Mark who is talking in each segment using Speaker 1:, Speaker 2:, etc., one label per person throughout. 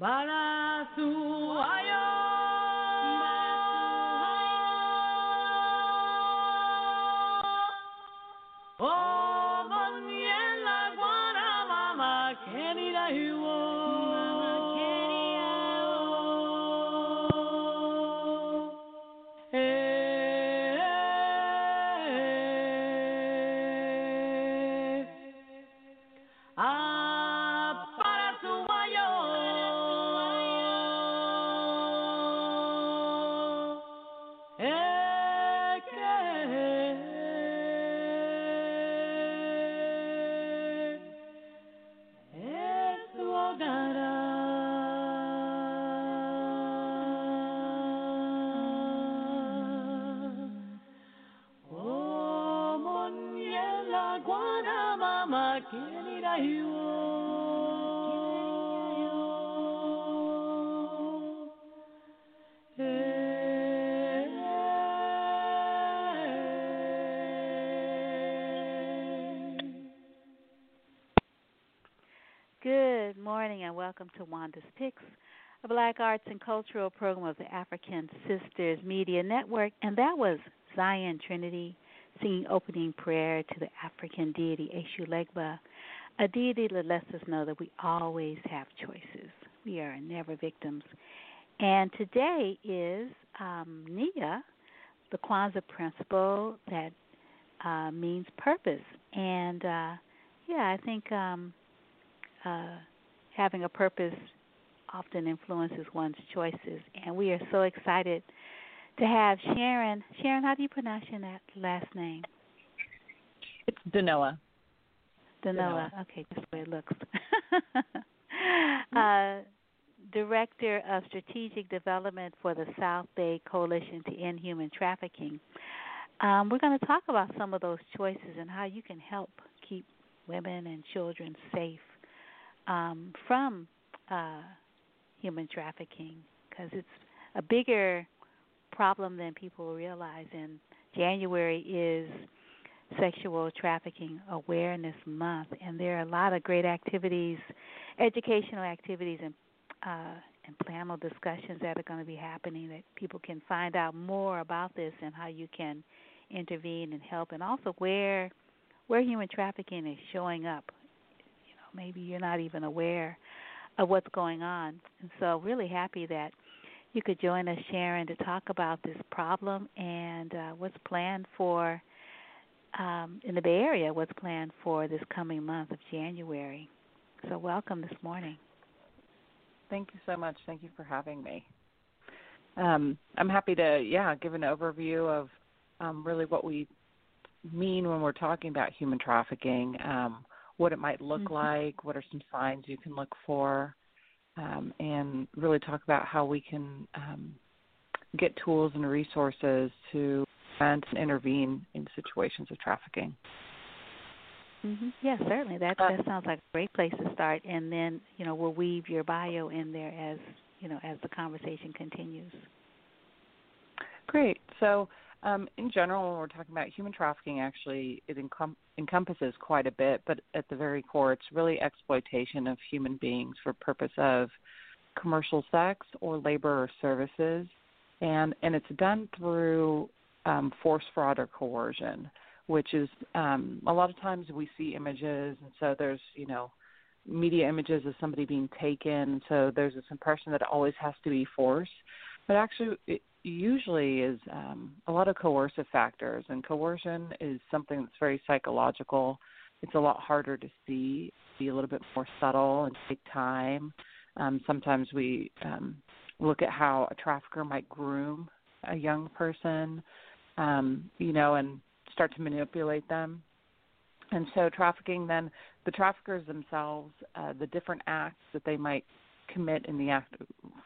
Speaker 1: Good to Wanda's Picks, a Black Arts and Cultural program of the African Sisters Media Network. And that was Zion Trinity singing opening prayer to the African deity Eshu Legba, a deity that lets us know that we always have choices. We are never victims. And today is um, Nia, the Kwanzaa principle that uh, means purpose. And uh, yeah, I think um, uh, having a purpose often influences one's choices. And we are so excited to have Sharan. Sharan, how do you pronounce your last name?
Speaker 2: It's Dhanoa.
Speaker 1: Dhanoa. Okay, just the way it looks. uh, Director of Strategic Development for the South Bay Coalition to End Human Trafficking. Um, we're going to talk about some of those choices and how you can help keep women and children safe um, from uh, human trafficking because it's a bigger problem than people realize. And January is Sexual Trafficking Awareness Month, and there are a lot of great activities, educational activities, and uh, and panel discussions that are going to be happening that people can find out more about this and how you can intervene and help, and also where where human trafficking is showing up maybe you're not even aware of what's going on. And so, really happy that you could join us, Sharan, to talk about this problem and uh, what's planned for um, in the Bay Area. What's planned for this coming month of January? So, welcome this morning.
Speaker 2: Thank you so much. Thank you for having me. Um, I'm happy to, yeah, give an overview of um, really what we mean when we're talking about human trafficking. Um, what it might look mm-hmm. like, what are some signs you can look for, um, and really talk about how we can um, get tools and resources to prevent and intervene in situations of trafficking.
Speaker 1: Mm-hmm. Yes, certainly. That uh, that sounds like a great place to start, and then you know we'll weave your bio in there as you know as the conversation continues.
Speaker 2: Great. So um, in general, when we're talking about human trafficking, actually, it encom- encompasses quite a bit, but at the very core, it's really exploitation of human beings for purpose of commercial sex or labor or services, and and it's done through um, force, fraud, or coercion, which is um, a lot of times we see images, and so there's you know media images of somebody being taken, and so there's this impression that it always has to be force, but actually it, usually is um, a lot of coercive factors, and coercion is something that's very psychological. It's a lot harder to see, be a little bit more subtle, and take time. Um, sometimes we um, look at how a trafficker might groom a young person, um, you know, and start to manipulate them. And so, trafficking, then the traffickers themselves, uh, the different acts that they might commit in the act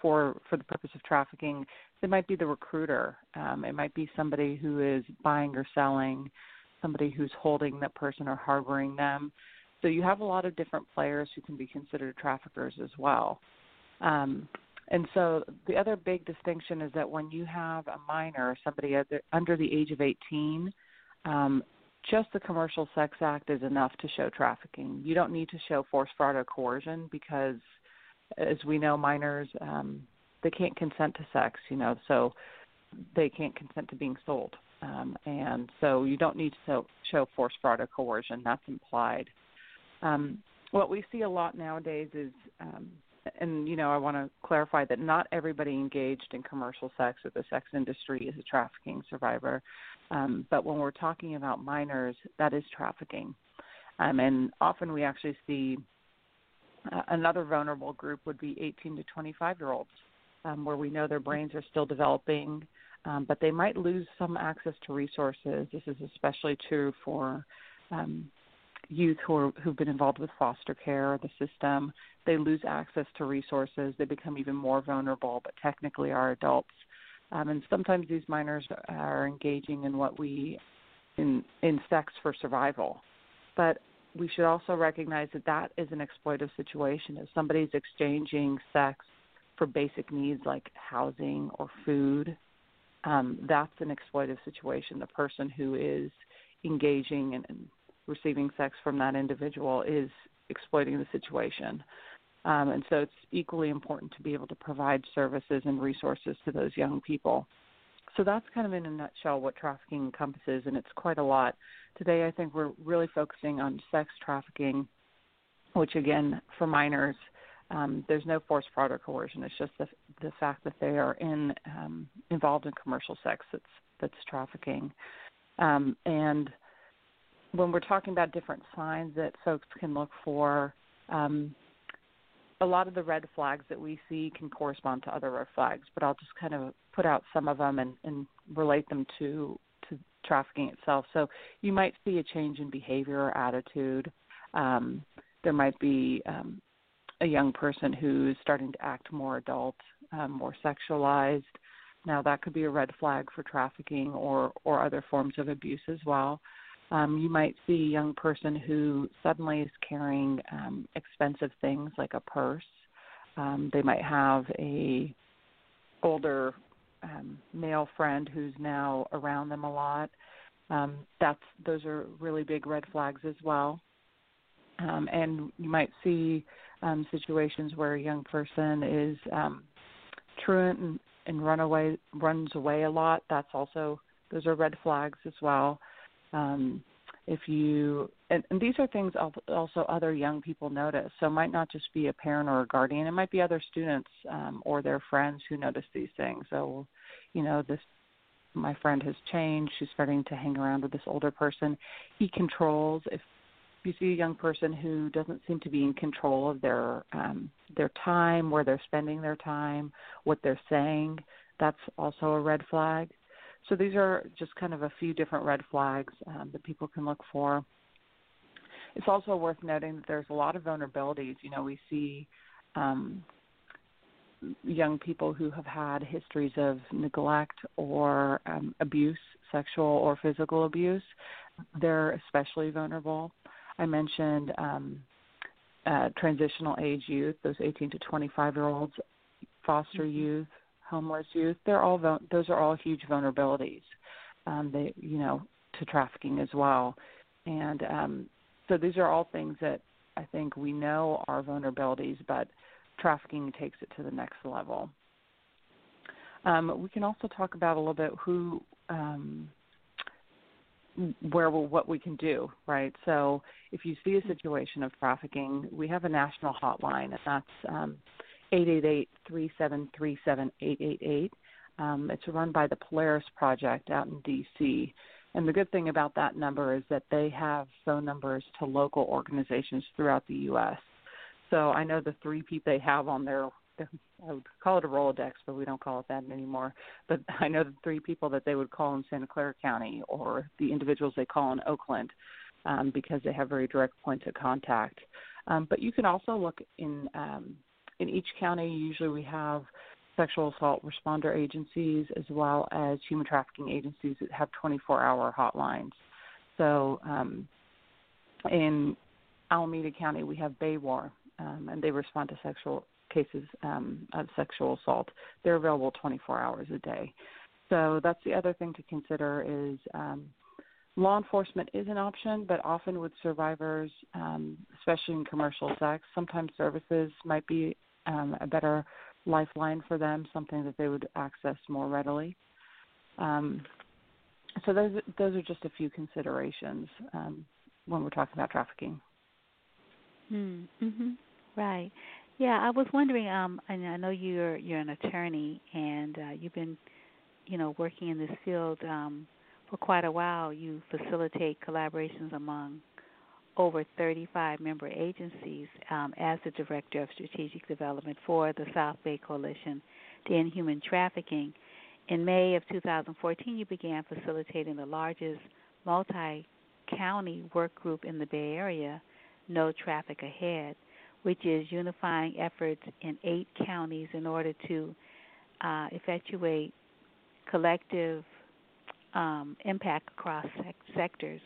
Speaker 2: for for the purpose of trafficking. It might be the recruiter. Um, it might be somebody who is buying or selling, somebody who's holding that person or harboring them. So you have a lot of different players who can be considered traffickers as well. Um, and so the other big distinction is that when you have a minor, somebody under the age of 18, um, just the Commercial Sex Act is enough to show trafficking. You don't need to show force, fraud, or coercion because as we know, minors um, they can't consent to sex, you know, so they can't consent to being sold, um, and so you don't need to show, force, fraud, or coercion. That's implied. Um, what we see a lot nowadays is um, and you know I want to clarify that not everybody engaged in commercial sex or the sex industry is a trafficking survivor, um, but when we're talking about minors, that is trafficking, um, and often we actually see uh, another vulnerable group would be 18 to 25 year olds, um, where we know their brains are still developing, um, but they might lose some access to resources. This is especially true for um, youth who are, who've been involved with foster care or the system, they lose access to resources. They become even more vulnerable, but technically are adults. Um, and sometimes these minors are engaging in what we in in sex for survival. But we should also recognize that that is an exploitive situation. If somebody's exchanging sex for basic needs like housing or food, um, that's an exploitive situation. The person who is engaging and, and receiving sex from that individual is exploiting the situation. Um, and so it's equally important to be able to provide services and resources to those young people. So that's kind of in a nutshell what trafficking encompasses, and it's quite a lot. Today, I think we're really focusing on sex trafficking, which again, for minors, um, there's no force, fraud, or coercion. It's just the, the fact that they are in um, involved in commercial sex that's that's trafficking. Um, and when we're talking about different signs that folks can look for, um, a lot of the red flags that we see can correspond to other red flags, but I'll just kind of put out some of them and, and relate them to to trafficking itself. So you might see a change in behavior or attitude. Um, there might be um, a young person who's starting to act more adult, um, more sexualized. Now that could be a red flag for trafficking or or other forms of abuse as well. Um, you might see a young person who suddenly is carrying um, expensive things like a purse. Um, they might have a older um, male friend who's now around them a lot. Um, that's those are really big red flags as well. Um, and you might see um, situations where a young person is um, truant and, and run away runs away a lot. That's also those are red flags as well. Um, if you and, and these are things also other young people notice. So it might not just be a parent or a guardian. It might be other students um, or their friends who notice these things. So, you know, this my friend has changed. She's starting to hang around with this older person. He controls. If you see a young person who doesn't seem to be in control of their um, their time, where they're spending their time, what they're saying, that's also a red flag. So these are just kind of a few different red flags um, that people can look for. It's also worth noting that there's a lot of vulnerabilities. You know, we see um, young people who have had histories of neglect or um, abuse, sexual or physical abuse. They're especially vulnerable. I mentioned um, uh, transitional age youth, those 18 to 25 year olds, foster mm-hmm. youth, homeless youth, they're all those are all huge vulnerabilities. Um, they, you know, to trafficking as well, and um, so these are all things that I think we know are vulnerabilities, but trafficking takes it to the next level. Um, we can also talk about a little bit who, um, where what we can do, right? So if you see a situation of trafficking, we have a national hotline, and that's um, 888-373-7888. Um, it's run by the Polaris Project out in D.C. And the good thing about that number is that they have phone numbers to local organizations throughout the U.S. So I know the three people they have on their, I would call it a Rolodex, but we don't call it that anymore. But I know the three people that they would call in Santa Clara County or the individuals they call in Oakland um, because they have very direct points of contact. Um, but you can also look in um, in each county, usually we have sexual assault responder agencies as well as human trafficking agencies that have 24 hour hotlines. So um, in Alameda County, we have BAWAR, um, and they respond to sexual cases um, of sexual assault. They're available 24 hours a day. So that's the other thing to consider is um, law enforcement is an option, but often with survivors, um, especially in commercial sex, sometimes services might be um, a better lifeline for them, something that they would access more readily. Um, so those those are just a few considerations um, when we're talking about trafficking.
Speaker 1: Hmm, mm-hmm. Right. Yeah, I was wondering. Um, I know you're you're an attorney, and uh, you've been, you know, working in this field um, for quite a while. You facilitate collaborations among over 35 member agencies um, as the Director of Strategic Development for the South Bay Coalition to End Human Trafficking. In May of 2014, you began facilitating the largest multi county work group in the Bay Area, No Traffic Ahead, which is unifying efforts in eight counties in order to uh, effectuate collective um, impact across sec- sectors.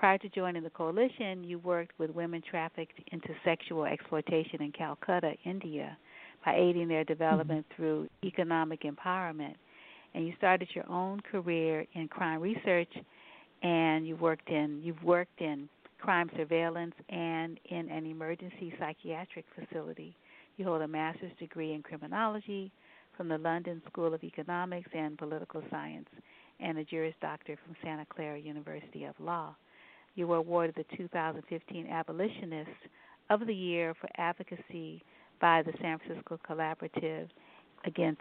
Speaker 1: Prior to joining the coalition, you worked with women trafficked into sexual exploitation in Calcutta, India, by aiding their development mm-hmm. through economic empowerment. And you started your own career in crime research, and you worked in you've worked in crime surveillance and in an emergency psychiatric facility. You hold a master's degree in criminology from the London School of Economics and Political Science and a Juris Doctor from Santa Clara University of Law. You were awarded the 2015 Abolitionist of the Year for advocacy by the San Francisco Collaborative Against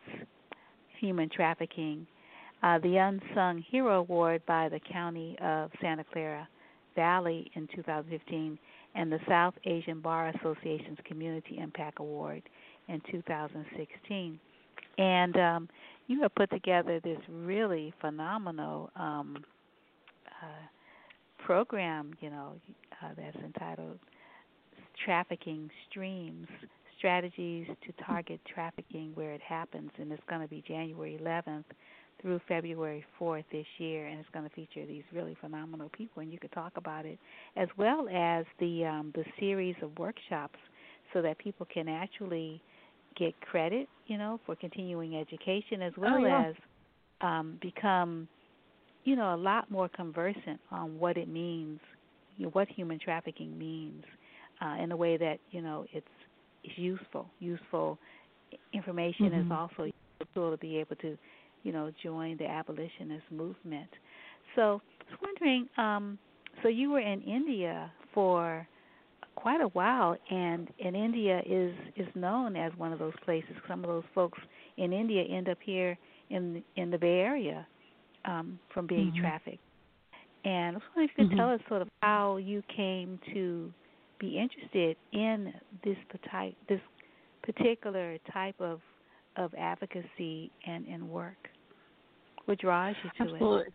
Speaker 1: Human Trafficking, uh, the Unsung Hero Award by the County of Santa Clara Valley in 2015, and the South Asian Bar Association's Community Impact Award in 2016. And um, you have put together this really phenomenal um, uh, program, you know, uh, that's entitled Trafficking Streams Strategies to Target Trafficking Where It Happens, and it's going to be January 11th through February 4th this year, and it's going to feature these really phenomenal people, and you could talk about it, as well as the um, the series of workshops, so that people can actually get credit, you know, for continuing education, as well
Speaker 2: oh, yeah.
Speaker 1: as um, become you know, a lot more conversant on what it means, you know, what human trafficking means, uh, in a way that you know it's it's useful. Useful information
Speaker 2: mm-hmm.
Speaker 1: is also useful to be able to, you know, join the abolitionist movement. So, I was wondering, um, so you were in India for quite a while, and and India is is known as one of those places. Some of those folks in India end up here in in the Bay Area um, from being
Speaker 2: mm-hmm.
Speaker 1: trafficked. And I was wondering if you could
Speaker 2: mm-hmm.
Speaker 1: tell us sort of how you came to be interested in this type, this particular type of of advocacy and, and work. What drives you
Speaker 2: to Absolutely. it?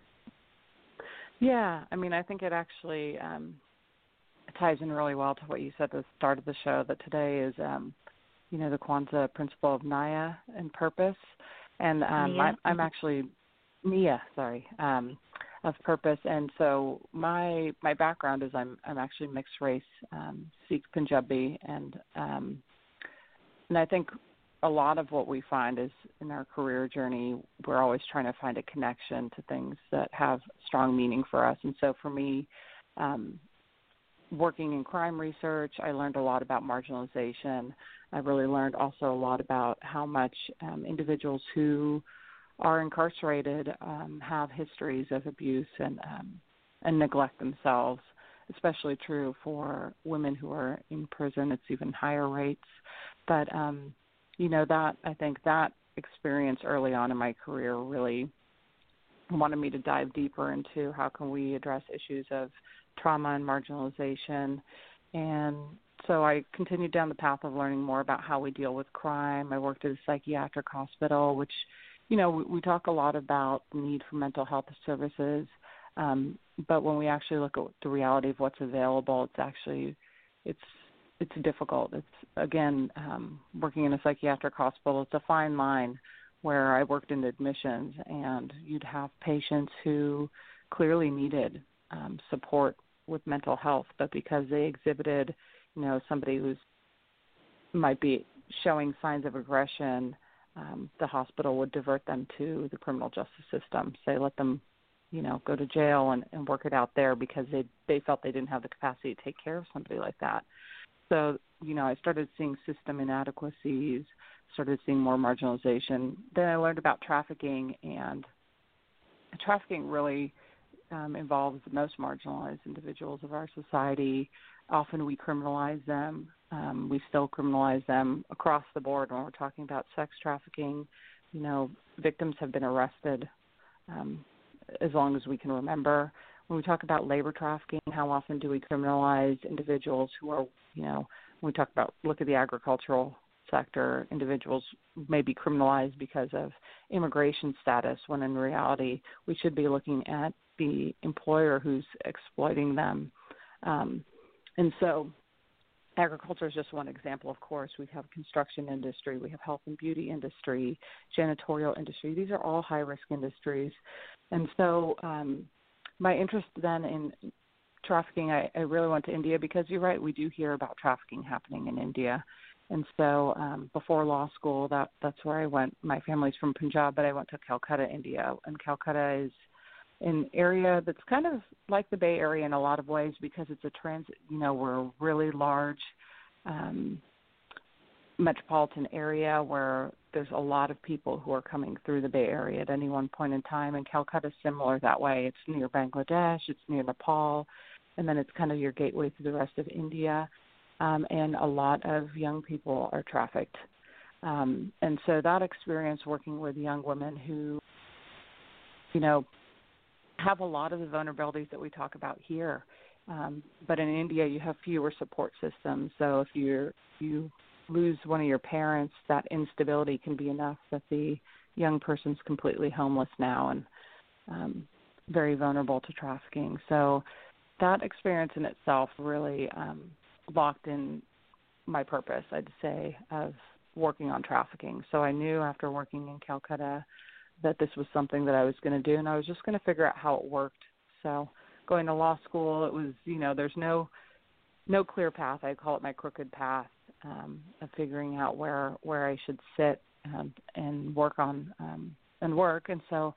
Speaker 2: Yeah, I mean, I think it actually um, ties in really well to what you said at the start of the show. That today is, um, you know, the Kwanzaa principle of Nia and purpose, and um, I'm, I'm actually Nia, sorry, um, of purpose. And so my my background is I'm I'm actually mixed race, um, Sikh Punjabi, and um, and I think a lot of what we find is in our career journey, we're always trying to find a connection to things that have strong meaning for us. And so for me, um, working in crime research, I learned a lot about marginalization. I really learned also a lot about how much um, individuals who are incarcerated um, have histories of abuse and um, and neglect themselves. Especially true for women who are in prison. It's even higher rates. But um, you know that I think that experience early on in my career really wanted me to dive deeper into how can we address issues of trauma and marginalization and so I continued down the path of learning more about how we deal with crime. I worked at a psychiatric hospital, which you know, we, we talk a lot about the need for mental health services, um, but when we actually look at the reality of what's available, it's actually it's it's difficult. It's again um, working in a psychiatric hospital. It's a fine line where I worked in admissions, and you'd have patients who clearly needed um, support with mental health, but because they exhibited, you know, somebody who's might be showing signs of aggression um, the hospital would divert them to the criminal justice system. Say, let them, you know, go to jail and, and work it out there because they they felt they didn't have the capacity to take care of somebody like that. So you know, I started seeing system inadequacies, started seeing more marginalization. Then I learned about trafficking, and trafficking really um, involves the most marginalized individuals of our society. Often we criminalize them. Um, we still criminalize them across the board when we're talking about sex trafficking. You know, victims have been arrested um, as long as we can remember. When we talk about labor trafficking, how often do we criminalize individuals who are, you know, when we talk about look at the agricultural sector, individuals may be criminalized because of immigration status, when in reality we should be looking at the employer who's exploiting them. Um, and so agriculture is just one example of course. We have construction industry we have health and beauty industry janitorial industry. These are all high risk industries. And so um, my interest then in trafficking I, I really went to india because you're right we do hear about trafficking happening in india. And so um, before law school that that's where i went. My family's from punjab but i went to calcutta india. And calcutta is an area that's kind of like the Bay Area in a lot of ways because it's a transit. You know, we're a really large um, metropolitan area where there's a lot of people who are coming through the Bay Area at any one point in time. And Calcutta is similar that way. It's near Bangladesh, it's near Nepal, and then it's kind of your gateway to the rest of India. Um, and a lot of young people are trafficked. Um, and so that experience working with young women who, you know, have a lot of the vulnerabilities that we talk about here. Um, but in India, you have fewer support systems. So if you you lose one of your parents, that instability can be enough that the young person's completely homeless now and um, very vulnerable to trafficking. So that experience in itself really um, locked in my purpose, I'd say, of working on trafficking. So I knew after working in Calcutta that this was something that I was going to do, and I was just going to figure out how it worked. So going to law school, it was you know there's no no clear path. I call it my crooked path um, of figuring out where where I should sit and, and work on um, and work. And so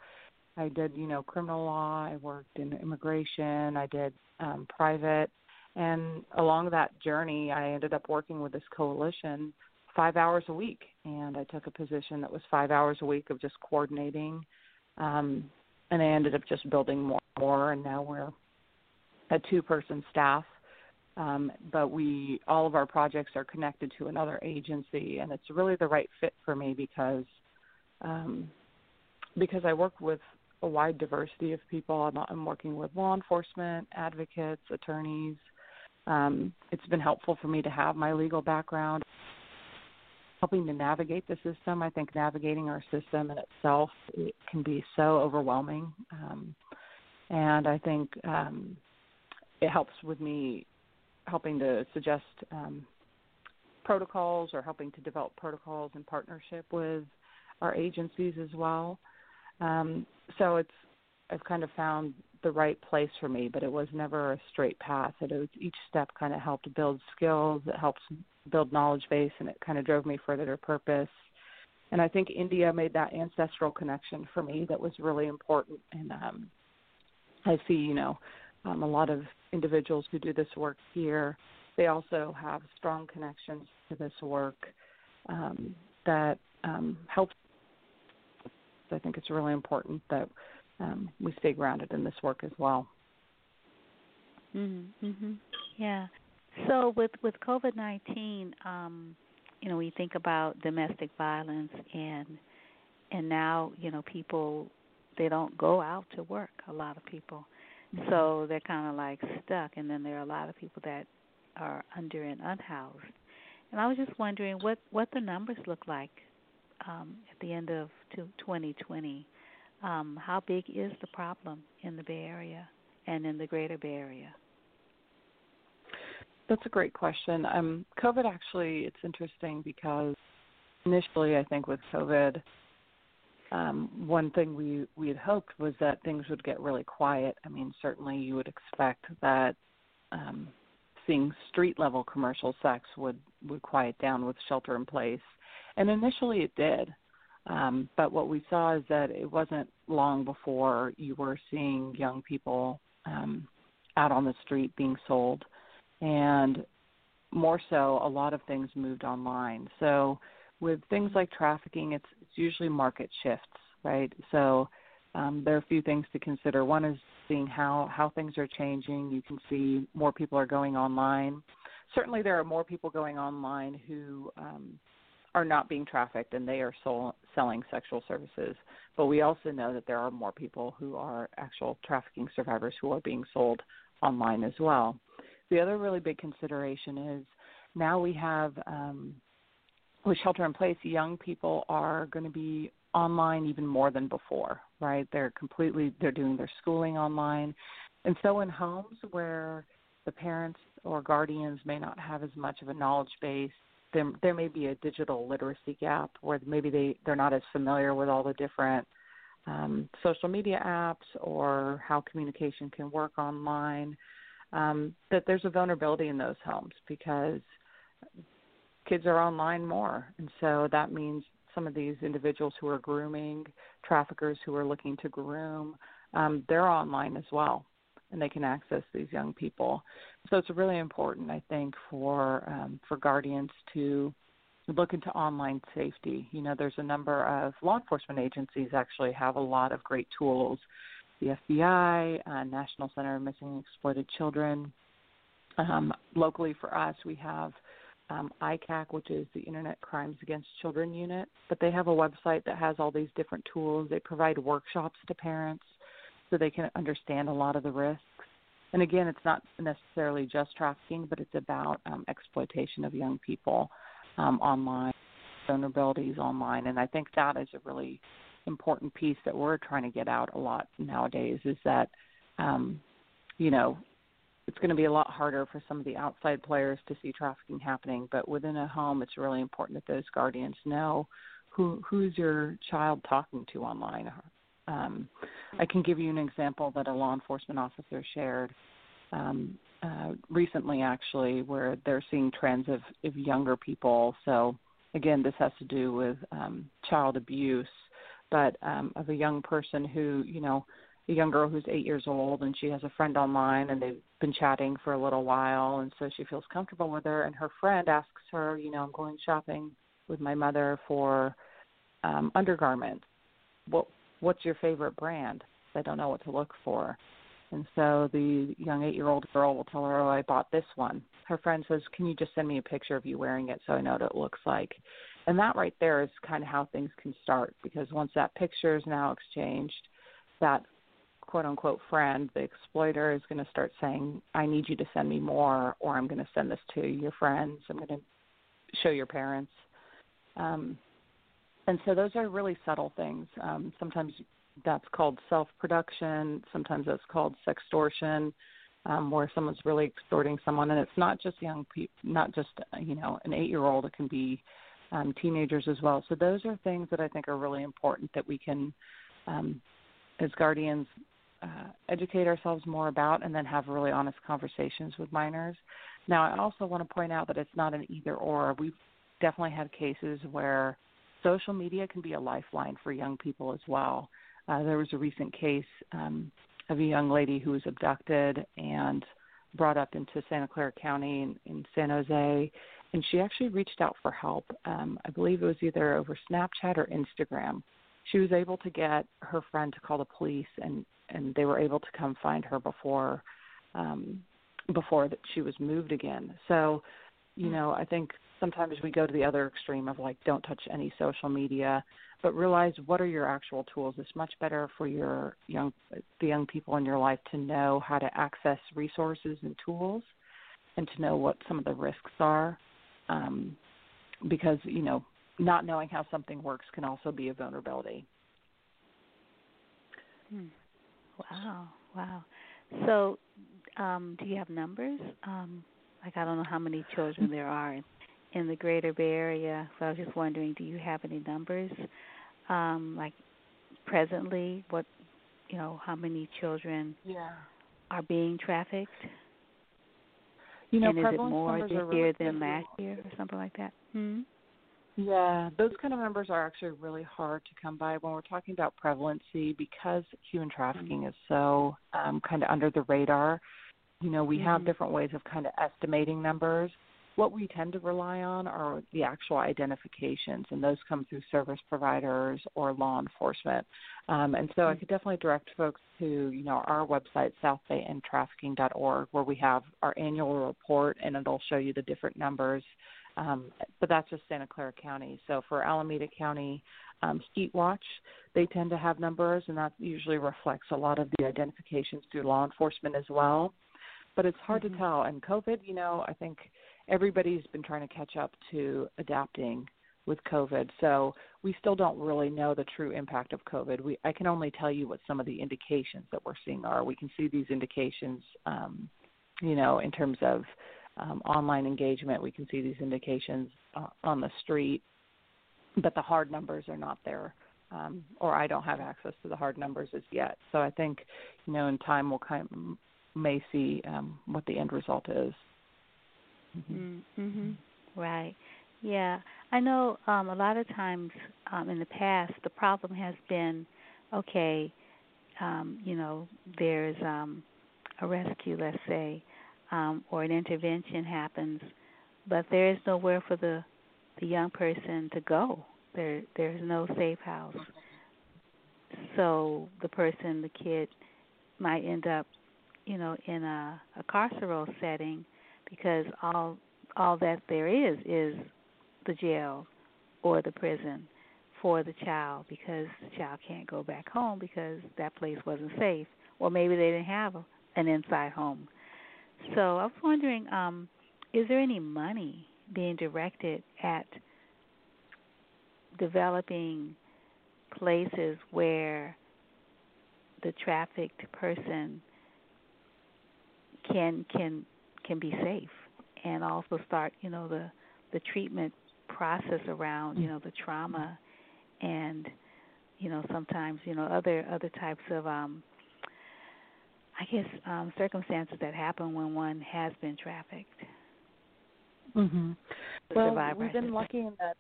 Speaker 2: I did you know criminal law. I worked in immigration. I did um, private. And along that journey, I ended up working with this coalition five hours a week, and I took a position that was five hours a week of just coordinating, um, and I ended up just building more and more, and now we're a two-person staff. Um, but we all of our projects are connected to another agency, and it's really the right fit for me because um, because I work with a wide diversity of people. I'm, I'm working with law enforcement, advocates, attorneys. Um, it's been helpful for me to have my legal background helping to navigate the system. I think navigating our system in itself it can be so overwhelming, um, and I think um, it helps with me helping to suggest um, protocols or helping to develop protocols in partnership with our agencies as well. Um, so it's I've kind of found the right place for me, but it was never a straight path. It was each step kind of helped build skills. It helps build knowledge base, and it kind of drove me further to purpose. And I think India made that ancestral connection for me that was really important. And um, I see, you know, um, a lot of individuals who do this work here. They also have strong connections to this work um, that um, helps. I think it's really important that um, we stay grounded in this work as well.
Speaker 1: Mhm. Mhm. Yeah. So with with COVID nineteen, um, you know, we think about domestic violence and and now you know people they don't go out to work. A lot of people, mm-hmm. so they're kind of like stuck. And then there are a lot of people that are under and unhoused. And I was just wondering what what the numbers look like um, at the end of 2020 um, how big is the problem in the Bay Area and in the Greater Bay Area?
Speaker 2: That's a great question. Um, COVID actually, it's interesting because initially, I think with COVID, um, one thing we we had hoped was that things would get really quiet. I mean, certainly you would expect that um, seeing street level commercial sex would would quiet down with shelter in place, and initially it did. Um, but what we saw is that it wasn't long before you were seeing young people um, out on the street being sold, and more so, a lot of things moved online. So with things like trafficking, it's, it's usually market shifts, right? So um, there are a few things to consider. One is seeing how how things are changing. You can see more people are going online. Certainly, there are more people going online who um, are not being trafficked and they are sol- selling sexual services. But we also know that there are more people who are actual trafficking survivors who are being sold online as well. The other really big consideration is now we have um, with shelter in place, young people are going to be online even more than before, right? They're completely they're doing their schooling online. And so in homes where the parents or guardians may not have as much of a knowledge base, there there may be a digital literacy gap where maybe they they're not as familiar with all the different um, social media apps or how communication can work online. Um, that there's a vulnerability in those homes because kids are online more, and so that means some of these individuals who are grooming, traffickers who are looking to groom, um, they're online as well, and they can access these young people. So it's really important, I think, for um, for guardians to look into online safety. You know, there's a number of law enforcement agencies actually have a lot of great tools. The FBI, uh, National Center of Missing and Exploited Children. Um, locally for us, we have um, ICAC, which is the Internet Crimes Against Children Unit, but they have a website that has all these different tools. They provide workshops to parents so they can understand a lot of the risks. And again, it's not necessarily just trafficking, but it's about um, exploitation of young people um, online, vulnerabilities online, and I think that is a really important piece that we're trying to get out a lot nowadays. Is that um, you know it's going to be a lot harder for some of the outside players to see trafficking happening, but within a home, it's really important that those guardians know who who's your child talking to online. Um, I can give you an example that a law enforcement officer shared um, uh, recently, actually, where they're seeing trends of, of younger people. So, again, this has to do with um, child abuse, but um, of a young person who, you know, a young girl who's eight years old and she has a friend online and they've been chatting for a little while and so she feels comfortable with her and her friend asks her you know i'm going shopping with my mother for um undergarments. What what's your favorite brand? I don't know what to look for. And so the young eight year old girl will tell her oh i bought this one. Her friend says can you just send me a picture of you wearing it so i know what it looks like and that right there is kind of how things can start because once that picture is now exchanged that quote unquote friend, the exploiter is going to start saying, I need you to send me more, or I'm going to send this to your friends, I'm going to show your parents. Um, and so those are really subtle things. Um, sometimes that's called self production, sometimes that's called sextortion. Um, where someone's really extorting someone, and it's not just young people, not just you know an eight-year-old. It can be um, teenagers as well. So those are things that I think are really important that we can, um, as guardians, uh, educate ourselves more about and then have really honest conversations with minors. Now, I also want to point out that it's not an either or. We've definitely had cases where social media can be a lifeline for young people as well. Uh, there was a recent case um, of a young lady who was abducted and brought up into Santa Clara County in, in San Jose, and she actually reached out for help. Um, I believe it was either over Snapchat or Instagram. She was able to get her friend to call the police and and they were able to come find her before um before that she was moved again so you know i think sometimes we go to the other extreme of like don't touch any social media but realize what are your actual tools it's much better for your young the young people in your life to know how to access resources and tools and to know what some of the risks are um, because you know not knowing how something works can also be a vulnerability
Speaker 1: hmm. Wow, wow. So, um, do you have numbers? Um, like I don't know how many children there are in, in the Greater Bay Area. So I was just wondering, do you have any numbers? Um, like presently, what you know, how many children
Speaker 2: yeah.
Speaker 1: are being trafficked?
Speaker 2: You know,
Speaker 1: and is it more
Speaker 2: this
Speaker 1: year
Speaker 2: really
Speaker 1: than last year or something like that? Hmm?
Speaker 2: Yeah, those kind of numbers are actually really hard to come by when we're talking about prevalency because human trafficking mm-hmm. is so um, kind of under the radar. You know, we mm-hmm. have different ways of kind of estimating numbers. What we tend to rely on are the actual identifications, and those come through service providers or law enforcement. Um, and so I could definitely direct folks to you know our website southbayendtrafficking.org where we have our annual report and it'll show you the different numbers. Um, but that's just Santa Clara County. So for Alameda County, um, Heat Watch, they tend to have numbers, and that usually reflects a lot of the identifications through law enforcement as well. But it's hard mm-hmm. to tell. And COVID, you know, I think everybody's been trying to catch up to adapting with COVID. So we still don't really know the true impact of COVID. We I can only tell you what some of the indications that we're seeing are. We can see these indications, um, you know, in terms of um, online engagement. We can see these indications uh, on the street, but the hard numbers are not there. Um, or I don't have access to the hard numbers as yet. So I think, you know, in time we'll kind of may see um, what the end result is.
Speaker 1: Mm-hmm. Mhm. Right. Yeah. I know um a lot of times um in the past the problem has been okay, um, you know, there's um a rescue, let's say, um or an intervention happens, but there is nowhere for the the young person to go. There there's no safe house. So the person, the kid might end up, you know, in a, a carceral setting because all all that there is is the jail or the prison for the child because the child can't go back home because that place wasn't safe or maybe they didn't have an inside home. So I was wondering, um, is there any money being directed at developing places where the trafficked person can can can be safe? and also start you know the the treatment process around you know the trauma and you know sometimes you know other other types of um I guess um circumstances that happen when one has been trafficked.
Speaker 2: Mhm. Well, we've been lucky in that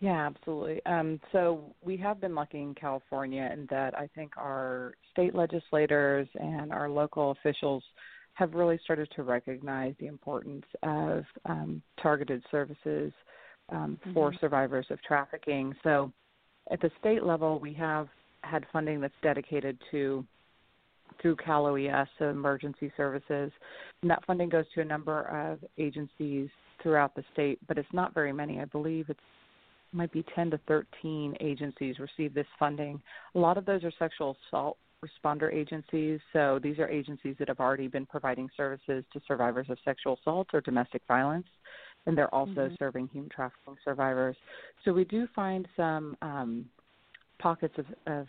Speaker 2: yeah, absolutely. Um, so we have been lucky in California in that I think our state legislators and our local officials have really started to recognize the importance of um, targeted services um, mm-hmm. for survivors of trafficking. So, at the state level, we have had funding that's dedicated to through Cal OES, so emergency services, and that funding goes to a number of agencies throughout the state, but it's not very many. I believe it's might be 10 to 13 agencies receive this funding. A lot of those are sexual assault responder agencies. So these are agencies that have already been providing services to survivors of sexual assault or domestic violence, and they're also mm-hmm. serving human trafficking survivors. So we do find some um, pockets of, of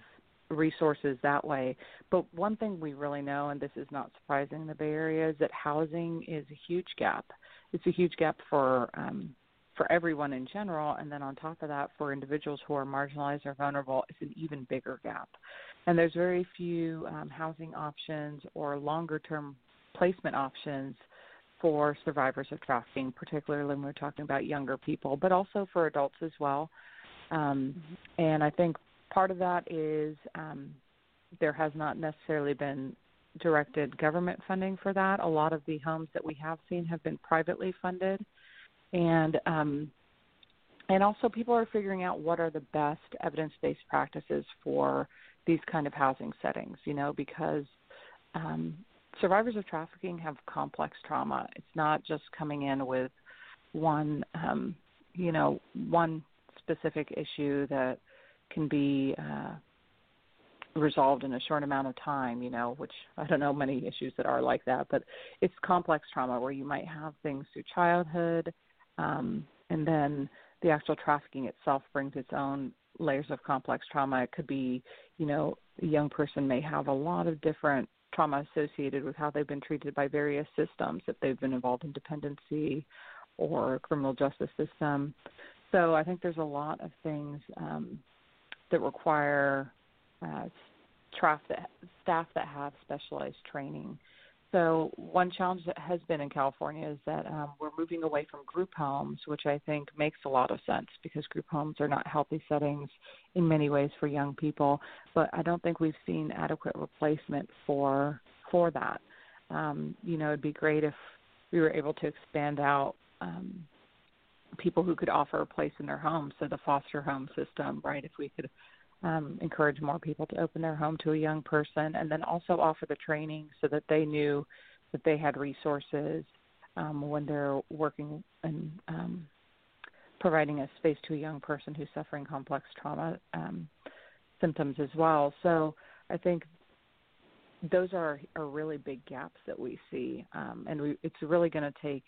Speaker 2: resources that way. But one thing we really know, and this is not surprising in the Bay Area, is that housing is a huge gap. It's a huge gap for um, for everyone in general, and then on top of that, for individuals who are marginalized or vulnerable, it's an even bigger gap and there's very few um, housing options or longer term placement options for survivors of trafficking, particularly when we're talking about younger people, but also for adults as well. Um, mm-hmm. And I think part of that is um, there has not necessarily been directed government funding for that. A lot of the homes that we have seen have been privately funded, and um, and also people are figuring out what are the best evidence-based practices for these kind of housing settings, you know, because um, survivors of trafficking have complex trauma. It's not just coming in with one, um, you know, one specific issue that can be uh, resolved in a short amount of time, you know, which I don't know many issues that are like that, but it's complex trauma where you might have things through childhood, um, and then the actual trafficking itself brings its own layers of complex trauma. It could be, you know, a young person may have a lot of different trauma associated with how they've been treated by various systems, if they've been involved in dependency or criminal justice system. So I think there's a lot of things um, that require uh, staff that, staff that have specialized training so one challenge that has been in California is that um, we're moving away from group homes, which I think makes a lot of sense because group homes are not healthy settings in many ways for young people. But I don't think we've seen adequate replacement for for that. Um, you know, it'd be great if we were able to expand out um, people who could offer a place in their home. So the foster home system, right? If we could um, encourage more people to open their home to a young person, and then also offer the training so that they knew that they had resources um, when they're working and um, providing a space to a young person who's suffering complex trauma um, symptoms as well. So I think those are are really big gaps that we see, um, and we, it's really going to take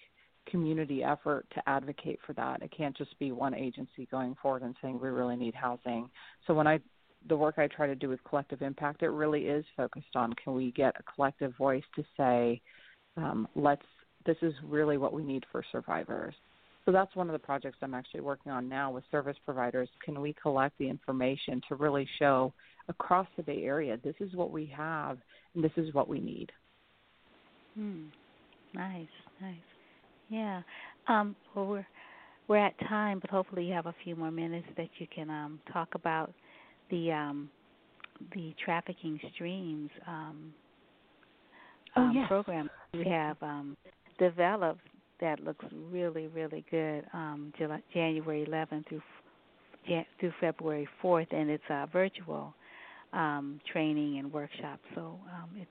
Speaker 2: community effort to advocate for that. It can't just be one agency going forward and saying we really need housing. So when I the work I try to do with collective impact, it really is focused on can we get a collective voice to say, um, let's this is really what we need for survivors. So that's one of the projects I'm actually working on now with service providers. Can we collect the information to really show across the Bay Area this is what we have and this is what we need?
Speaker 1: Hmm. Nice, nice. Yeah. Um, well, we're we're at time, but hopefully you have a few more minutes that you can um, talk about the um, the trafficking streams um,
Speaker 2: oh,
Speaker 1: um,
Speaker 2: yes.
Speaker 1: program we have um, developed that looks really really good. Um, July, January 11th through through February 4th, and it's uh, virtual um, training and workshops. So um, it's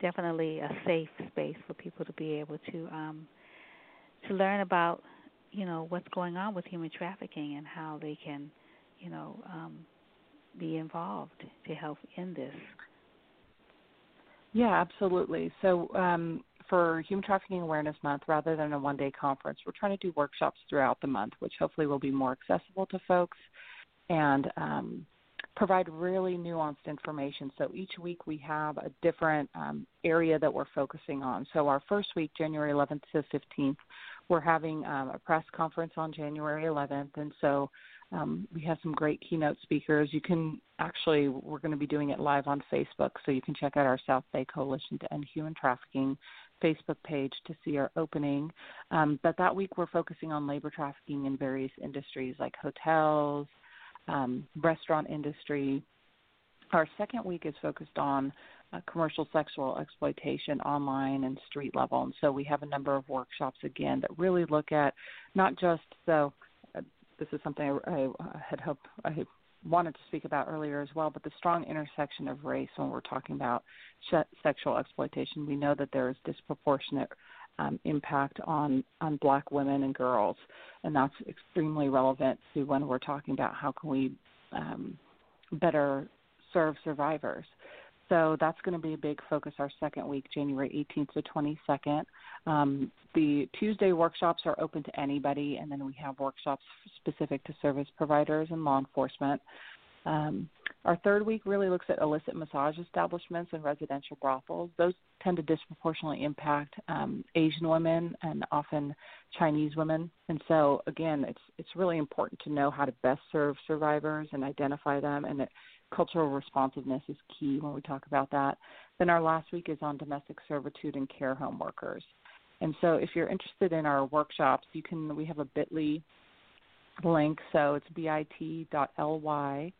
Speaker 1: definitely a safe space for people to be able to um, to learn about you know what's going on with human trafficking and how they can you know um, be involved to help in this.
Speaker 2: Yeah, absolutely. So um, for Human Trafficking Awareness Month, rather than a one day conference, we're trying to do workshops throughout the month, which hopefully will be more accessible to folks and um, provide really nuanced information. So each week we have a different um, area that we're focusing on. So our first week, January 11th to 15th, we're having um, a press conference on January 11th, and so um, we have some great keynote speakers. You can actually, we're going to be doing it live on Facebook, so you can check out our South Bay Coalition to End Human Trafficking Facebook page to see our opening. Um, but that week we're focusing on labor trafficking in various industries like hotels, um, restaurant industry. Our second week is focused on uh, commercial sexual exploitation online and street level. And so we have a number of workshops again that really look at not just so uh, this is something I, I had hoped I wanted to speak about earlier as well, but the strong intersection of race when we're talking about sexual exploitation. We know that there is disproportionate um, impact on on black women and girls, and that's extremely relevant to when we're talking about how can we um, better serve survivors. So that's going to be a big focus our second week, January 18th to 22nd. Um, the Tuesday workshops are open to anybody, and then we have workshops specific to service providers and law enforcement. Um, our third week really looks at illicit massage establishments and residential brothels. Those tend to disproportionately impact um, Asian women and often Chinese women. And so, again, it's it's really important to know how to best serve survivors and identify them, and it cultural responsiveness is key when we talk about that. Then our last week is on domestic servitude and care home workers. And so if you're interested in our workshops, you can we have a bit.ly link, so it's bit.ly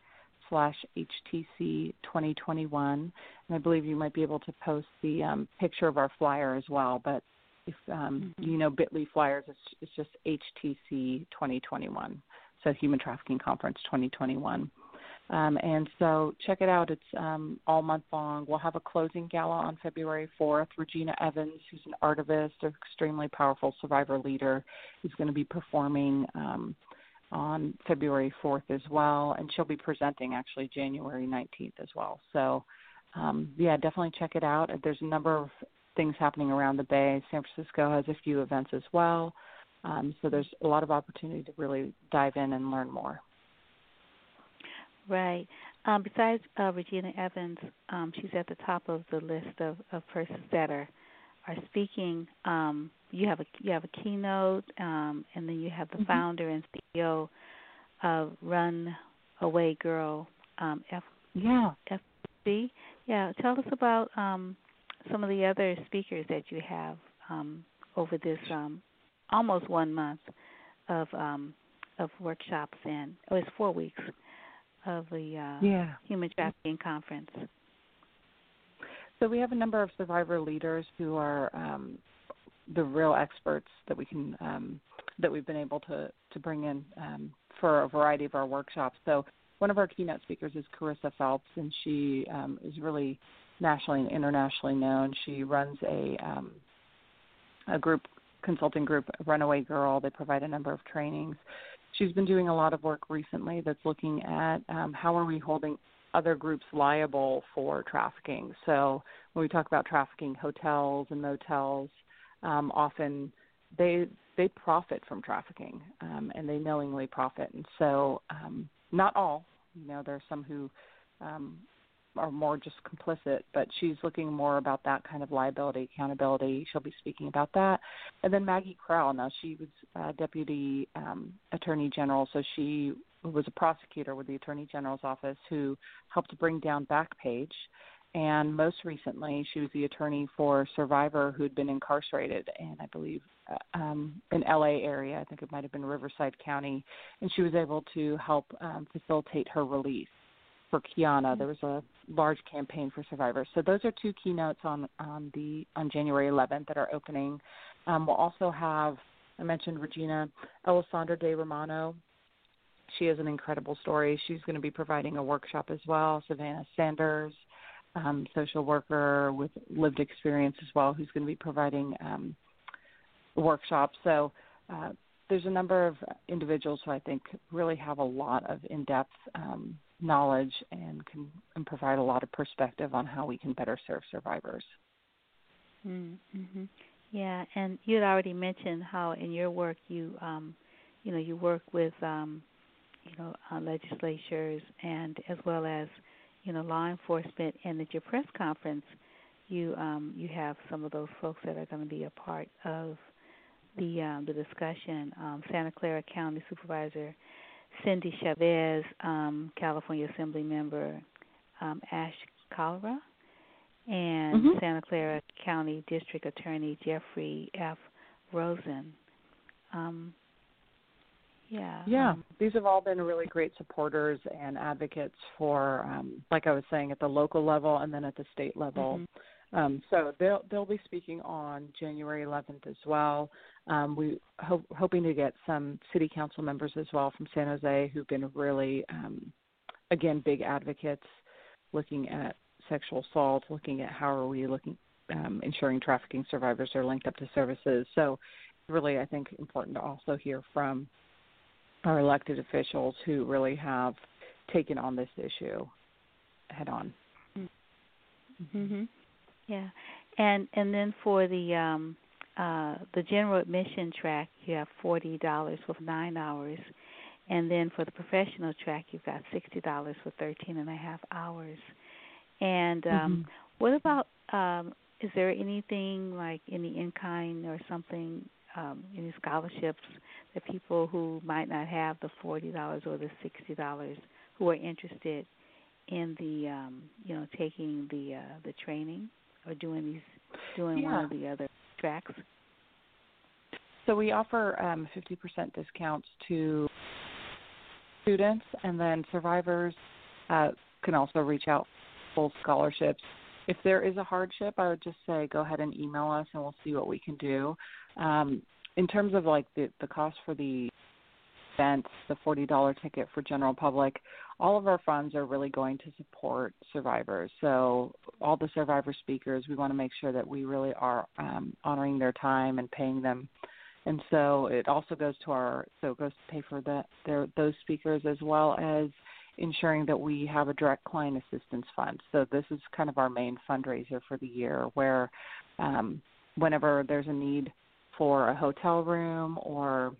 Speaker 2: slash HTC 2021. And I believe you might be able to post the um, picture of our flyer as well. But if um, mm-hmm. you know Bitly flyers, it's, it's just HTC 2021. So Human Trafficking Conference 2021. Um, and so check it out. It's um, all month long. We'll have a closing gala on February 4th. Regina Evans, who's an artivist, an extremely powerful survivor leader, is going to be performing um, on February 4th as well. And she'll be presenting actually January 19th as well. So, um, yeah, definitely check it out. There's a number of things happening around the Bay. San Francisco has a few events as well. Um, so there's a lot of opportunity to really dive in and learn more.
Speaker 1: Right. Um, besides uh, Regina Evans, um, she's at the top of the list of, of persons that are are speaking. Um, you have a you have a keynote, um, and then you have the mm-hmm. founder and CEO of Run Away Girl um, F
Speaker 2: yeah
Speaker 1: FB. Yeah, tell us about um, some of the other speakers that you have um, over this um, almost one month of um, of workshops and oh, it's four weeks of the uh,
Speaker 2: yeah.
Speaker 1: Human Trafficking Conference?
Speaker 2: So we have a number of survivor leaders who are um, the real experts that we can um, that we've been able to to bring in um, for a variety of our workshops. So one of our keynote speakers is Carissa Phelps, and she um, is really nationally and internationally known. She runs a um, a group consulting group, Runaway Girl. They provide a number of trainings. She's been doing a lot of work recently that's looking at um, how are we holding other groups liable for trafficking. So when we talk about trafficking, hotels and motels um, often they they profit from trafficking um, and they knowingly profit. And so um, not all, you know, there are some who um, are more just complicit, but she's looking more about that kind of liability, accountability. She'll be speaking about that. And then Maggie Krell, now she was uh, Deputy um, Attorney General, so she was a prosecutor with the Attorney General's office who helped bring down Backpage. And most recently, she was the attorney for a survivor who'd been incarcerated in, I believe, uh, um, in LA area. I think it might have been Riverside County, and she was able to help um, facilitate her release for Kiana. Mm-hmm. There was a large campaign for survivors. So those are two keynotes on on the on January 11th that are opening. Um, we'll also have I mentioned Regina Alessandra De Romano. She has an incredible story. She's going to be providing a workshop as well. Savannah Sanders, um, social worker with lived experience as well, who's going to be providing um, workshops. So uh, there's a number of individuals who I think really have a lot of in-depth um, knowledge and can and provide a lot of perspective on how we can better serve survivors.
Speaker 1: Mm-hmm. Yeah, and you had already mentioned how in your work you, um, you know, you work with, um, you know, uh, legislatures and as well as, you know, law enforcement. And at your press conference, you um, you have some of those folks that are going to be a part of the um, the discussion. Um, Santa Clara County Supervisor Cindy Chavez, um, California Assembly member um, Ash Kalra, and mm-hmm. Santa Clara County District Attorney Jeffrey F. Rosen. Um, yeah.
Speaker 2: Yeah.
Speaker 1: Um,
Speaker 2: These have all been really great supporters and advocates for, um, like I was saying, at the local level and then at the state level. Mm-hmm. Um, so they'll they'll be speaking on January 11th as well. Um, we hope hoping to get some city council members as well from San Jose who've been really, um, again, big advocates looking at sexual assault, looking at how are we looking um, ensuring trafficking survivors are linked up to services. So, really, I think important to also hear from our elected officials who really have taken on this issue head on.
Speaker 1: Mm-hmm. Yeah, and and then for the um, uh, the general admission track, you have forty dollars with nine hours, and then for the professional track, you've got sixty dollars for thirteen and a half hours. And um, mm-hmm. what about? Um, is there anything like any in kind or something, um, any scholarships that people who might not have the forty dollars or the sixty dollars who are interested in the um, you know taking the uh, the training or doing these doing
Speaker 2: yeah.
Speaker 1: one of the other tracks?
Speaker 2: So we offer um, 50% discounts to students, and then survivors uh, can also reach out full scholarships. If there is a hardship, I would just say go ahead and email us, and we'll see what we can do. Um, in terms of like the the cost for the events, the forty dollar ticket for general public, all of our funds are really going to support survivors. So all the survivor speakers, we want to make sure that we really are um, honoring their time and paying them. And so it also goes to our so it goes to pay for the, their, those speakers as well as ensuring that we have a direct client assistance fund. So this is kind of our main fundraiser for the year, where um, whenever there's a need for a hotel room or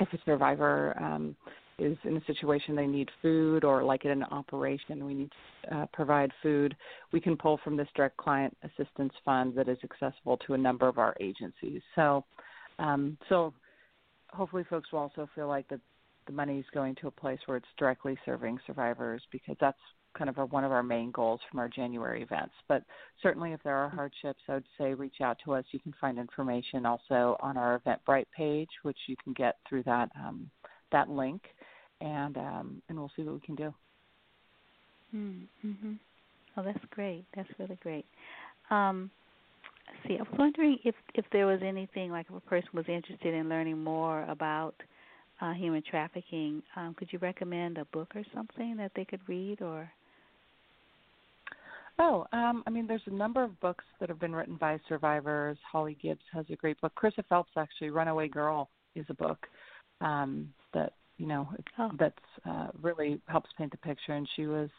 Speaker 2: if a survivor um, is in a situation they need food or like in an operation we need to uh, provide food, we can pull from this direct client assistance fund that is accessible to a number of our agencies. So, um, so hopefully folks will also feel like that the money is going to a place where it's directly serving survivors because that's kind of one of our main goals from our January events. But certainly, if there are hardships, I would say reach out to us. You can find information also on our Eventbrite page, which you can get through that um, that link, and um, and we'll see what we can do.
Speaker 1: Mm-hmm. Oh, that's great. That's really great. Um, see, I was wondering if if there was anything like if a person was interested in learning more about uh, human trafficking, um, could you recommend a book or something that they could read or?
Speaker 2: Oh, um, I mean, there's a number of books that have been written by survivors. Holly Gibbs has a great book. Carissa Phelps actually, "Runaway Girl," is a book um, that you know
Speaker 1: oh.
Speaker 2: that's uh, really helps paint the picture. And she was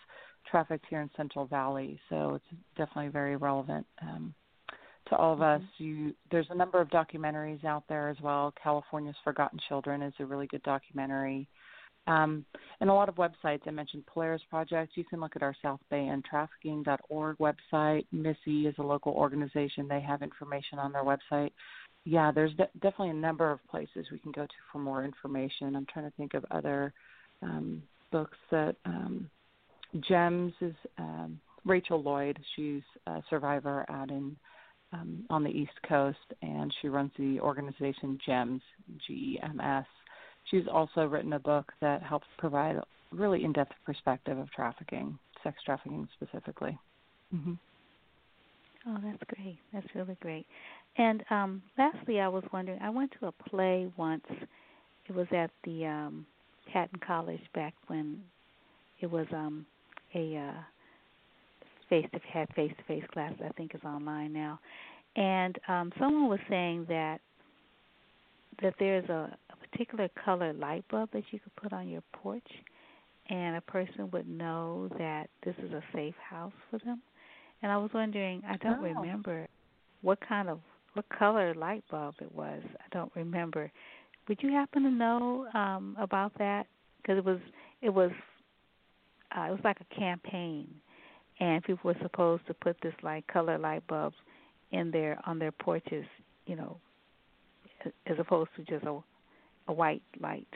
Speaker 2: trafficked here in Central Valley, so it's definitely very relevant um, to all of
Speaker 1: mm-hmm.
Speaker 2: us. You, there's a number of documentaries out there as well. California's Forgotten Children is a really good documentary. Um, and a lot of websites. I mentioned Polaris Project. You can look at our South Bay and Trafficking.org website. MISSSEY is a local organization. They have information on their website. Yeah, there's de- definitely a number of places we can go to for more information. I'm trying to think of other um, books that um, Gems is um, Rachel Lloyd. She's a survivor out in um, on the East Coast, and she runs the organization Gems, G-E-M-S. She's also written a book that helps provide a really in-depth perspective of trafficking, sex trafficking specifically. Mm-hmm.
Speaker 1: Oh, that's great. That's really great. And um, lastly, I was wondering. I went to a play once. It was at the um, Patten College back when it was um, a uh, face to had face to face class. I think is online now, and um, someone was saying that that there's a particular color light bulb that you could put on your porch, and a person would know that this is a safe house for them. And I was wondering, I don't
Speaker 2: oh.
Speaker 1: remember what kind of what color light bulb it was. I don't remember. Would you happen to know um about that? Because it was it was uh, it was like a campaign, and people were supposed to put this like color light bulbs in their on their porches, you know, as opposed to just a a white light.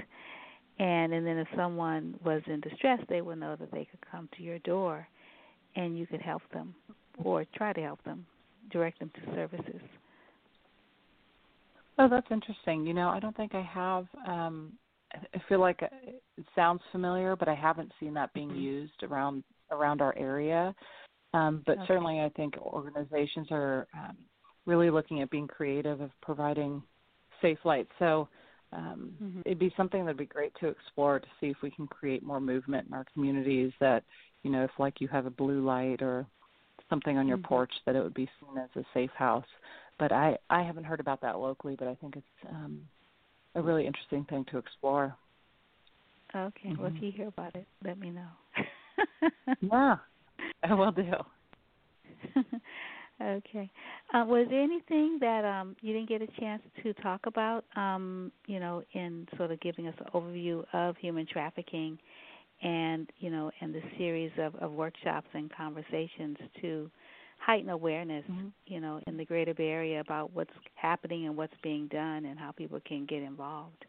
Speaker 1: And and then if someone was in distress, they would know that they could come to your door, and you could help them or try to help them, direct them to services.
Speaker 2: Oh, that's interesting. You know, I don't think I have um I feel like it sounds familiar, but I haven't seen that being
Speaker 1: mm-hmm.
Speaker 2: used around around our area. Um, but
Speaker 1: okay.
Speaker 2: certainly, I think organizations are um, really looking at being creative of providing safe lights. So um, mm-hmm. it'd be something that'd be great to explore to see if we can create more movement in our communities. That you know, if like you have a blue light or something on your
Speaker 1: mm-hmm.
Speaker 2: porch, that it would be seen as a safe house. But I I haven't heard about that locally, but I think it's um, a really interesting thing to explore.
Speaker 1: Okay.
Speaker 2: Mm-hmm.
Speaker 1: Well, if you hear about it, let me know.
Speaker 2: yeah, I will do.
Speaker 1: okay. Uh, was there anything that um, you didn't get a chance to talk about, um, you know, in sort of giving us an overview of human trafficking and, you know, and the series of, of workshops and conversations to heighten awareness,
Speaker 2: mm-hmm.
Speaker 1: you know, in the greater Bay Area about what's happening and what's being done and how people can get involved?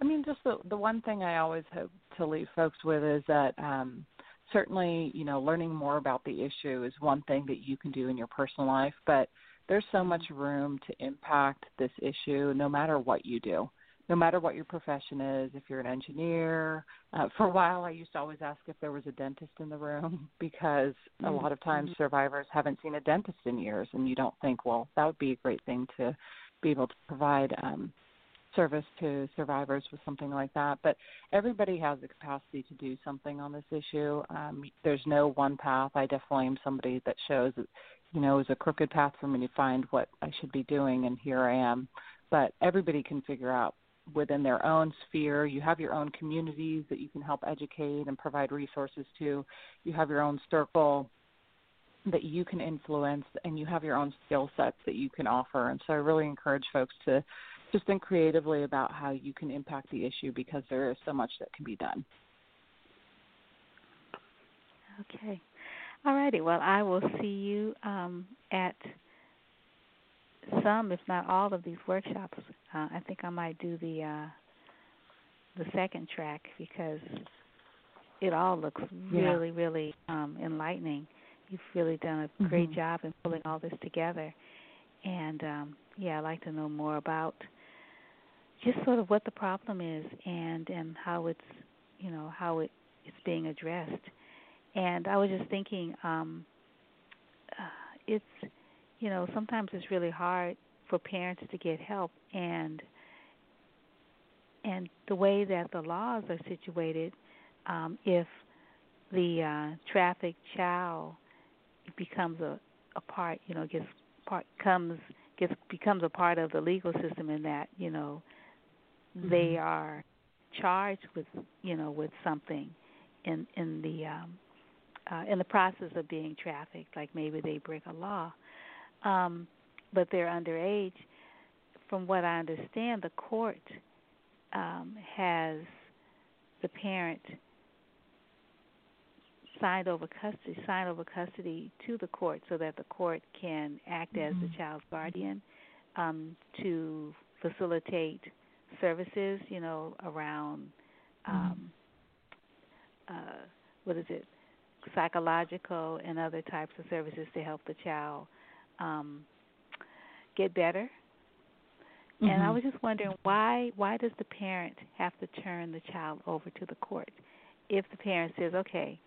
Speaker 2: I mean, just the the one thing I always hope to leave folks with is that um, certainly, you know, learning more about the issue is one thing that you can do in your personal life, but there's so much room to impact this issue no matter what you do no matter what your profession is, if you're an engineer. Uh, for a while, I used to always ask if there was a dentist in the room because mm-hmm. a lot of times mm-hmm. survivors haven't seen a dentist in years, and you don't think, well, that would be a great thing to be able to provide um, service to survivors with something like that. But everybody has the capacity to do something on this issue. Um, there's no one path. I definitely am somebody that shows, you know, is a crooked path for me to find what I should be doing, and here I am. But everybody can figure out within their own sphere. You have your own communities that you can help educate and provide resources to. You have your own circle that you can influence, and you have your own skill sets that you can offer. And so I really encourage folks to just think creatively about how you can impact the issue because there is so much that can be done.
Speaker 1: Okay. All righty. Well, I will see you um, at some, if not all, of these workshops. Uh, I think I might do the uh, the second track because it all looks really, yeah. really um, enlightening. You've really done a great
Speaker 2: mm-hmm.
Speaker 1: job in pulling all this together, and um, yeah, I'd like to know more about just sort of what the problem is and and how it's you know how it it's being addressed. And I was just thinking, um, uh, it's you know, sometimes it's really hard for parents to get help and and the way that the laws are situated, um, if the uh, trafficked child becomes a, a part, you know, gets part comes gets becomes a part of the legal system in that, you know, mm-hmm. they are charged with, you know, with something in in the um uh in the process of being trafficked, like maybe they break a law. Um but they're underage. From what I understand, the court um has the parent signed over custody signed over custody to the court so that the court can act mm-hmm. as the mm-hmm. child's guardian um, to facilitate services, you know, around mm-hmm. um, uh, what is it, psychological and other types of services to help the child um, get better. Mm-hmm. And I mm-hmm. was just wondering why why does the parent have to turn the child over to the court? If the parent says, "Okay,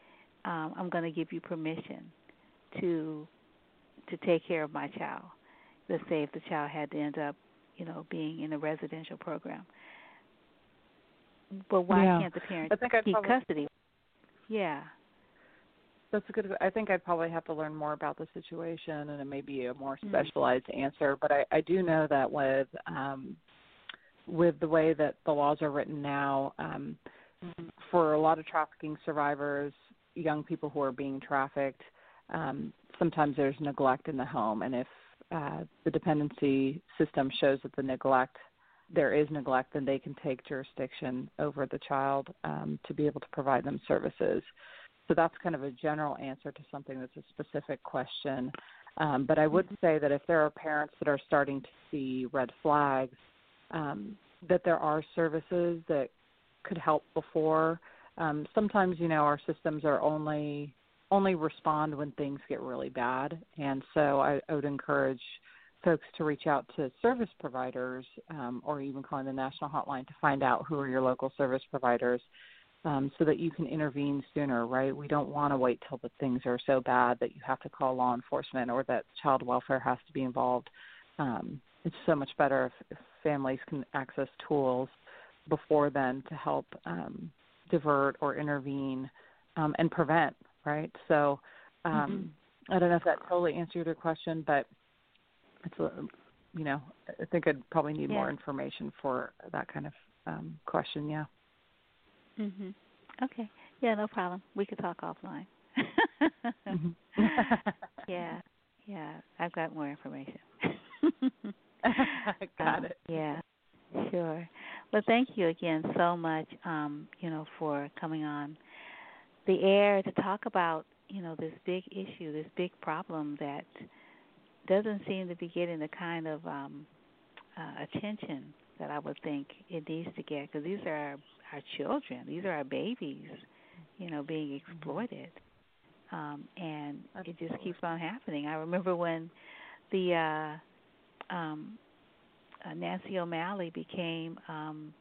Speaker 1: um, I'm going to give you permission to to take care of my child. Let's say if the child had to end up, you know, being in a residential program. But why
Speaker 2: yeah.
Speaker 1: can't the parents
Speaker 2: I think I'd
Speaker 1: keep
Speaker 2: probably,
Speaker 1: custody? Yeah.
Speaker 2: That's a good. I think I'd probably have to learn more about the situation, and it may be a more mm-hmm. specialized mm-hmm. answer. But I, I do know that with um, with the way that the laws are written now, um, mm-hmm. for a lot of trafficking survivors, young people who are being trafficked, um, sometimes there's neglect in the home, and if uh, the dependency system shows that the neglect there is neglect, then they can take jurisdiction over the child um, to be able to provide them services. So that's kind of a general answer to something that's a specific question. Um, but I would say that if there are parents that are starting to see red flags, um, that there are services that could help before um, sometimes you know our systems are only only respond when things get really bad, and so I, I would encourage folks to reach out to service providers um, or even calling the national hotline to find out who are your local service providers um, so that you can intervene sooner, right? We don't want to wait till the things are so bad that you have to call law enforcement or that child welfare has to be involved. Um, it's so much better if, if families can access tools before then to help um, divert or intervene um, and prevent, right? So um, mm-hmm. I don't know if that totally answered your question, but it's a, you know, I think I'd probably need
Speaker 1: yeah.
Speaker 2: more information for that kind of um, question. Yeah.
Speaker 1: Mhm. Okay. Yeah, no problem. We could talk offline. mm-hmm. yeah. Yeah, I've got more information.
Speaker 2: got
Speaker 1: um,
Speaker 2: it.
Speaker 1: Yeah. Sure. Well, thank you again so much, um, you know, for coming on the air to talk about, you know, this big issue, this big problem that doesn't seem to be getting the kind of um, uh, attention that I would think it needs to get because these are our, our children, these are our babies, you know, being mm-hmm. exploited, um, and it just keeps on happening. I remember when the uh, um, uh, Nancy O'Malley became um,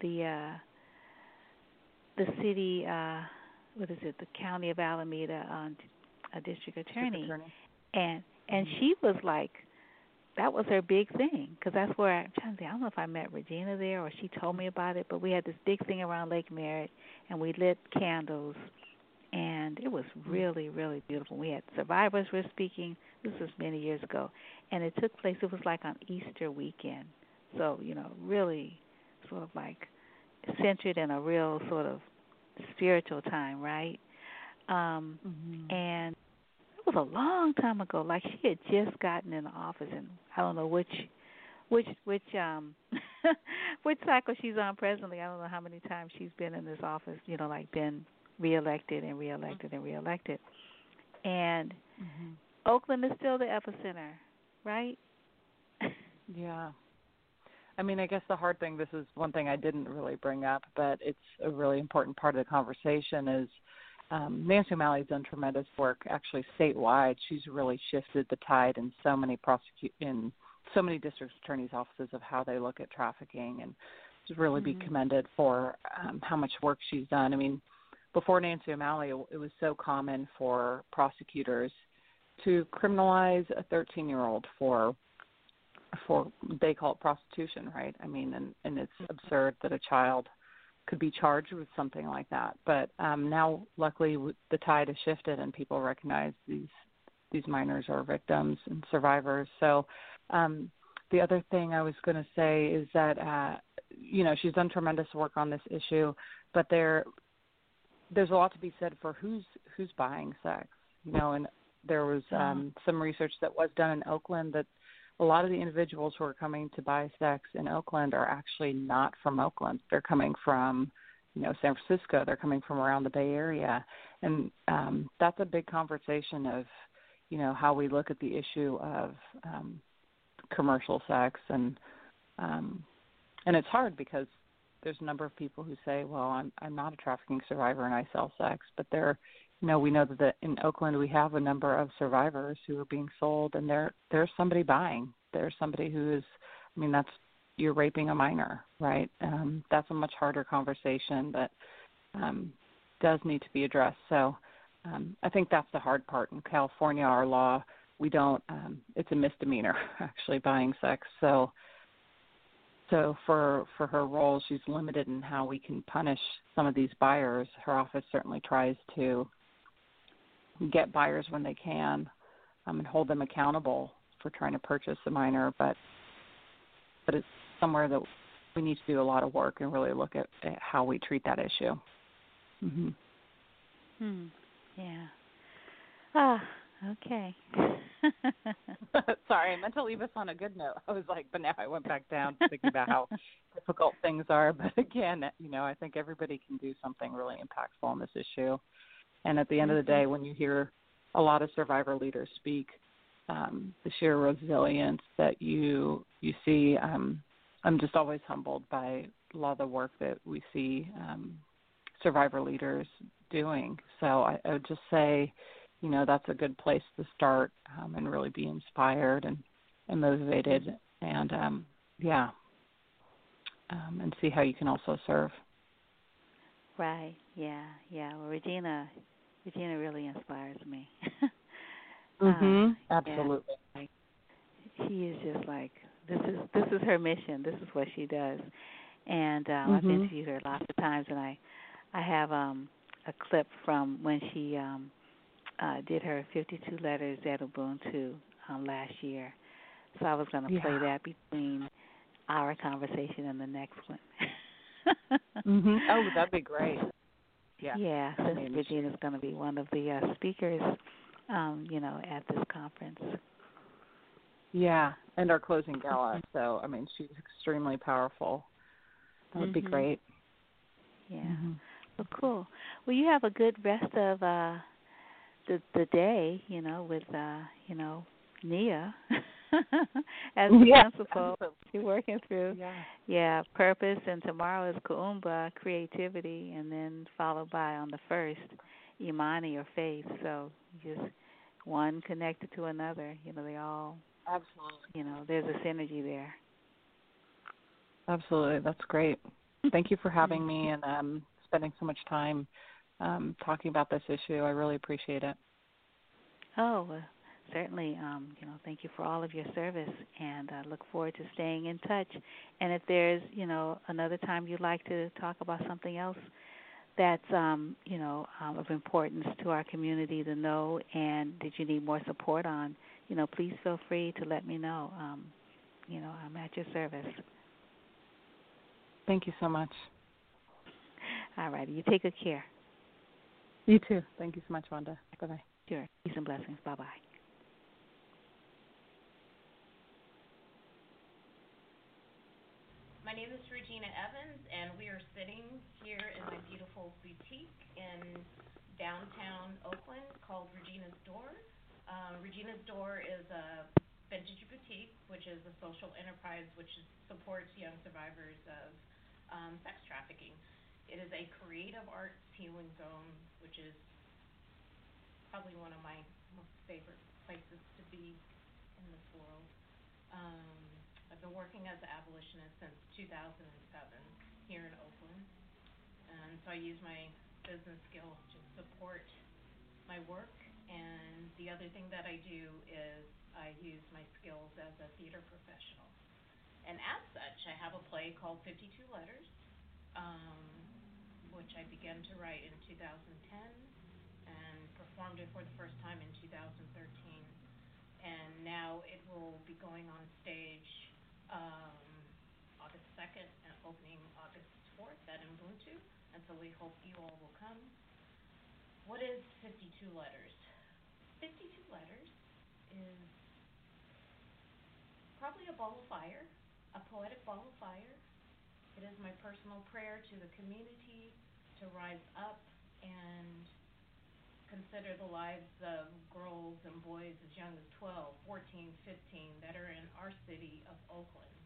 Speaker 1: the uh, the city uh, what is it the county of Alameda uh, a district attorney,
Speaker 2: district attorney.
Speaker 1: and and
Speaker 2: mm-hmm.
Speaker 1: she was like that was her big thing because that's where I, I'm trying to think. I don't know if I met Regina there or she told me about it, but we had this big thing around Lake Merritt, and we lit candles, and it was mm-hmm. really really beautiful. We had survivors were speaking. This was many years ago, and it took place. It was like on Easter weekend, so you know, really sort of like centered in a real sort of spiritual time, right? Um,
Speaker 2: mm-hmm.
Speaker 1: And it was a long time ago. Like she had just gotten in the office, and I don't know which which which um which cycle she's on presently. I don't know how many times she's been in this office. You know, like been reelected and reelected and reelected. And
Speaker 2: mm-hmm.
Speaker 1: Oakland is still the epicenter, right?
Speaker 2: yeah. I mean, I guess the hard thing, this is one thing I didn't really bring up, but it's a really important part of the conversation is um, Nancy O'Malley's done tremendous work actually statewide. She's really shifted the tide in so many prosecute in so many district attorneys' offices of how they look at trafficking and to really
Speaker 1: mm-hmm.
Speaker 2: be commended for um, how much work she's done. I mean, before Nancy O'Malley, it was so common for prosecutors to criminalize a 13 year old for for they call it prostitution, right? I mean, and and it's absurd that a child could be charged with something like that. But um, now, luckily, the tide has shifted, and people recognize these these minors are victims and survivors. So, um, the other thing I was going to say is that uh, you know she's done tremendous work on this issue, but there there's a lot to be said for who's who's buying sex. You know, and there was um, some research that was done in Oakland that a lot of the individuals who are coming to buy sex in Oakland are actually not from Oakland. They're coming from, you know, San Francisco. They're coming from around the Bay Area, and um, that's a big conversation of, you know, how we look at the issue of um, commercial sex and um, and it's hard because there's a number of people who say, well, I'm I'm not a trafficking survivor and I sell sex, but they're know, we know that in Oakland we have a number of survivors who are being sold, and there there's somebody buying. There's somebody who is, I mean, that's you're raping a minor, right? Um, that's a much harder conversation that um, does need to be addressed. So um, I think that's the hard part. In California, our law, we don't. Um, it's a misdemeanor actually buying sex. So so for for her role, she's limited in how we can punish some of these buyers. Her office certainly tries to get buyers when they can um, and hold them accountable for trying to purchase a minor, but but it's somewhere that we need to do a lot of work and really look at, at how we treat that issue.
Speaker 1: Mhm. Hmm. Yeah. Ah. Okay.
Speaker 2: Sorry, I meant to leave us on a good note. I was like, but now I went back down thinking about how difficult things are. But again, you know, I think everybody can do something really impactful on this issue. And at the end mm-hmm. of the mm-hmm. day, when you hear a lot of survivor leaders speak, um, the sheer resilience that you you see, um, I'm just always humbled by a lot of the work that we see um, survivor leaders doing. So I, I would just say, you know, that's a good place to start um, and really be inspired and, and motivated, and um, yeah, um, and see how you can also serve.
Speaker 1: Right. Yeah. Yeah. Well, Regina, Regina really inspires me.
Speaker 2: mhm. Uh, Absolutely.
Speaker 1: Yeah. She is just like this is this is her mission. This is what she does. And um mm-hmm. I've interviewed her lots of times, and I I have um a clip from when she um uh did her 52 letters at Ubuntu um last year. So I was going to yeah. play that between our conversation and the next one.
Speaker 2: mhm. Oh, that'd be great. Yeah.
Speaker 1: Yeah. Since Regina's going to be one of the uh, speakers, um, you know, at this conference.
Speaker 2: Yeah, and our closing gala. So I mean, she's extremely powerful. That would
Speaker 1: mm-hmm.
Speaker 2: be great.
Speaker 1: Yeah. Mm-hmm. Well, cool. Well, you have a good rest of uh the the day. You know, with uh, you know, Nia. as the
Speaker 2: yeah,
Speaker 1: principal. You're working through
Speaker 2: yeah.
Speaker 1: yeah, purpose and tomorrow is Kuumba, creativity and then followed by on the first, Imani or faith. So just one connected to another. You know, they all
Speaker 2: Absolutely.
Speaker 1: You know, there's a synergy there.
Speaker 2: Absolutely. That's great. Thank you for having me and um spending so much time um talking about this issue. I really appreciate it.
Speaker 1: Oh, certainly, um, you know, thank you for all of your service, and I look forward to staying in touch. And if there's, you know, another time you'd like to talk about something else that's, um, you know, um, of importance to our community to know, and that you need more support on, you know, please feel free to let me know. Um, you know, I'm at your service.
Speaker 2: Thank you so much.
Speaker 1: All righty. You take good care.
Speaker 2: You too. Thank you so much, Wanda. Bye bye.
Speaker 1: Sure. Peace and blessings. Bye bye.
Speaker 3: My name is Regina Evans, and we are sitting here in my beautiful boutique in downtown Oakland called Regina's Door. Uh, Regina's Door is a vintage boutique, which is a social enterprise which is, supports young survivors of um, sex trafficking. It is a creative arts healing zone, which is probably one of my most favorite places to be in this world. Um, I've been working as an abolitionist since 2007 here in Oakland. And so I use my business skills to support my work And the other thing that I do is I use my skills as a theater professional. And as such, I have a play called 52 Letters, um, which I began to write in 2010 and performed it for the first time in 2013. And now it will be going on stage um, August 2nd and opening August 4th at Ubuntu. And so we hope you all will come. What is 52 Letters? 52 Letters is probably a ball of fire, a poetic ball of fire. It is my personal prayer to the community to rise up and consider the lives of girls and boys as young as 12, 14, 15 that are in our city of Oakland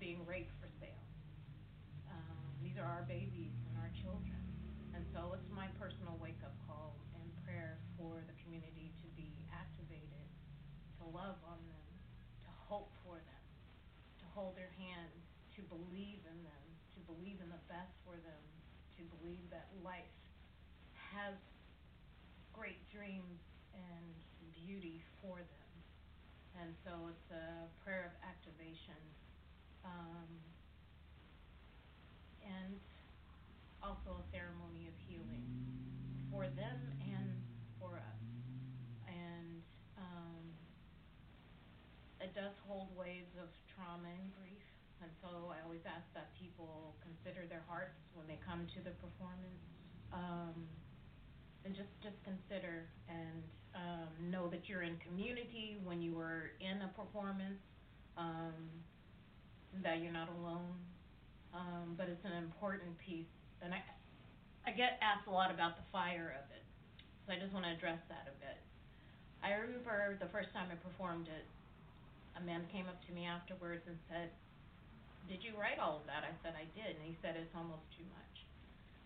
Speaker 3: being raped for sale. Um, these are our babies and our children. And so it's my personal wake up call and prayer for the community to be activated, to love on them, to hope for them, to hold their hand, to believe in them, to believe in the best for them, to believe that life has great dreams and beauty for them. And so it's a prayer of activation. Um, and also a ceremony of healing for them and for us. And um, it does hold waves of trauma and grief. And so I always ask that people consider their hearts when they come to the performance. Um, and just just consider and um, know that you're in community when you are in a performance, um, that you're not alone. Um, but it's an important piece, and I I get asked a lot about the fire of it, so I just want to address that a bit. I remember the first time I performed it, a man came up to me afterwards and said, "Did you write all of that?" I said, "I did," and he said, "It's almost too much."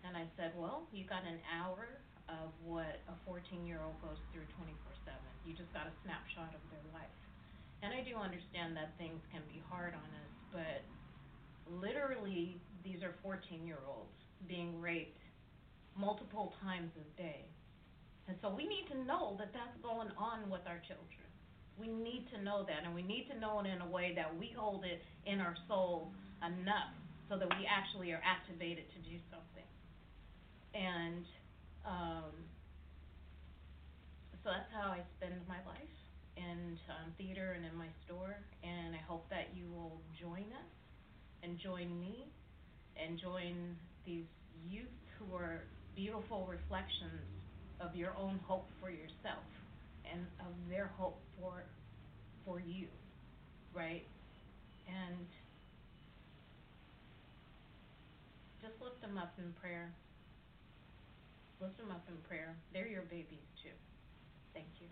Speaker 3: And I said, "Well, you got an hour of what a 14-year-old goes through 24/7. You just got a snapshot of their life. And I do understand that things can be hard on us, but literally these are 14-year-olds being raped multiple times a day. And so we need to know that that's going on with our children. We need to know that, and we need to know it in a way that we hold it in our soul enough so that we actually are activated to do something. And um, so that's how I spend my life in um, theater and in my store. And I hope that you will join us and join me and join these youth who are beautiful reflections of your own hope for yourself and of their hope for for you, right? And just lift them up in prayer lift them up in prayer. They're your babies too. Thank you.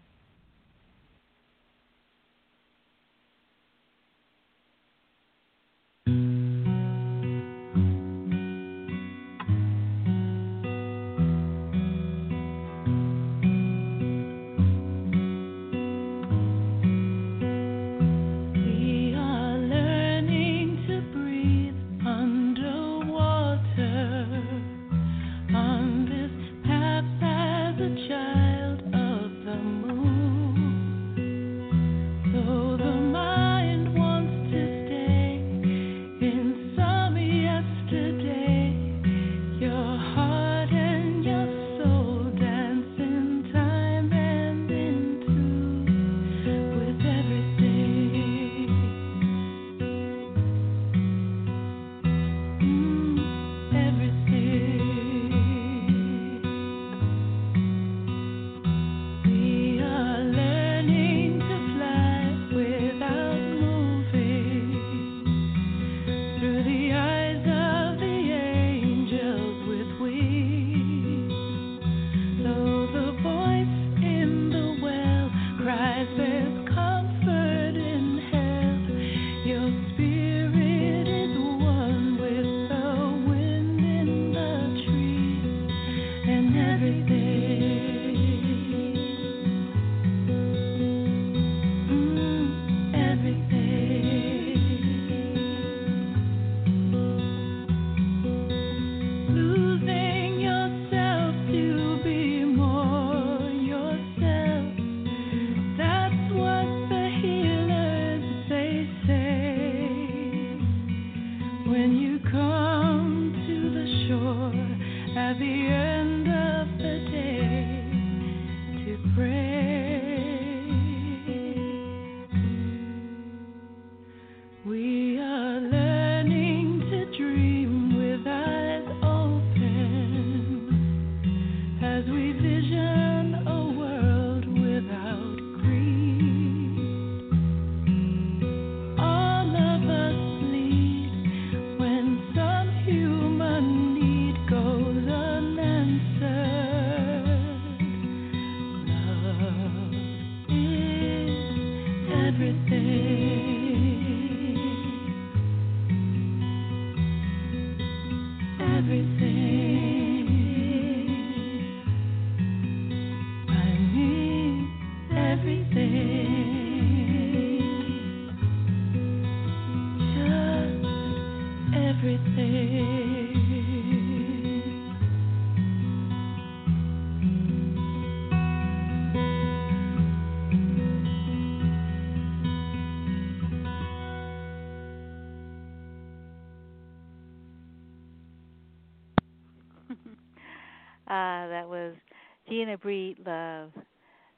Speaker 1: Gina Breedlove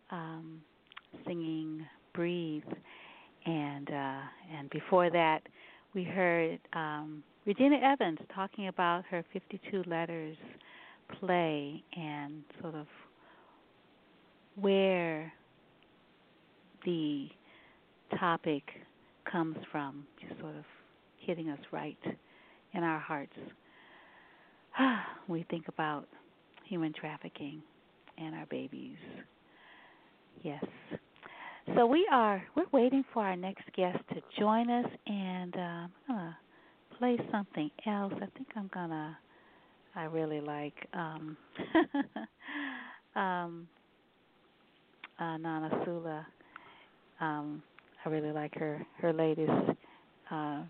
Speaker 1: um, singing "Breathe," and uh, and before that, we heard um, Regina Evans talking about her 52 letters play and sort of where the topic comes from, just sort of hitting us right in our hearts. we think about human trafficking and our babies. Yes. So we are we're waiting for our next guest to join us, and uh, I'm gonna play something else. I think I'm gonna. I really like um, um, uh, Nana Sula. Um, I really like her her latest uh,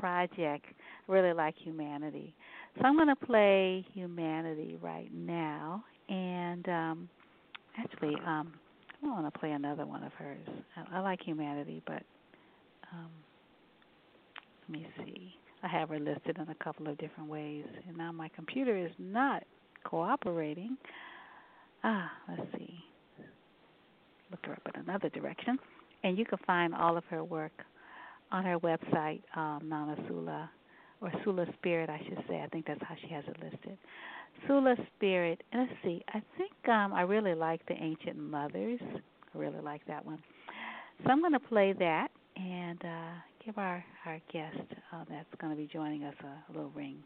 Speaker 1: project. I really like humanity. So I'm going to play humanity right now, and um, actually, um, I want to play another one of hers. I, I like humanity, but um, let me see. I have her listed in a couple of different ways, and now my computer is not cooperating. Ah, let's see. Look her up in another direction, and you can find all of her work on her website, um, Nana Sula, or Sula Spirit, I should say. I think that's how she has it listed. Sula Spirit. And let's see. I think um, I really like the Ancient Mothers. I really like that one. So I'm going to play that and uh, give our our guest uh, that's going to be joining us a, a little ring.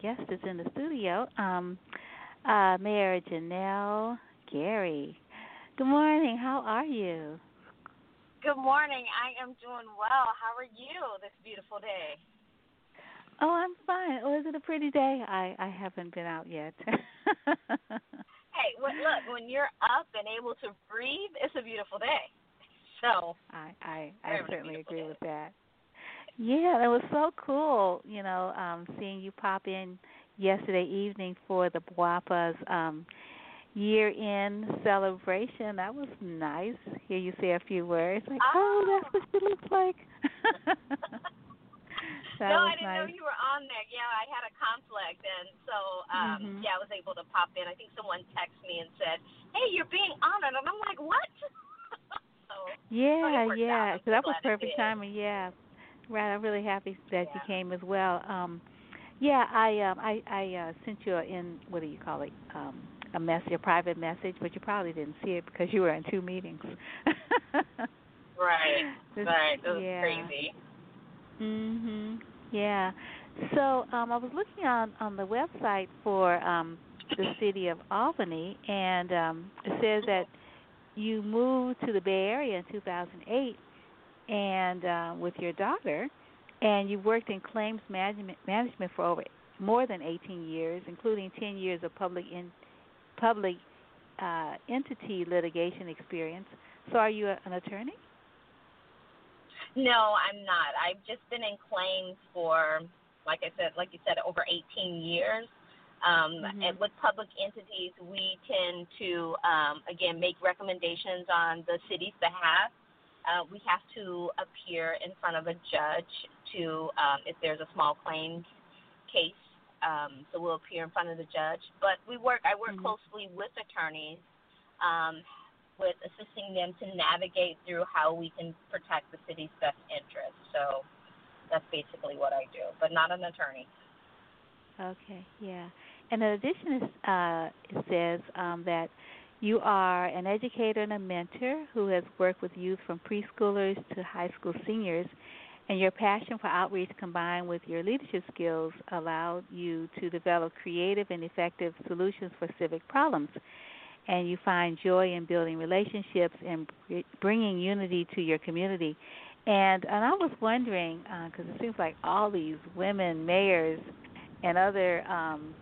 Speaker 1: Guest is in the studio, um, uh, Mayor Janelle Gary. Good morning. How are you?
Speaker 4: Good morning. I am doing well. How are you this beautiful day?
Speaker 1: Oh, I'm fine. Oh, is it a pretty day? I I haven't been out yet.
Speaker 4: hey, well, look, when you're up and able to breathe, it's a beautiful day. So
Speaker 1: I I, I certainly agree day. with that. Yeah, it was so cool, you know, um, seeing you pop in yesterday evening for the BWOPA's um year end celebration. That was nice. Hear you say a few words like,
Speaker 4: Oh,
Speaker 1: oh that's what she looks like.
Speaker 4: No, I didn't nice. know you were on there. Yeah, I had a conflict, and so um mm-hmm. yeah, I was able to pop in. I think someone texted me and said, "Hey, you're being honored," and I'm like, "What?" so,
Speaker 1: yeah, so yeah. So that was perfect timing. Yeah, right. I'm really happy that yeah. you came as well. Um, yeah, I um I I uh, sent you a in what do you call it um a message, a private message, but you probably didn't see it because you were in two meetings.
Speaker 4: right, right. It was yeah. crazy.
Speaker 1: Mhm. Yeah. So um, I was looking on on the website for um, the city of Albany, and um, it says that you moved to the Bay Area in 2008, and uh, with your daughter, and you worked in claims management management for over more than 18 years, including 10 years of public in public uh, entity litigation experience. So, are you a, an attorney?
Speaker 4: No, I'm not. I've just been in claims for, like I said, like you said, over 18 years. Um, mm-hmm. And with public entities, we tend to, um, again, make recommendations on the city's behalf. Uh, we have to appear in front of a judge to, um, if there's a small claim case, um, so we'll appear in front of the judge. But we work, I work mm-hmm. closely with attorneys, um, with assisting them to navigate through how we can protect the city's best interests. So that's basically what I do, but not an attorney.
Speaker 1: Okay, yeah. And in addition, uh, it says um, that you are an educator and a mentor who has worked with youth from preschoolers to high school seniors, and your passion for outreach combined with your leadership skills allowed you to develop creative and effective solutions for civic problems and you find joy in building relationships and bringing unity to your community. And and I was wondering because uh, it seems like all these women mayors and other um,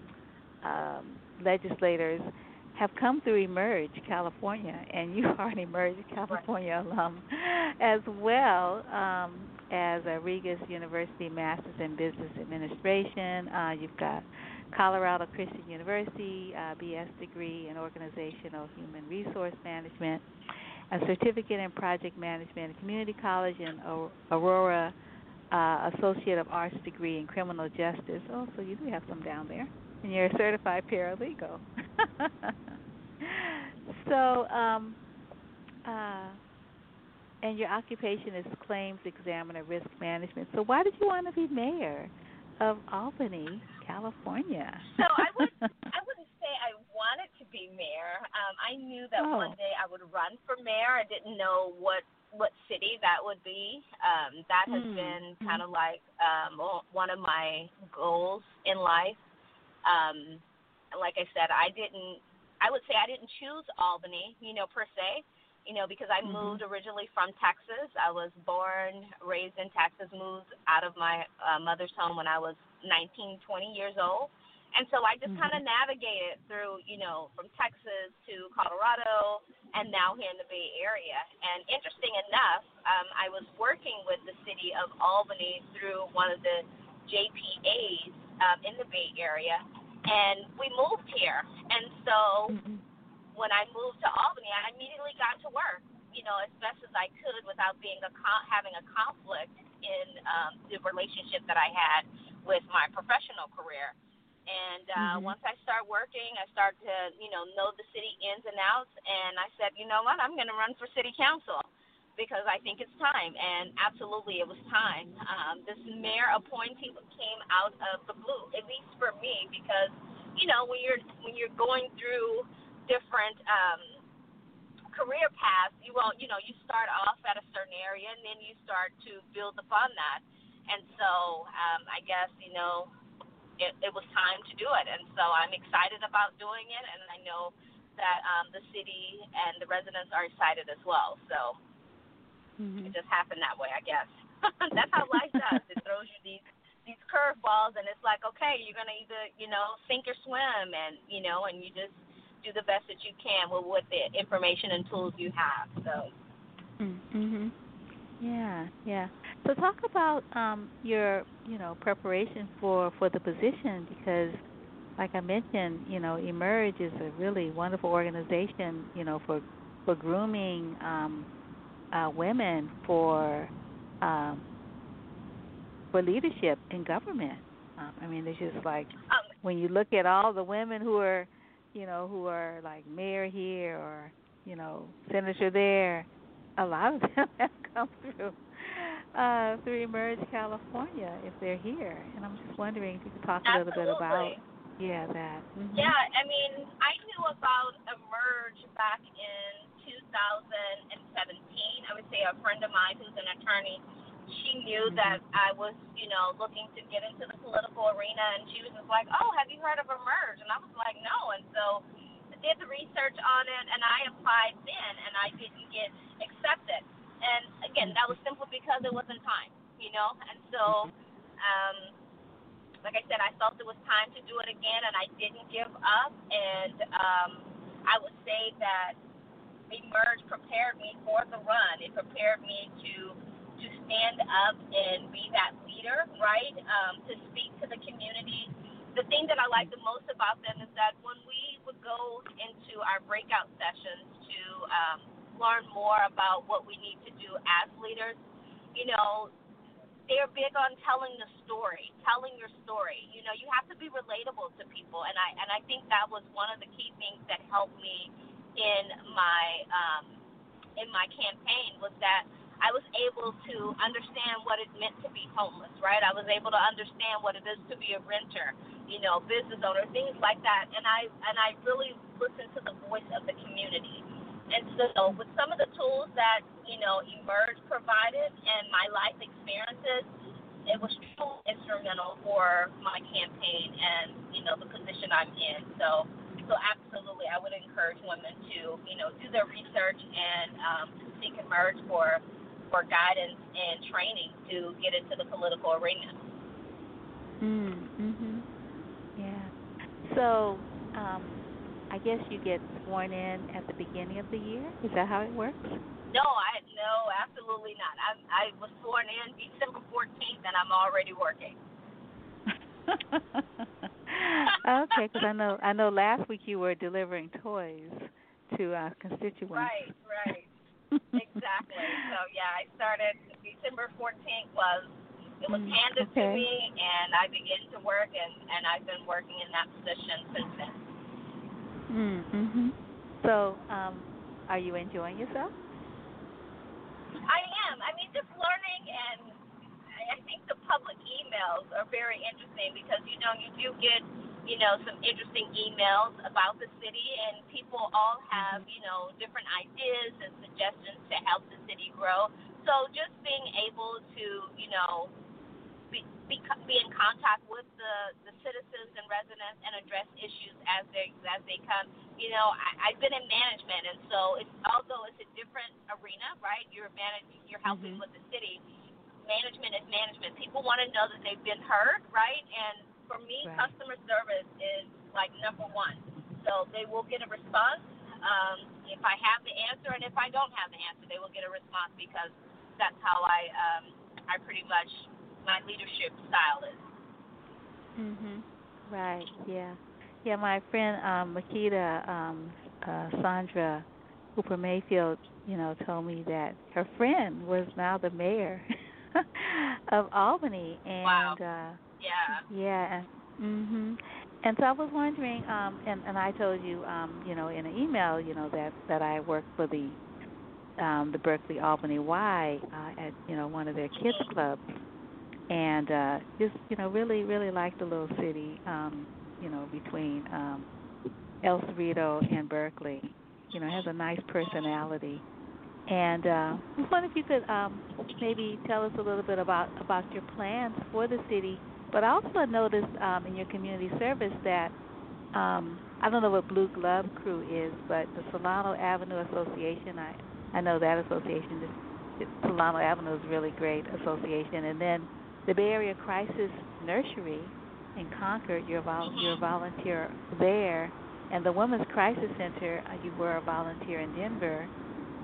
Speaker 1: um, legislators have come through Emerge California, and you are an Emerge California alum as well um, as a Regis University Masters in Business Administration. Uh, you've got Colorado Christian University, uh, BS degree in Organizational Human Resource Management, a certificate in Project Management at Community College, and Aurora uh, Associate of Arts degree in Criminal Justice. Oh, so you do have some down there. And you're a certified paralegal. so, um, uh, and your occupation is claims examiner risk management. So, why did you want to be mayor? of Albany, California.
Speaker 4: so I would I wouldn't say I wanted to be mayor. Um, I knew that oh. one day I would run for mayor. I didn't know what what city that would be. Um, that has mm. been kind of like um, one of my goals in life. Um, like I said, I didn't. I would say I didn't choose Albany, you know, per se you know, because I mm-hmm. moved originally from Texas. I was born, raised in Texas, moved out of my uh, mother's home when I was 19, 20 years old. And so I just mm-hmm. kind of navigated through, you know, from Texas to Colorado and now here in the Bay Area. And interesting enough, um, I was working with the city of Albany through one of the JPAs um, in the Bay Area. And we moved here. And so mm-hmm when I moved to Albany, I immediately got to work, you know, as best as I could without being a having a conflict in um, the relationship that I had with my professional career. And uh, mm-hmm. once I start working, I start to, you know, know the city ins and outs. And I said, you know what, I'm going to run for city council because I think it's time. And absolutely, it was time. Um, this mayor appointee came out of the blue, at least for me, because you know when you're when you're going through different um, career paths, you won't, you know, you start off at a certain area and then you start to build upon that. And so um, I guess, you know, it, it was time to do it. And so I'm excited about doing it. And I know that um, the city and the residents are excited as well. So.
Speaker 1: Mm-hmm.
Speaker 4: It just happened that way, I guess. That's how life does. It throws you these these curveballs, and it's like, okay, you're gonna either you know sink or swim, and you know, and you just do the best that you can with what the information and tools you have. So.
Speaker 1: Mhm. Yeah, yeah. So talk about um your, you know, preparation for for the position because like I mentioned, you know, Emerge is a really wonderful organization, you know, for for grooming um uh women for um for leadership in government. Um, I mean, it's just like when you look at all the women who are, you know, who are like mayor here or you know senator there, a lot of them have come through uh, through Emerge California if they're here. And I'm just wondering if you could talk a little bit about yeah that. Mm-hmm.
Speaker 4: Yeah, I mean, I knew about Emerge back in 2017. I would say a friend of mine who's an attorney, she knew
Speaker 1: Mhm.
Speaker 4: that I was, you know, looking to get into the political arena, and she was just like, "Oh, have you heard of Emerge?" And I was like, "No." And so I did the research on it, and I applied then, and I didn't get accepted. And again, that was simply because it wasn't time, you know. And so, um, like I said, I felt it was time to do it again, and I didn't give up. And um, I would say that Emerge prepared me for the run. It prepared me to to stand up and be that leader, right? Um, to speak to the community. The thing that I like the most about them is that when we would go into our breakout sessions to um, learn more about what we need to do as leaders, you know, they're big on telling the story, telling your story. You know, you have to be relatable to people, and I and I think that was one of the key things that helped me in my um, in my campaign was that I was able to understand what it meant to be homeless, right? I was able to understand what it is to be a renter, you know, business owner, things like that. And I and I really listened to the voice of the community. And so with some of the tools that, you know, Emerge provided and my life experiences, it was truly instrumental for my campaign and, you know, the position I'm in. So so absolutely I would encourage women to, you know, do their research and um, seek Emerge for for guidance and training to get into the political arena.
Speaker 1: Mm, mhm. Yeah. So, um, I guess you get sworn in at the beginning of the year. Is that how it works?
Speaker 4: No, I no, absolutely not. I I was sworn in December 14th, and I'm already working.
Speaker 1: okay, because I know I know last week you were delivering toys to uh, constituents.
Speaker 4: Right, right, exactly. So yeah, I started December 14th was it was
Speaker 1: Mm,
Speaker 4: handed
Speaker 1: okay.
Speaker 4: to me, and I began to work, and and I've been working in that position since then.
Speaker 1: Mm, mhm. So, um, are you enjoying yourself?
Speaker 4: I am. I mean, just learning, and I think the public emails are very interesting because you know you do get you know some interesting emails about the city, and people all have you know different ideas and suggestions to help the city grow. So just being able to you know be, be be in contact with the the citizens and residents and address issues as they as they come. You know, I, I've been in management, and so it's although it's a different arena, right? You're managing, you're helping
Speaker 1: Mhm.
Speaker 4: with the city. Management is management. People want to know that they've been heard, right? And for me,
Speaker 1: Right.
Speaker 4: customer service is like number one. So they will get a response. Um, if I have the answer, and if I don't have the answer, they will get a response because that's how I um, I pretty much my leadership style is.
Speaker 1: Mhm. Right. Yeah. Yeah. My friend um, Makita um, uh, Sandra Hooper Mayfield, you know, told me that her friend was now the mayor of Albany, and
Speaker 4: Wow.
Speaker 1: uh,
Speaker 4: Yeah.
Speaker 1: yeah. Mhm. And so I was wondering, um, and and I told you, um, you know, in an email, you know, that that I work for the um, the Berkeley Albany Y uh, at you know one of their kids clubs, and uh, just you know really really like the little city, um, you know, between um, El Cerrito and Berkeley. You know, has a nice personality. And uh, I was wondering if you could um, maybe tell us a little bit about about your plans for the city. But I also noticed um, in your community service that um, I don't know what Blue Glove Crew is, but the Solano Avenue Association, I I know that association is Solano Avenue is a really great association, and then the Bay Area Crisis Nursery in Concord. You're vol- you're a volunteer there, and the Women's Crisis Center. Uh, you were a volunteer in Denver,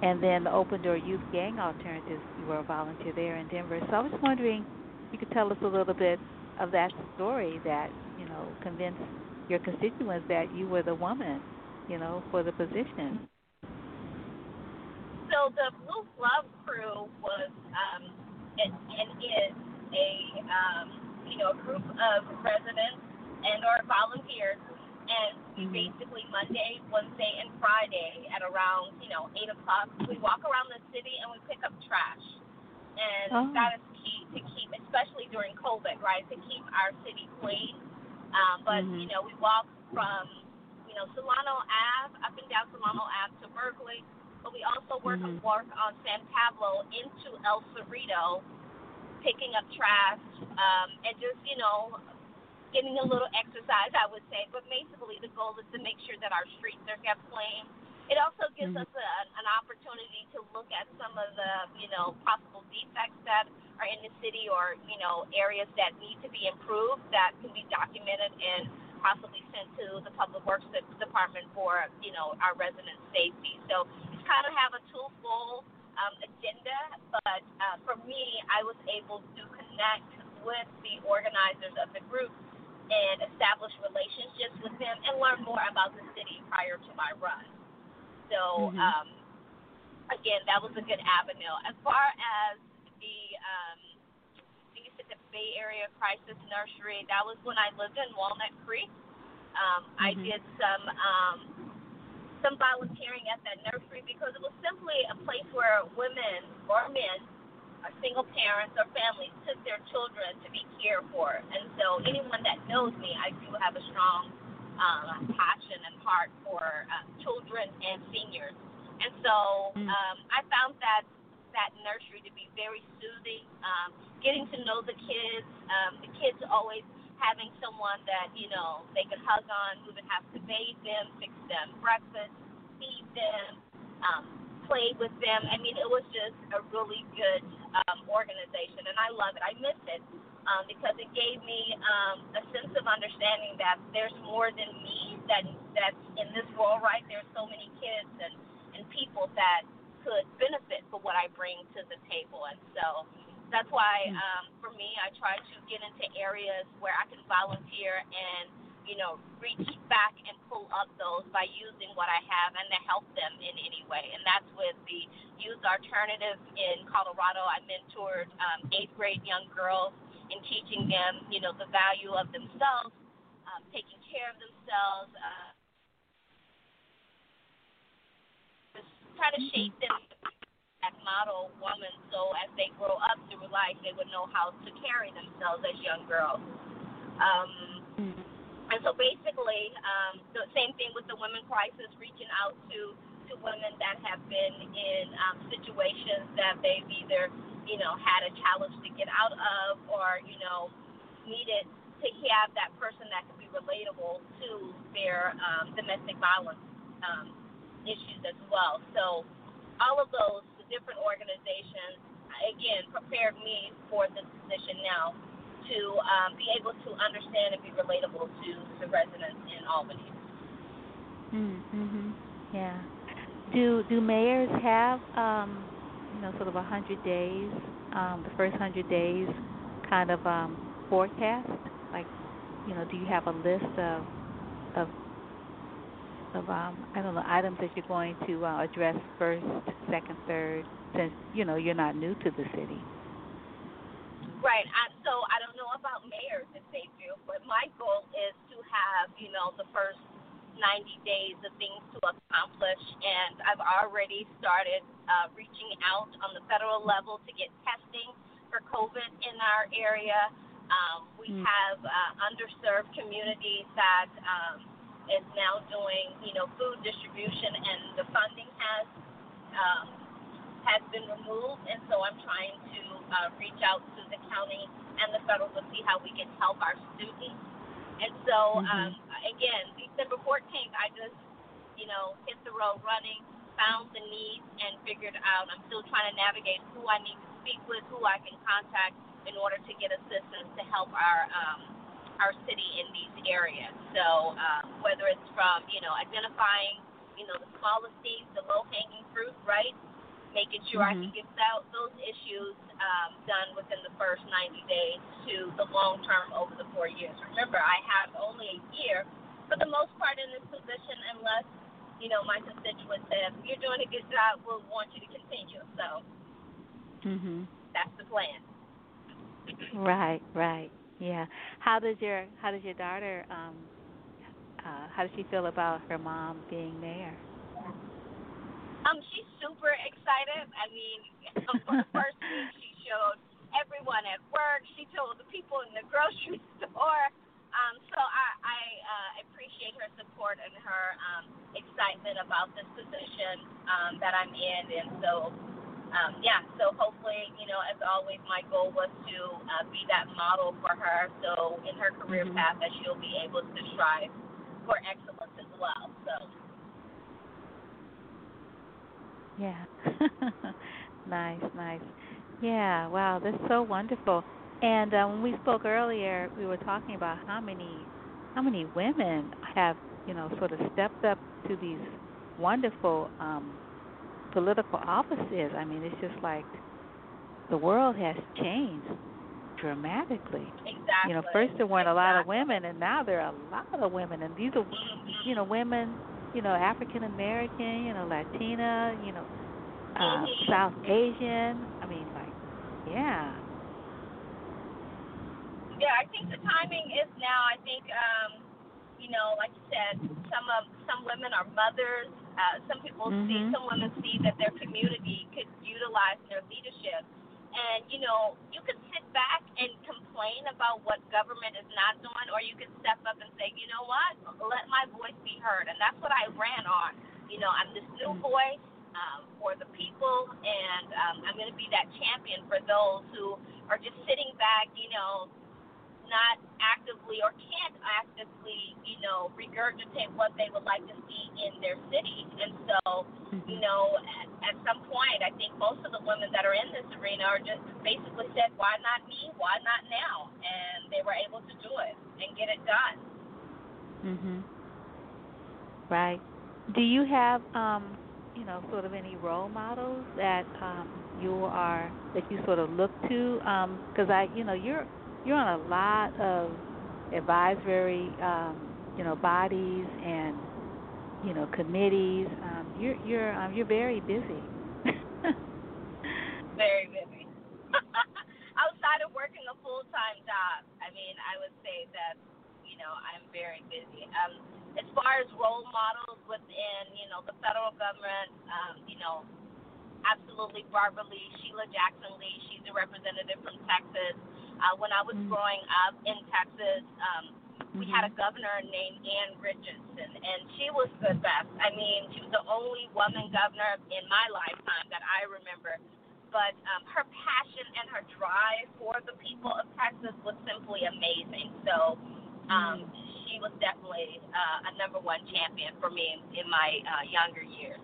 Speaker 1: and then the Open Door Youth Gang Alternatives. You were a volunteer there in Denver. So I was wondering, you could tell us a little bit of that story that you know convinced your constituents that you were the woman, you know, for the position.
Speaker 4: So the Blue Glove Crew was um, and, and is a um, you know a group of residents and or volunteers, and mm-hmm. basically Monday, Wednesday, and Friday at around you know eight o'clock we walk around the city and we pick up trash, and oh. that is key to keep, especially during COVID, right? To keep our city clean. Um, but mm-hmm. you know we walk from you know Solano Ave up and down Solano Ave to Berkeley but we also work mm-hmm. work on San Pablo into El Cerrito, picking up trash, um, and just you know getting a little exercise, I would say. But basically, the goal is to make sure that our streets are kept clean. It also gives mm-hmm. us a, an opportunity to look at some of the, you know, possible defects that are in the city or, you know, areas that need to be improved that can be documented and possibly sent to the Public Works Department for, you know, our resident safety. So kind of have a twofold um, agenda, but uh, for me, I was able to connect with the organizers of the group and establish relationships with them and learn more about the city prior to my run. So, mm-hmm. um, again, that was a good avenue. As far as the, um, I think you said the Bay Area Crisis Nursery, that was when I lived in Walnut Creek. Um, mm-hmm. I did some um, some volunteering at that nursery because it was simply a place where women or men, single parents or families, took their children to be cared for. And so, anyone that knows me, I do have a strong um, passion and heart for uh, children and seniors. And so, mm. um, I found that that nursery to be very soothing. Um, getting to know the kids, um, the kids always having someone that you know they could hug on, who would have to bathe them, fix them breakfast, feed them, um, play with them. I mean, it was just a really good um, organization, and I love it. I miss it um, because it gave me um, a sense of understanding that there's more than me that that's in this world. Right? There's so many kids and and people that could benefit for what I bring to the table, and so that's why hmm. um, for me, I try to get into areas where I can volunteer and you know reach back and pull up those by using what I have and to help them in any way. And that's with the Youth Alternative in Colorado. I mentored um, eighth grade young girls in teaching them, you know, the value of themselves, um, taking care of themselves. Uh, just try to shape them that model woman so as they grow up through life they would know how to carry themselves as young girls. Um, and so basically, um, the same thing with the women crisis, reaching out to to women that have been in um, situations that they've either, you know, had a challenge to get out of, or you know, needed to have that person that could be relatable to their um, domestic violence um, issues as well. So all of those different organizations, again, prepared me for this position now to um, be able to understand and be relatable to the residents in Albany.
Speaker 1: Mm-hmm. Yeah. Do do mayors have um, you know sort of a hundred days, um, the first hundred days, kind of um, forecast? Like, you know, do you have a list of of of um, I don't know items that you're going to uh, address first, second, third, since you know you're not new to the city.
Speaker 4: Right. I, so I don't know about mayors if they do, but my goal is to have you know the first 90 days of things to accomplish, and I've already started uh, reaching out on the federal level to get testing for COVID in our area. Um, we mm. have uh, underserved communities that um, is now doing, you know, food distribution, and the funding has um, has been removed, and so I'm trying to uh, reach out to the county and the federal to see how we can help our students. And so, mm-hmm. um, again, December 14th, I just, you know, hit the road running. found the needs and figured out. I'm still trying to navigate who I need to speak with, who I can contact in order to get assistance to help our um, our city in these areas. So um, whether it's from you know identifying you know the smallest things, the low hanging fruit, right? Making sure mm-hmm. I can get that, those issues um, done within the first 90 days to the long term over the four years. Remember, I have only a year for the most part in this position, unless you know my constituents say you're doing a good job, we'll want you to continue. So
Speaker 1: mhm,
Speaker 4: that's the plan.
Speaker 1: Right, right, yeah. How does your How does your daughter um uh How does she feel about her mom being mayor?
Speaker 4: Um, she's super excited. I mean, the first week, she showed everyone at work. She told the people in the grocery store. Um, so I, I uh, appreciate her support and her um, excitement about this position um, that I'm in. And so, um, yeah, so hopefully, you know, as always, my goal was to uh, be that model for her. So in her career mm-hmm. path, that she'll be able to strive for excellence as well. So.
Speaker 1: Yeah. nice, nice. Yeah, wow, that's so wonderful. And uh, when we spoke earlier, we were talking about how many how many women have you know sort of stepped up to these wonderful um, political offices. I mean, it's just like the world has changed dramatically.
Speaker 4: Exactly.
Speaker 1: You know, first there weren't
Speaker 4: exactly.
Speaker 1: a lot of women, and now there are a lot of women, and these are you know women, you know African American, you know Latina, you know uh. South Asian. I mean, like, yeah.
Speaker 4: Yeah, I think the timing is now. I think, um, you know, like you said, some of some women are mothers. Uh, some people
Speaker 1: mm-hmm.
Speaker 4: see, some women see that their community could utilize their leadership. And you know, you could sit back and complain about what government is not doing, or you could step up and say, you know what, let my voice be heard. And that's what I ran on. You know, I'm this new mm-hmm. voice um, for the people, and um, I'm going to be that champion for those who are just sitting back, you know, not actively or can't actively, you know, regurgitate what they would like to see in their city. And so,
Speaker 1: mm-hmm.
Speaker 4: you know, at, at some point, I think most of the women that are in this arena are just basically said, why not me? Why not now? And they were able to do it and get it done.
Speaker 1: Mhm. Right. Do you have um you know, sort of any role models that um, you are that you sort of look to? um Because I, you know, you're you're on a lot of advisory, um, you know, bodies and you know committees. Um, you're you're um, you're very busy.
Speaker 4: very busy. Outside of working a full time job, I mean, I would say that you know I'm very busy. Um, as far as role models within, you know, the federal government, um, you know, absolutely Barbara Lee, Sheila Jackson Lee, she's a representative from Texas. Uh, when I was growing up in Texas, um, we had a mm-hmm. governor named Ann Richardson, and she was the best. I mean, she was the only woman governor in my lifetime that I remember. But um, her passion and her drive for the people of Texas was simply amazing. So um, mm-hmm she was definitely uh, a number one champion for me in, in my uh, younger years.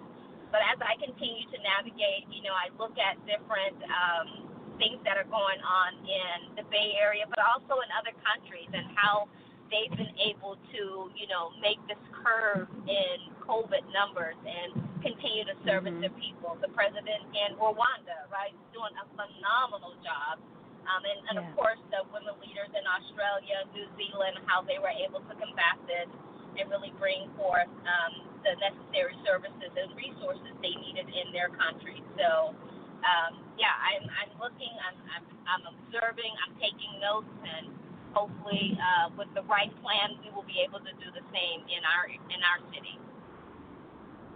Speaker 4: But as I continue to navigate, you know, I look at different um, things that are going on in the Bay Area, but also in other countries, and how they've been able to, you know, make this curve in COVID numbers and continue to service mm-hmm. their people. The president in Rwanda, right, is doing a phenomenal job um, and, and yeah. of course, the women leaders in Australia, New Zealand, how they were able to combat this and really bring forth um, the necessary services and resources they needed in their country. So, um, yeah, I'm, I'm looking, I'm, I'm, I'm observing, I'm taking notes, and hopefully, uh, with the right plan, we will be able to do the same in our in our city.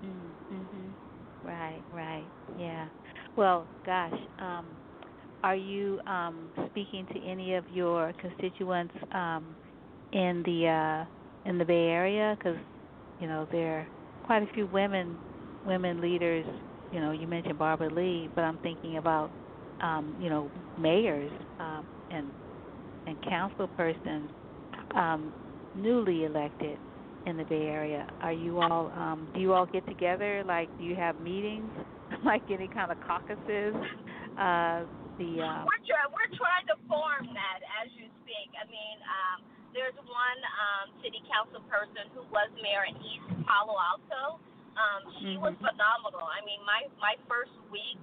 Speaker 1: Mm-hmm. Right, right, yeah. Well, gosh. Um, are you um, speaking to any of your constituents um, in the uh, in the Bay Area? Because you know there are quite a few women women leaders. You know, you mentioned Barbara Lee, but I'm thinking about um, you know mayors um, and and council persons um, newly elected in the Bay Area. Are you all um do you all get together like do you have meetings like any kind of caucuses? Uh the um
Speaker 4: We're trying we're trying to form that as you speak. I mean, um there's one um city council person who was mayor in East Palo Alto. Um she mm-hmm. was phenomenal. I mean, my my first week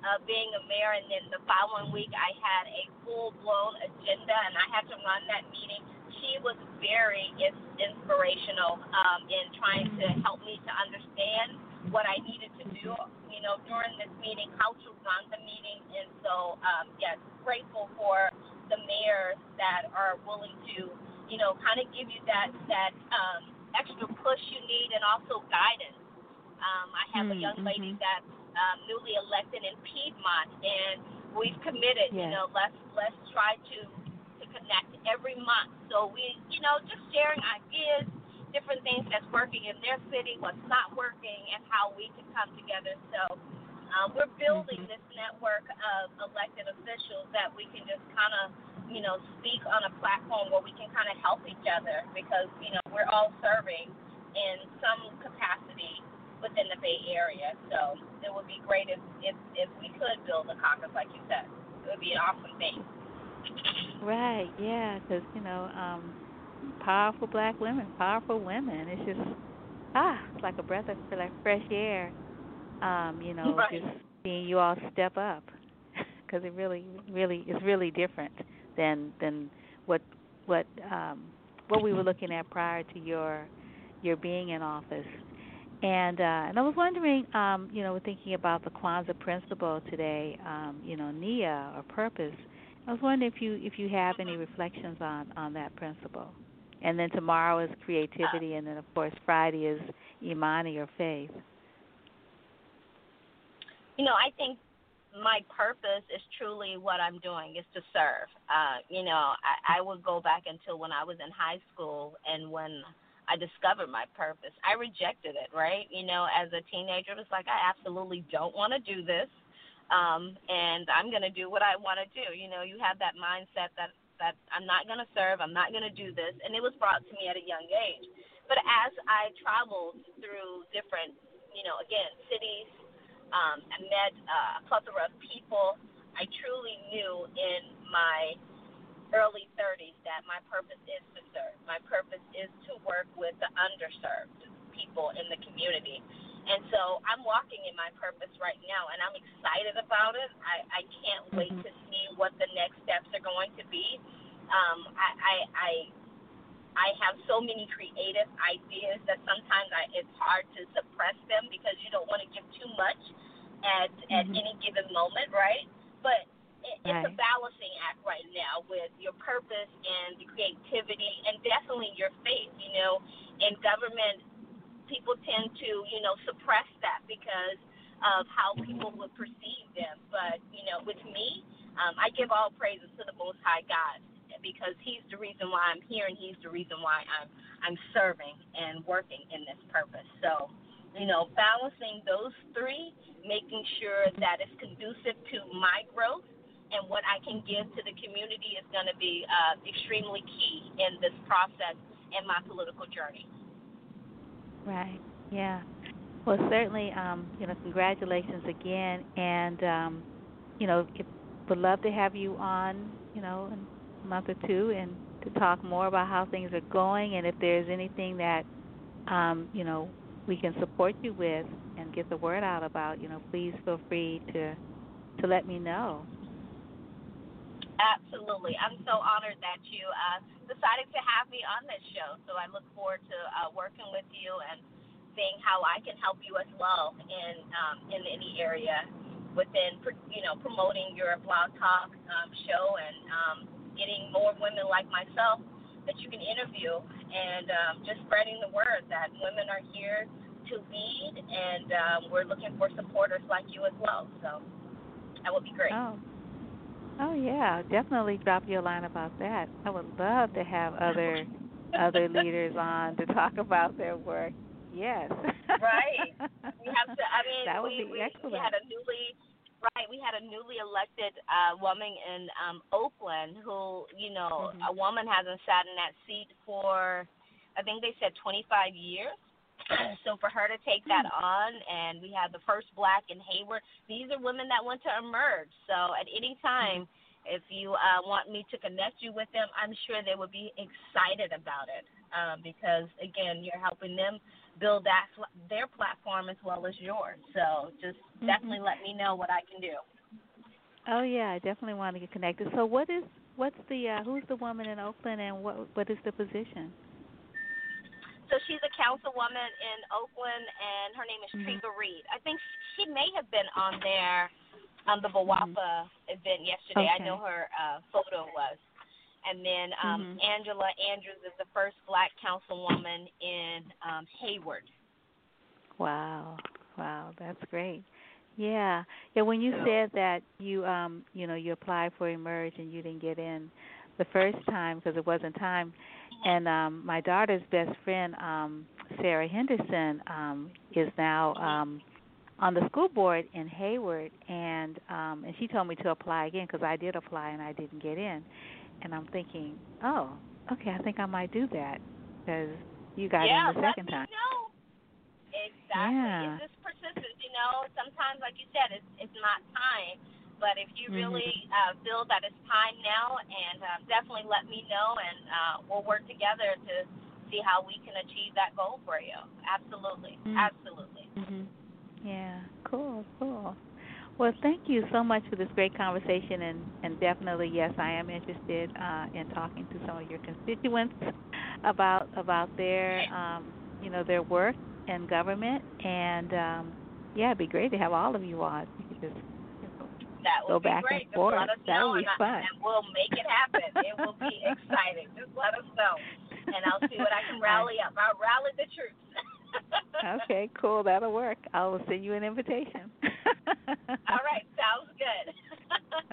Speaker 4: of being a mayor and then the following week I had a full blown agenda and I had to run that meeting she was very inspirational um, in trying to help me to understand what I needed to do, you know, during this meeting, how to run the meeting. And so, um, yes, grateful for the mayors that are willing to, you know, kind of give you that that um, extra push you need and also guidance. Um, I have mm-hmm. a young lady mm-hmm. that's um, newly elected in Piedmont, and we've committed, yes. you know, let's let's try to connect every month. So we, you know, just sharing ideas, different things that's working in their city, what's not working, and how we can come together. So um, we're building mm-hmm. this network of elected officials that we can just kind of, you know, speak on a platform where we can kind of help each other because, you know, we're all serving in some capacity within the Bay Area. So it would be great if, if, if we could build a caucus, like you said. It would be an awesome thing.
Speaker 1: Right. Yeah. Because you know, um, powerful black women, powerful women. It's just ah, it's like a breath of like fresh air. Um, you know,
Speaker 4: right.
Speaker 1: just seeing you all step up because it really, really is really different than than what what um, what we were looking at prior to your your being in office. And uh, and I was wondering, um, you know, thinking about the Kwanzaa principle today, um, you know, Nia or purpose. I was wondering if you if you have any reflections on on that principle. And then tomorrow is creativity, and then of course Friday is Imani or faith.
Speaker 4: You know, I think my purpose is truly what I'm doing is to serve. Uh, you know, I, I would go back until when I was in high school and when I discovered my purpose. I rejected it, right? You know, as a teenager, it was like I absolutely don't want to do this um, and I'm going to do what I want to do. You know, you have that mindset that that I'm not going to serve, I'm not going to do this, and it was brought to me at a young age. But as I traveled through different, you know, again, cities, um, I met uh, a plethora of people. I truly knew in my early 30s that my purpose is to serve. My purpose is to work with the underserved people in the community. And so I'm walking in my purpose right now, and I'm excited about it. I, I can't wait mm-hmm. to see what the next steps are going to be. Um, I, I, I I have so many creative ideas that sometimes I, it's hard to suppress them because you don't want to give too much at mm-hmm. at any given moment, right? But it, right. it's a balancing act right now with your purpose and the creativity and definitely your faith. You know, in government, people tend to, you know, suppress that because of how people would perceive them. But, you know, with me, um, I give all praises to the Most High God because He's the reason why I'm here and He's the reason why I'm I'm serving and working in this purpose. So, you know, balancing those three, making sure that it's conducive to my growth and what I can give to the community is going to be uh, extremely key in this process in my political journey.
Speaker 1: Right. Yeah. Well, certainly, um, you know, congratulations again, and um, you know, it, would love to have you on, you know, in a month or two, and to talk more about how things are going, and if there's anything that, um, you know, we can support you with and get the word out about, you know, please feel free to to let me know.
Speaker 4: Absolutely. I'm so honored that you uh, decided to have me on this show. So I look forward to uh, working with you and seeing how I can help you as well in um, in any area within you know promoting your blog talk um, show and um, getting more women like myself that you can interview and um, just spreading the word that women are here to lead and um, we're looking for supporters like you as well. So that would be great.
Speaker 1: Oh. Oh yeah, definitely drop you a line about that. I would love to have other other leaders on to talk about their work. Yes.
Speaker 4: right. We have to. I mean,
Speaker 1: that would
Speaker 4: we,
Speaker 1: be
Speaker 4: we,
Speaker 1: excellent.
Speaker 4: we had a newly right. We had a newly elected uh, woman in um, Oakland who, you know, mm-hmm. a woman hasn't sat in that seat for I think they said 25 years. so for her to take that hmm. on, and we had the first black in Hayward. These are women that want to emerge. So at any time, if you uh, want me to connect you with them, I'm sure they would be excited about it um, because again, you're helping them build that their platform as well as yours. So just mm-hmm. definitely let me know what I can do.
Speaker 1: Oh yeah, I definitely want to get connected. So what is what's the uh, who's the woman in Oakland and what what is the position?
Speaker 4: So she's a councilwoman in Oakland, and her name is mm-hmm. Treva Reid. I think she may have been on there on the BWOPA mm-hmm. event yesterday.
Speaker 1: Okay.
Speaker 4: I know her uh, photo was. And then um,
Speaker 1: mm-hmm.
Speaker 4: Angela Andrews is the first black councilwoman in um, Hayward.
Speaker 1: Wow, wow, that's great. Yeah, yeah. When you said that you, um, you know, you applied for Emerge and you didn't get in the first time because it wasn't time, and um my daughter's best friend um Sarah Henderson um is now um on the school board in Hayward. And um and she told me to apply again because I did apply and I didn't get in. And I'm thinking oh okay I think I might do that because you got
Speaker 4: yeah,
Speaker 1: in the second
Speaker 4: time.
Speaker 1: know.
Speaker 4: exactly.
Speaker 1: Yeah.
Speaker 4: it's just persistence you know? Sometimes like you said it's it's not time but if you
Speaker 1: mm-hmm.
Speaker 4: really uh, feel that it's time now, and uh, definitely let me know, and uh, we'll work together to see how we can achieve that goal for you. Absolutely,
Speaker 1: mm-hmm.
Speaker 4: absolutely.
Speaker 1: Mm-hmm. Yeah, cool, cool. Well, thank you so much for this great conversation, and and definitely, yes, I am interested uh, in talking to some of your constituents about about their um, you know their work in government, and um, yeah, it'd be great to have all of you on because
Speaker 4: that
Speaker 1: would
Speaker 4: Go
Speaker 1: be
Speaker 4: great.
Speaker 1: And forth.
Speaker 4: Let us
Speaker 1: that
Speaker 4: know
Speaker 1: be
Speaker 4: and,
Speaker 1: fun.
Speaker 4: and we'll make it happen. it will be exciting. Just let us know. And I'll see what I can rally up. I'll rally the troops.
Speaker 1: okay, cool. That'll work. I will send you an invitation.
Speaker 4: All right, sounds good.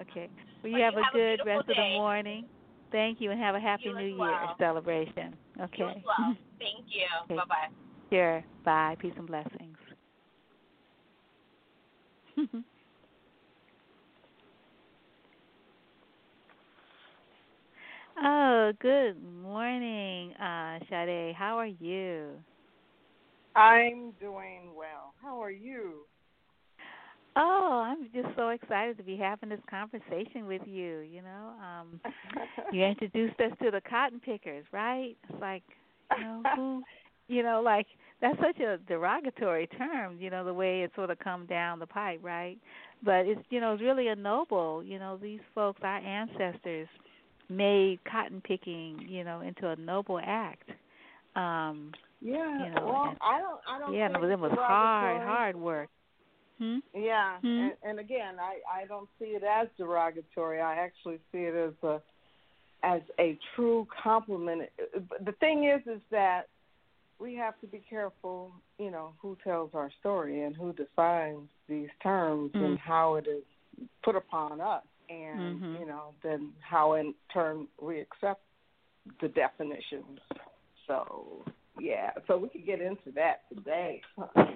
Speaker 1: okay. Well, you, well, have,
Speaker 4: you
Speaker 1: a
Speaker 4: have
Speaker 1: good
Speaker 4: a
Speaker 1: rest
Speaker 4: day.
Speaker 1: of the morning. Thank you, and have a happy
Speaker 4: you
Speaker 1: New
Speaker 4: well.
Speaker 1: Year celebration. Okay.
Speaker 4: You well. Thank you.
Speaker 1: Okay.
Speaker 4: Bye bye.
Speaker 1: Sure. Bye. Peace and blessings. Oh, good morning, uh, Sade. How are you?
Speaker 5: I'm doing well. How are you?
Speaker 1: Oh, I'm just so excited to be having this conversation with you. You know, um, you introduced us to the cotton pickers, right? It's like, you know, who, you know, like that's such a derogatory term. You know, the way it sort of come down the pipe, right? But it's, you know, it's really a noble. You know, these folks, our ancestors made cotton picking, you know, into a noble act. Um,
Speaker 5: yeah.
Speaker 1: You know,
Speaker 5: well,
Speaker 1: and,
Speaker 5: I don't. I don't.
Speaker 1: Yeah,
Speaker 5: think
Speaker 1: it was hard, hard work. Hmm?
Speaker 5: Yeah,
Speaker 1: hmm?
Speaker 5: And, and again, I I don't see it as derogatory. I actually see it as a as a true compliment. The thing is, is that we have to be careful, you know, who tells our story and who defines these terms
Speaker 1: mm.
Speaker 5: and how it is put upon us and
Speaker 1: mm-hmm.
Speaker 5: you know then how in turn we accept the definitions. So yeah so we could get into that today.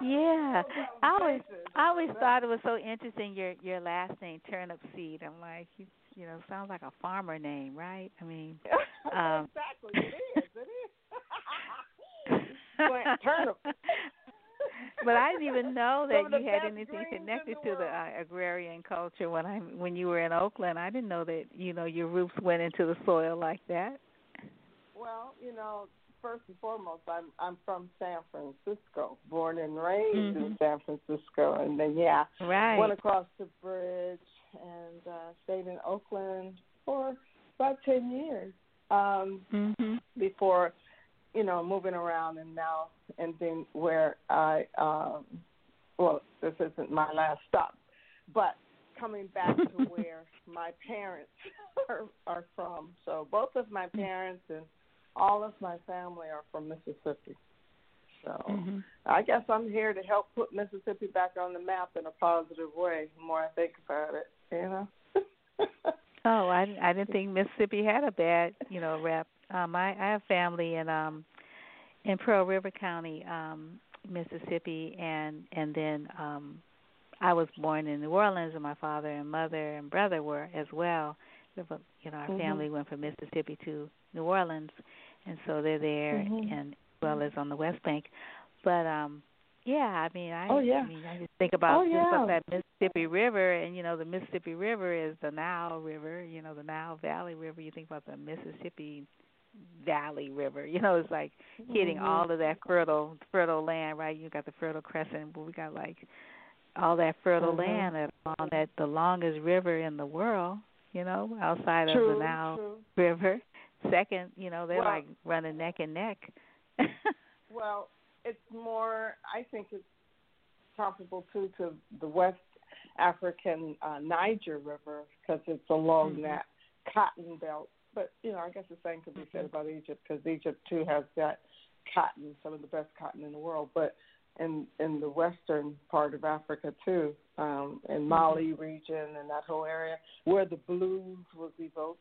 Speaker 1: Yeah. i always i always thought it was so interesting your your last name turnip seed. I'm like you you know sounds like a farmer name right? I mean um
Speaker 5: exactly. It is. It is. Turnip
Speaker 1: but I didn't even know that you had anything connected to the uh, agrarian culture when I when you were in Oakland. I didn't know that you know your roots went into the soil like that.
Speaker 5: Well, you know, first and foremost, I'm I'm from San Francisco, born and raised
Speaker 1: mm-hmm.
Speaker 5: in San Francisco, and then yeah,
Speaker 1: right.
Speaker 5: went across the bridge and uh, stayed in Oakland for about ten years um,
Speaker 1: mm-hmm.
Speaker 5: before you know, moving around and now and ending where I, um, well, this isn't my last stop, but coming back to where my parents are, are from. So both of my parents and all of my family are from Mississippi. So
Speaker 1: mm-hmm.
Speaker 5: I guess I'm here to help put Mississippi back on the map in a positive way. The more I think about it, you know.
Speaker 1: oh, I I didn't think Mississippi had a bad you know rep. Um, I, I have family in um in Pearl River County, um, Mississippi, and and then um, I was born in New Orleans, and my father and mother and brother were as well. You know, our
Speaker 5: mm-hmm.
Speaker 1: family went from Mississippi to New Orleans, and so they're there,
Speaker 5: mm-hmm.
Speaker 1: and as well as on the West Bank. But um, yeah, I mean, I,
Speaker 5: oh, yeah.
Speaker 1: I mean, I just think about
Speaker 5: oh, yeah.
Speaker 1: about that Mississippi River, and you know, the Mississippi River is the Nile River. You know, the Nile Valley River. You think about the Mississippi Valley River. You know, it's like hitting
Speaker 5: mm-hmm.
Speaker 1: all of that fertile fertile land, right? You got the Fertile Crescent, but we got like all that fertile
Speaker 5: mm-hmm.
Speaker 1: land that on that the longest river in the world. You know, outside
Speaker 5: true,
Speaker 1: of the Nile
Speaker 5: true.
Speaker 1: River. Second, you know, they're
Speaker 5: well,
Speaker 1: like running neck and neck.
Speaker 5: well, it's more. I think it's comparable too to the West African uh, Niger River because it's along
Speaker 1: mm-hmm.
Speaker 5: that cotton belt. But you know, I guess the same could be said
Speaker 1: mm-hmm.
Speaker 5: about Egypt because Egypt too has got cotton, some of the best cotton in the world. But in in the western part of Africa too, um, in
Speaker 1: mm-hmm.
Speaker 5: Mali region and that whole area where the blues was evoked,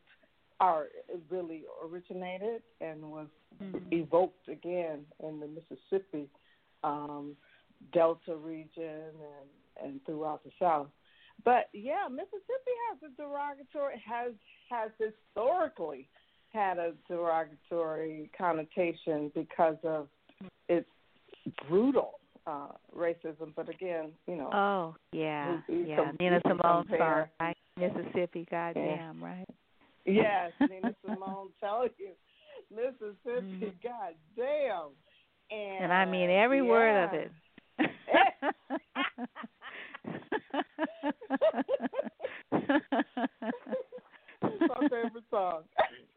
Speaker 5: or really originated and was
Speaker 1: mm-hmm.
Speaker 5: evoked again in the Mississippi um, Delta region and and throughout the South. But yeah, Mississippi has a derogatory has has historically had a derogatory connotation because of its brutal uh racism. But again, you know.
Speaker 1: Oh yeah, yeah. Nina Simone right? Mississippi, goddamn,
Speaker 5: yeah.
Speaker 1: right?
Speaker 5: Yes, Nina Simone tell you, Mississippi,
Speaker 1: mm-hmm.
Speaker 5: goddamn. And,
Speaker 1: and I mean every
Speaker 5: yeah.
Speaker 1: word of it.
Speaker 5: my favorite song.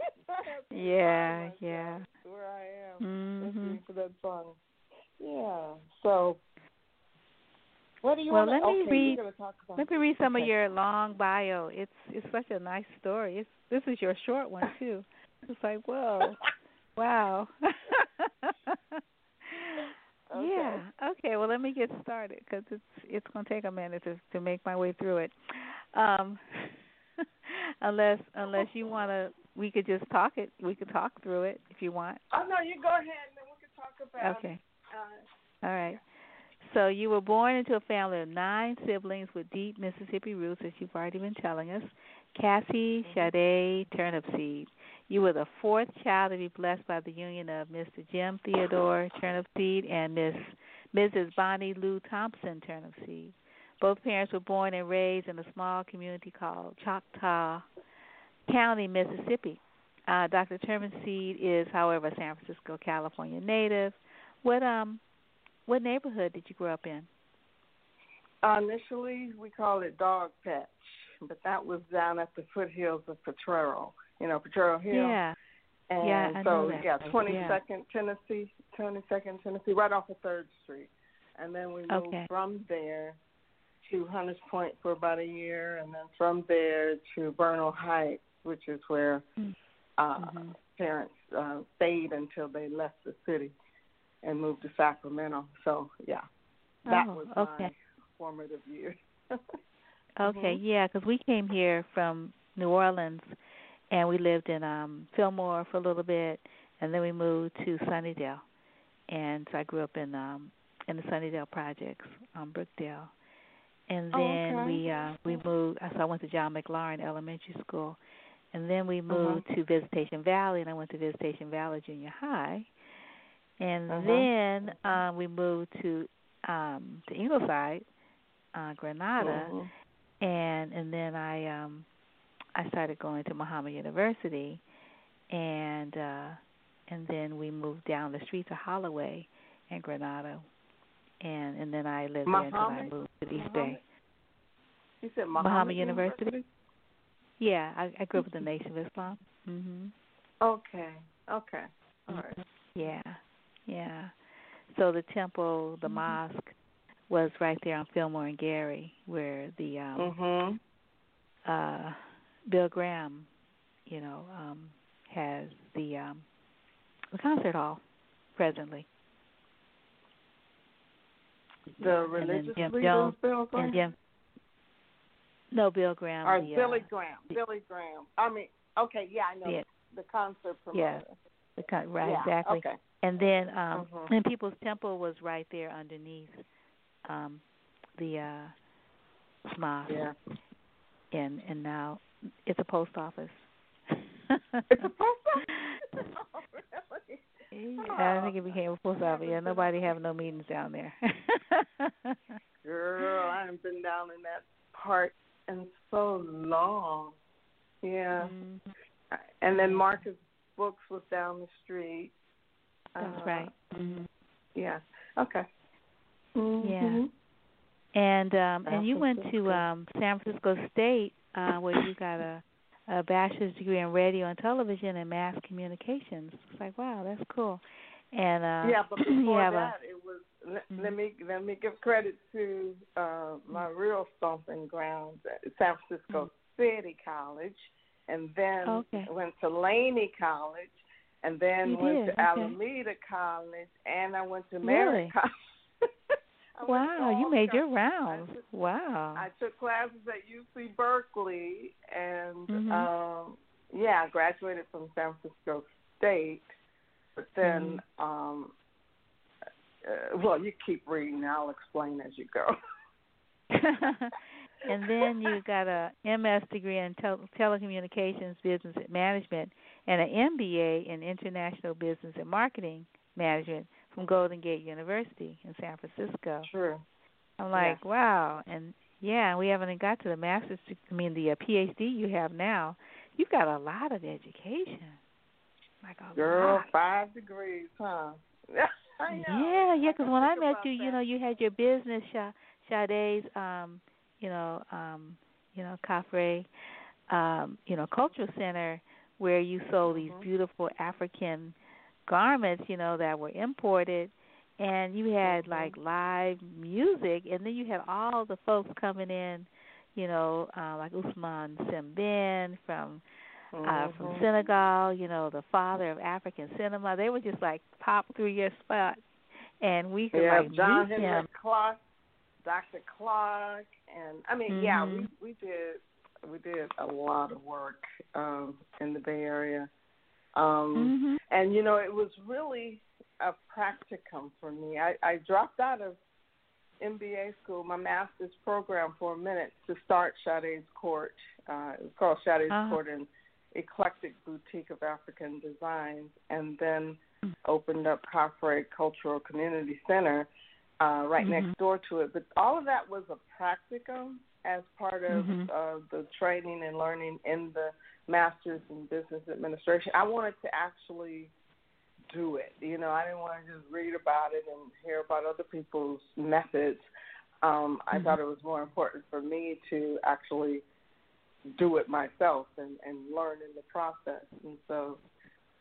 Speaker 1: yeah, yeah.
Speaker 5: Where I am
Speaker 1: mm-hmm.
Speaker 5: listening to that song. Yeah. So, what do you
Speaker 1: well,
Speaker 5: want
Speaker 1: let me
Speaker 5: okay,
Speaker 1: read. let me read some
Speaker 5: okay.
Speaker 1: of your long bio. It's it's such a nice story. It's this is your short one too. It's like whoa, wow.
Speaker 5: Okay.
Speaker 1: Yeah. Okay. Well, let me get started because it's it's going to take a minute to to make my way through it. Um, unless unless you want to, we could just talk it. We could talk through it if you want.
Speaker 5: Oh no, you go ahead and then we can talk about.
Speaker 1: Okay.
Speaker 5: Uh,
Speaker 1: All right. So you were born into a family of nine siblings with deep Mississippi roots, as you've already been telling us. Cassie,
Speaker 5: mm-hmm.
Speaker 1: Sade, Turnipseed. You were the fourth child to be blessed by the union of Mr. Jim Theodore Turnipseed and Miss Mrs. Bonnie Lou Thompson Turnipseed. Both parents were born and raised in a small community called Choctaw County, Mississippi. Uh, Dr. Turnipseed is, however, a San Francisco, California native. What um, what neighborhood did you grow up in?
Speaker 5: Uh, initially, we called it Dog Patch, but that was down at the foothills of Potrero you know, Potrero Hill.
Speaker 1: Yeah.
Speaker 5: And
Speaker 1: yeah, I
Speaker 5: so yeah, twenty second yeah. Tennessee, twenty second Tennessee, right off of Third Street, and then we moved
Speaker 1: Okay.
Speaker 5: from there to Hunters Point for about a year, and then from there to Bernal Heights, which is where
Speaker 1: Mm.
Speaker 5: uh,
Speaker 1: Mm-hmm.
Speaker 5: parents uh, stayed until they left the city and moved to Sacramento. So yeah, that
Speaker 1: Oh,
Speaker 5: was
Speaker 1: okay.
Speaker 5: my formative years.
Speaker 1: Okay, yeah, because we came here from New Orleans, and we lived in um Fillmore for a little bit, and then we moved to Sunnydale, and so I grew up in um in the Sunnydale projects, um Brookdale, and
Speaker 5: Oh,
Speaker 1: then
Speaker 5: okay.
Speaker 1: we uh we moved. So I went to John McLaren Elementary School, and then we
Speaker 5: Uh-huh.
Speaker 1: moved to Visitation Valley, and I went to Visitation Valley Junior High, and
Speaker 5: Uh-huh.
Speaker 1: then um we moved to um to Ingleside, uh Granada
Speaker 5: Mhm.
Speaker 1: And and then I um I started going to Muhammad University and uh and then we moved down the street to Holloway in Granada and and then I lived there until I moved to the East Bay.
Speaker 5: You said
Speaker 1: Muhammad
Speaker 5: Muhammad,
Speaker 1: University? Yeah, I I grew up in the Nation of Islam. Mhm.
Speaker 5: Okay. Okay. All right.
Speaker 1: Yeah. Yeah. So the temple, the
Speaker 5: Mhm.
Speaker 1: mosque was right there on Fillmore and Geary where the um
Speaker 5: Mhm.
Speaker 1: uh Bill Graham, you know, um has the um the concert hall presently.
Speaker 5: The religious
Speaker 1: Jim
Speaker 5: leaders,
Speaker 1: Jones
Speaker 5: Bill Graham,
Speaker 1: and Jim No, Bill Graham.
Speaker 5: or
Speaker 1: the,
Speaker 5: Billy
Speaker 1: uh,
Speaker 5: Graham. Billy Graham. I mean, okay, yeah, I know
Speaker 1: Yeah.
Speaker 5: the concert promoter.
Speaker 1: Yeah. the con- right,
Speaker 5: Yeah,
Speaker 1: exactly.
Speaker 5: Okay.
Speaker 1: And then um
Speaker 5: Mhm.
Speaker 1: and People's Temple was right there underneath um the uh mosque.
Speaker 5: Yeah.
Speaker 1: and and now it's a post office.
Speaker 5: it's a post office. oh,
Speaker 1: really? Yeah, I think it became a post office. Yeah, nobody have no meetings down there.
Speaker 5: Girl, I haven't been down in that part in so long. Yeah. Mm-hmm. And then Marcus Books was down the street.
Speaker 1: That's uh, right. Mm-hmm.
Speaker 5: Yeah. Okay.
Speaker 1: Mm-hmm. Yeah. And um and you went to um San Francisco State uh where you got a a bachelor's degree in radio and television and mass communications. It's like, wow, that's cool. And uh
Speaker 5: Yeah, but before that
Speaker 1: a,
Speaker 5: it was let, mm-hmm. let me let me give credit to uh my real stomping grounds at San Francisco mm-hmm. City College and then
Speaker 1: okay.
Speaker 5: went to Laney College and then
Speaker 1: you
Speaker 5: went
Speaker 1: did.
Speaker 5: to
Speaker 1: okay.
Speaker 5: Alameda College and I went to Merritt
Speaker 1: really?
Speaker 5: College.
Speaker 1: Wow, you made your rounds.
Speaker 5: I took,
Speaker 1: wow.
Speaker 5: I took classes at UC Berkeley and
Speaker 1: mm-hmm.
Speaker 5: um yeah, I graduated from San Francisco State. But then
Speaker 1: mm-hmm.
Speaker 5: um uh, well, you keep reading. I'll explain as you go.
Speaker 1: and then you got a MS degree in tel- telecommunications business management and an MBA in international business and marketing management from Golden Gate University in San Francisco.
Speaker 5: True.
Speaker 1: I'm like, wow, and yeah, and we haven't even got to the master's. I mean, the uh, PhD you have now. You've got a lot of education. Like a
Speaker 5: Girl,
Speaker 1: lot.
Speaker 5: five degrees, huh?
Speaker 1: Yeah, yeah. Because when I met you,
Speaker 5: that.
Speaker 1: you know, you had your business, Sade's, um, you know, um, you know, Cafe, um, you know, cultural center where you sold
Speaker 5: mm-hmm.
Speaker 1: these beautiful African garments, you know, that were imported and you had
Speaker 5: mm-hmm.
Speaker 1: like live music and then you had all the folks coming in, you know, uh, like Ousmane Sembène from uh from
Speaker 5: mm-hmm.
Speaker 1: Senegal, you know, the father of African cinema. They would just like pop through your spot and we could
Speaker 5: yeah,
Speaker 1: like
Speaker 5: John
Speaker 1: meet
Speaker 5: Henrik
Speaker 1: him.
Speaker 5: Clarke, Dr. Clarke and I mean,
Speaker 1: mm-hmm.
Speaker 5: yeah, we we did we did a lot of work um in the Bay Area. Um
Speaker 1: mm-hmm.
Speaker 5: and you know, it was really a practicum for me. I, I dropped out of MBA school, my master's program for a minute to start Sade's Court. Uh, it was called Sade's
Speaker 1: uh-huh.
Speaker 5: Court in eclectic boutique of African designs, and then opened up Cofre Cultural Community Center uh, right
Speaker 1: mm-hmm.
Speaker 5: next door to it. But all of that was a practicum as part of
Speaker 1: mm-hmm.
Speaker 5: uh, the training and learning in the Masters in Business Administration. I wanted to actually do it. You know, I didn't want to just read about it and hear about other people's methods. Um, I
Speaker 1: mm-hmm.
Speaker 5: thought it was more important for me to actually do it myself and, and learn in the process. And so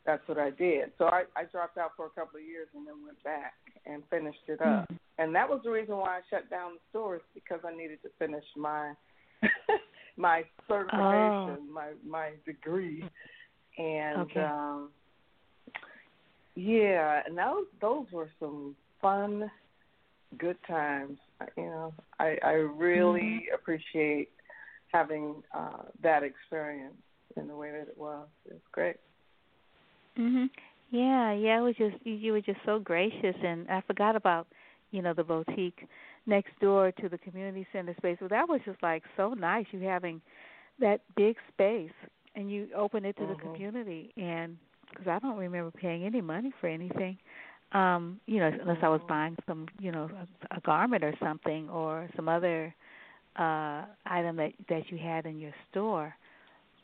Speaker 5: that's what I did. So I, I dropped out for a couple of years and then went back and finished it up.
Speaker 1: Mm-hmm.
Speaker 5: And that was the reason why I shut down the stores because I needed to finish my my certification,
Speaker 1: oh.
Speaker 5: my my degree. And
Speaker 1: okay.
Speaker 5: um yeah, and those those were some fun good times. You know, I I really
Speaker 1: mm-hmm.
Speaker 5: appreciate having uh, that experience in the way that it was. It's great.
Speaker 1: Mhm. Yeah, yeah. It was just you, you were just so gracious, and I forgot about you know the boutique next door to the community center space. Well, that was just like so nice. You having that big space, and you open it to
Speaker 5: mm-hmm.
Speaker 1: the community, and because I don't remember paying any money for anything. Um, you know, unless I was
Speaker 5: mm-hmm.
Speaker 1: buying some, you know, a, a garment or something or some other uh item that that you had in your store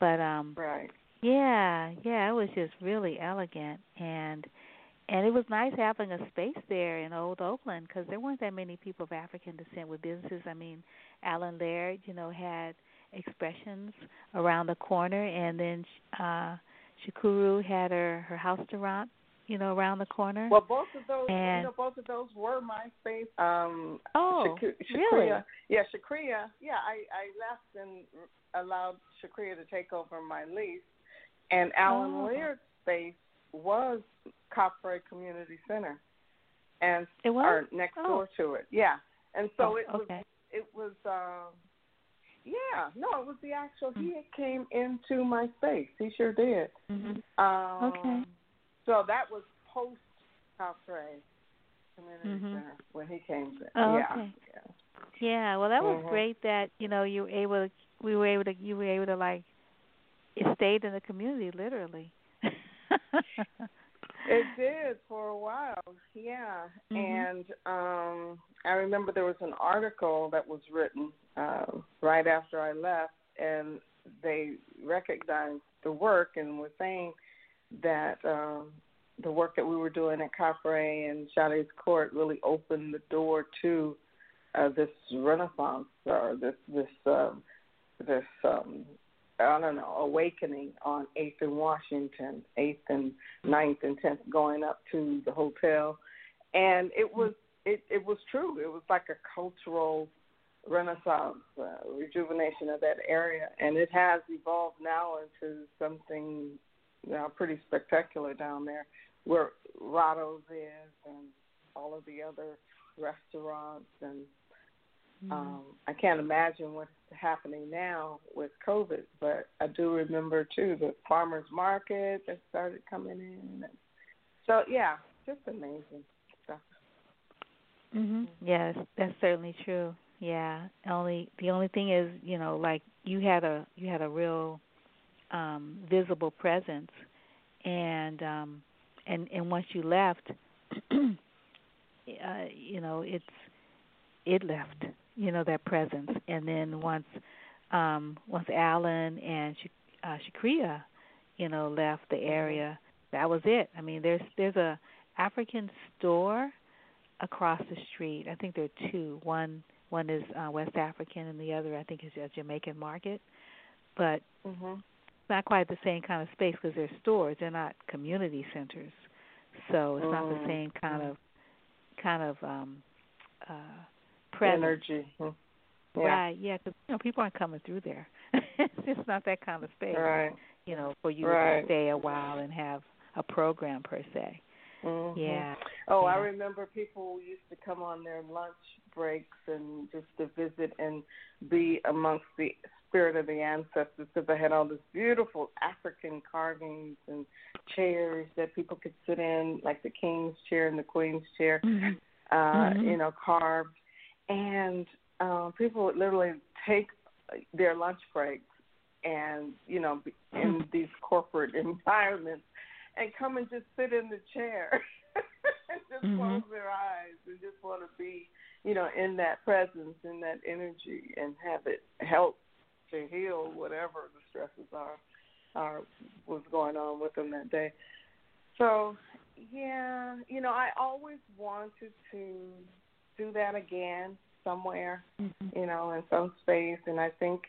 Speaker 1: but um
Speaker 5: right
Speaker 1: yeah yeah it was just really elegant and and it was nice having a space there in old oakland because there weren't that many people of african descent with businesses i mean alan laird you know had expressions around the corner and then uh shakuru had her her house restaurant you know, around the corner.
Speaker 5: Well, both of those,
Speaker 1: and,
Speaker 5: you know, both of those were MySpace. Um,
Speaker 1: oh,
Speaker 5: Shak-
Speaker 1: really?
Speaker 5: Yeah, Shakria. Yeah, I I left and allowed Shakria to take over my lease, and Alan
Speaker 1: oh.
Speaker 5: Laird's space was Copray Community Center, and
Speaker 1: it was
Speaker 5: or next
Speaker 1: oh.
Speaker 5: door to it. Yeah, and so
Speaker 1: oh,
Speaker 5: it was
Speaker 1: okay.
Speaker 5: it was. Um, yeah, no, it was the actual. He came into my space. He sure did.
Speaker 1: Mm-hmm.
Speaker 5: Um,
Speaker 1: okay.
Speaker 5: So that was post Calfray Community
Speaker 1: mm-hmm.
Speaker 5: Center when he came. To,
Speaker 1: oh,
Speaker 5: yeah,
Speaker 1: okay.
Speaker 5: yeah.
Speaker 1: Yeah, well, that was
Speaker 5: mm-hmm.
Speaker 1: great that you know you were able to, we were able to you were able to like it stayed in the community literally.
Speaker 5: It did for a while, yeah.
Speaker 1: Mm-hmm.
Speaker 5: And um I remember there was an article that was written uh, right after I left, and they recognized the work and were saying that um, the work that we were doing at Capre and Sade's Court really opened the door to uh, this renaissance or this this um, this um, I don't know awakening on Eighth and Washington, Eighth and Ninth and Tenth, going up to the hotel, and it was it it was true. It was like a cultural renaissance, uh, rejuvenation of that area, and it has evolved now into something you know, pretty spectacular down there, where Ratto's is and all of the other restaurants and mm-hmm. um I can't imagine what's happening now with COVID, but I do remember too the farmers market that started coming in. So yeah, just amazing stuff.
Speaker 1: Mhm. Yes, that's certainly true. Yeah. Only the only thing is, you know, like you had a you had a real um visible presence and um and and once you left uh you know it's it left you know that presence. And then once um once Alan and uh Shakria you know left the area that was it. I mean there's there's a african store across the street. I think there are two. One one is uh west african and the other i think is a jamaican market. But
Speaker 5: mm-hmm.
Speaker 1: it's not quite the same kind of space because they're stores. They're not community centers. So it's mm-hmm. not the mm. same kind of kind of um uh
Speaker 5: energy
Speaker 1: hmm. yeah. right yeah because you know people aren't coming through there it's just not that kind of space
Speaker 5: right
Speaker 1: you know for you
Speaker 5: right.
Speaker 1: to stay a while and have a program per se
Speaker 5: mm-hmm.
Speaker 1: yeah
Speaker 5: oh
Speaker 1: yeah.
Speaker 5: i remember people used to come on their lunch breaks and just to visit and be amongst the spirit of the ancestors because I had all this beautiful African carvings and chairs that people could sit in, like the king's chair and the queen's chair,
Speaker 1: mm-hmm.
Speaker 5: Uh,
Speaker 1: mm-hmm.
Speaker 5: you know, carved. And um, people would literally take their lunch breaks and, you know, in these corporate environments and come and just sit in the chair and just
Speaker 1: mm-hmm.
Speaker 5: close their eyes and just want to be, you know, in that presence, in that energy, and have it help to heal whatever the stresses are, are was going on with them that day. So, yeah, you know, I always wanted to do that again somewhere,
Speaker 1: mm-hmm.
Speaker 5: you know, in some space, and I think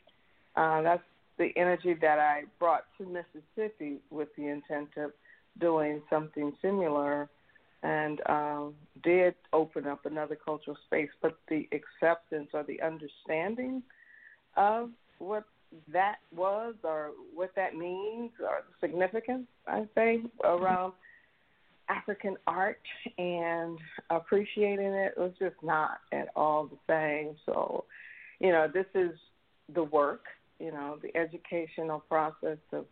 Speaker 5: uh, that's the energy that I brought to Mississippi with the intent of doing something similar and um, did open up another cultural space, but the acceptance or the understanding of what that was or what that means or the significance, I say, around African art and appreciating it was just not at all the same. So, you know, this is the work, you know, the educational process of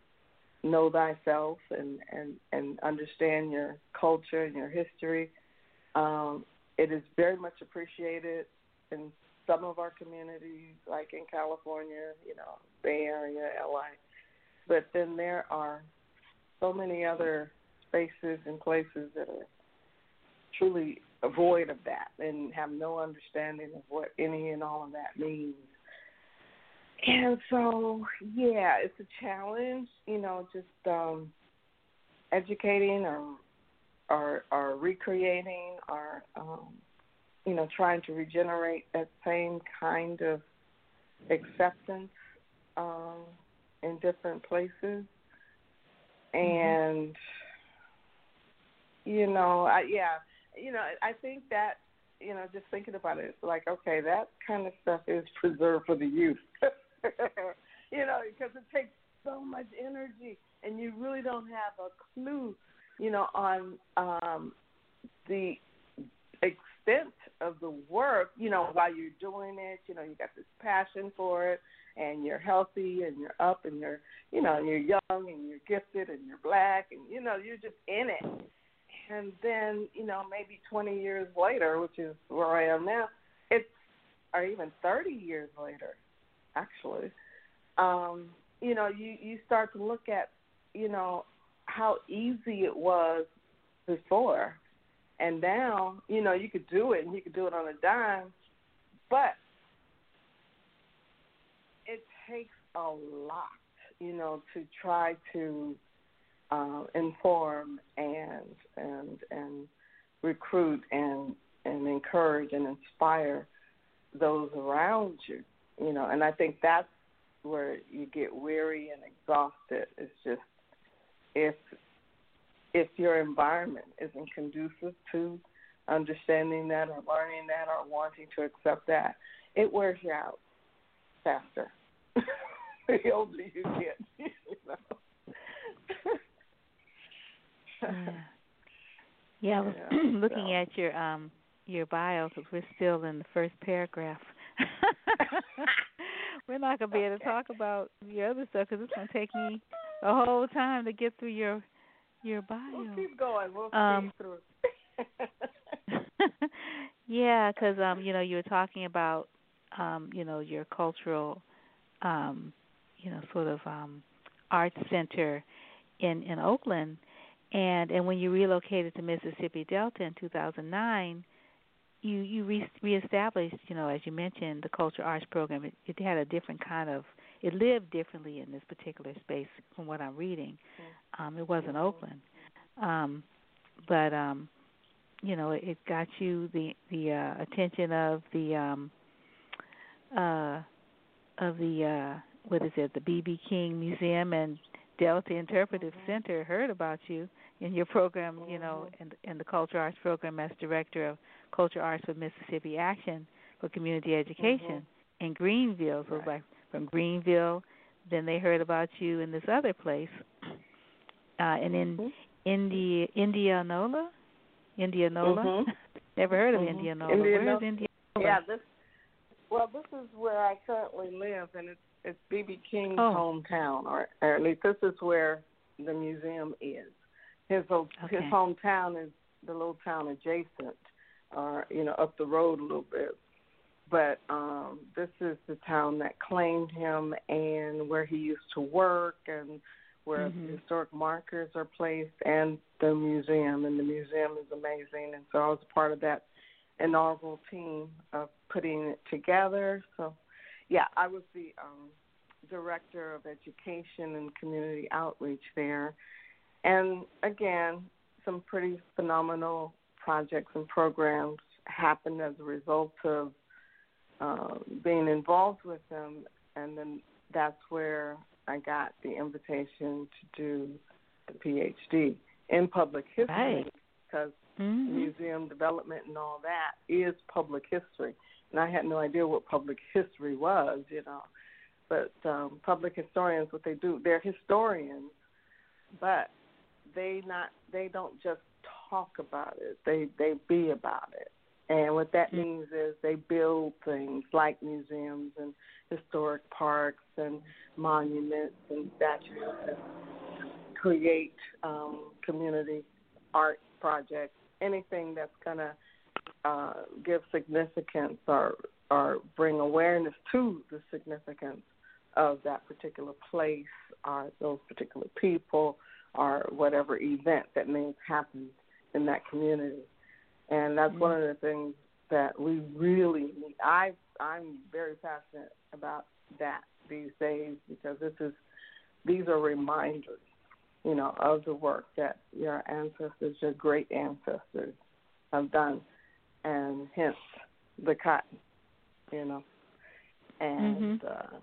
Speaker 5: know thyself and and and understand your culture and your history. Um, it is very much appreciated in some of our communities, like in California, you know, Bay Area, LA. But then there are so many other spaces and places that are truly void of that and have no understanding of what any and all of that means. And so, yeah, it's a challenge, you know, just um, educating or or or recreating or um, you know trying to regenerate that same kind of acceptance um, in different places,
Speaker 1: mm-hmm.
Speaker 5: and mm-hmm. You know, I yeah, you know, I think that you know, just thinking about it, like okay, that kind of stuff is preserved for the youth. you know, because it takes so much energy, and you really don't have a clue, you know, on um, the extent of the work. You know, while you're doing it, you know, you got this passion for it, and you're healthy, and you're up, and you're, you know, and you're young, and you're gifted, and you're black, and you know, you're just in it. And then, you know, maybe 20 years later, which is where I am now, it's, or even 30 years later, actually, um, you know, you you start to look at, you know, how easy it was before, and now, you know, you could do it and you could do it on a dime, but it takes a lot, you know, to try to uh, inform and and and recruit and and encourage and inspire those around you, you know. And I think that's where you get weary and exhausted. It's just if if your environment isn't conducive to understanding that or learning that or wanting to accept that, it wears you out faster. the older you get, you know.
Speaker 1: Yeah. yeah, I was
Speaker 5: yeah,
Speaker 1: looking
Speaker 5: so.
Speaker 1: at your um your bio because we're still in the first paragraph. we're not gonna be able to talk about your other stuff because it's gonna take me a whole time to get through your your bio.
Speaker 5: We'll keep going. We'll
Speaker 1: um,
Speaker 5: through.
Speaker 1: yeah, because um, you know, you were talking about um, you know, your cultural um, you know, sort of um art center in in Oakland and and when you relocated to Mississippi Delta in 2009 you you re- reestablished you know as you mentioned the culture arts program. It, it had a different kind of it lived differently in this particular space from what I'm reading. Um it wasn't Oakland um but um you know it, it got you the the uh attention of the um uh of the uh what is it the BB King Museum and Delta Interpretive
Speaker 5: mm-hmm.
Speaker 1: Center heard about you in your program, you know,
Speaker 5: mm-hmm.
Speaker 1: in in the Culture Arts program as director of Culture Arts for Mississippi Action for Community Education
Speaker 5: mm-hmm.
Speaker 1: in Greenville. So
Speaker 5: right.
Speaker 1: like from Greenville, then they heard about you in this other place, uh, and in
Speaker 5: mm-hmm.
Speaker 1: India, Indianola, Indianola.
Speaker 5: Mm-hmm.
Speaker 1: Never heard of
Speaker 5: mm-hmm.
Speaker 1: Indianola.
Speaker 5: Indianola.
Speaker 1: Where is Indianola?
Speaker 5: Yeah, this. Well, this is where I currently live, and it's it's BB King's
Speaker 1: Oh.
Speaker 5: hometown, or, or at least this is where the museum is. His o- his hometown is the little town adjacent, or you know, up the road a little bit. But um, this is the town that claimed him, and where he used to work, and where
Speaker 1: Mhm.
Speaker 5: the historic markers are placed, and the museum. And the museum is amazing, and so I was part of that inaugural team of putting it together. So, yeah, I was the um, director of education and community outreach there. And again, some pretty phenomenal projects and programs happened as a result of uh, being involved with them. And then that's where I got the invitation to do the PhD in public history
Speaker 1: Right.
Speaker 5: because
Speaker 1: Mhm.
Speaker 5: museum development and all that is public history. And I had no idea what public history was, you know. But um, public historians, what they do, they're historians, but they not they don't just talk about it. They they be about it. And what that means is they build things like museums and historic parks and monuments and statues and create um, community art projects, anything that's gonna uh, give significance or or bring awareness to the significance of that particular place or those particular people or whatever event that may have happened in that community. And that's one of the things that we really need. I I'm very passionate about that these days because this is these are reminders, you know, of the work that your ancestors, your great ancestors have done and hence the cotton, you know. And
Speaker 1: Mhm.
Speaker 5: uh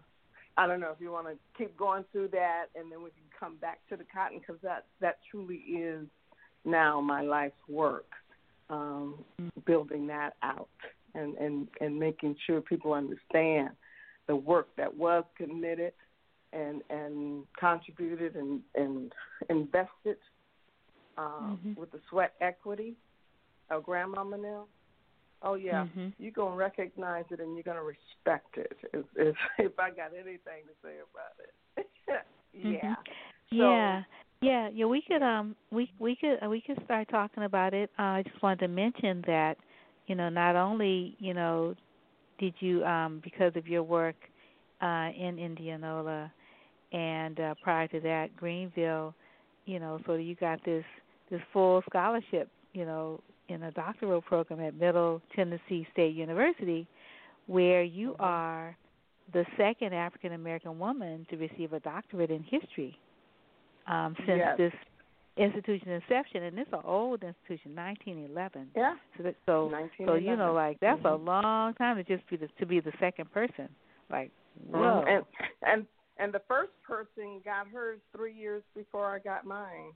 Speaker 5: I don't know if you want to keep going through that, and then we can come back to the cotton because that that truly is now my life's work, um, building that out and and and making sure people understand the work that was committed and and contributed and and invested um,
Speaker 1: Mhm.
Speaker 5: with the sweat equity of Grandma Nell. Oh yeah,
Speaker 1: Mhm.
Speaker 5: you're gonna recognize it and you're gonna respect it. If if, if I got anything to say about it, yeah.
Speaker 1: Mhm. yeah. Yeah, yeah, we could um we we could uh, we could start talking about it. Uh, I just wanted to mention that, you know, not only, you know, did you um because of your work uh, in Indianola, and uh, prior to that, Greenville. You know, so you got this this full scholarship. You know, in a doctoral program at Middle Tennessee State University, where you mm-hmm. are the second African American woman to receive a doctorate in history um, since
Speaker 5: yes.
Speaker 1: this institution's inception, and it's an old institution, 1911.
Speaker 5: Yeah.
Speaker 1: So, that, so, so you know, like that's
Speaker 5: mm-hmm.
Speaker 1: a long time to just be the, to be the second person. Like,
Speaker 5: mm-hmm.
Speaker 1: whoa.
Speaker 5: And and and the first person got hers three years before I got mine.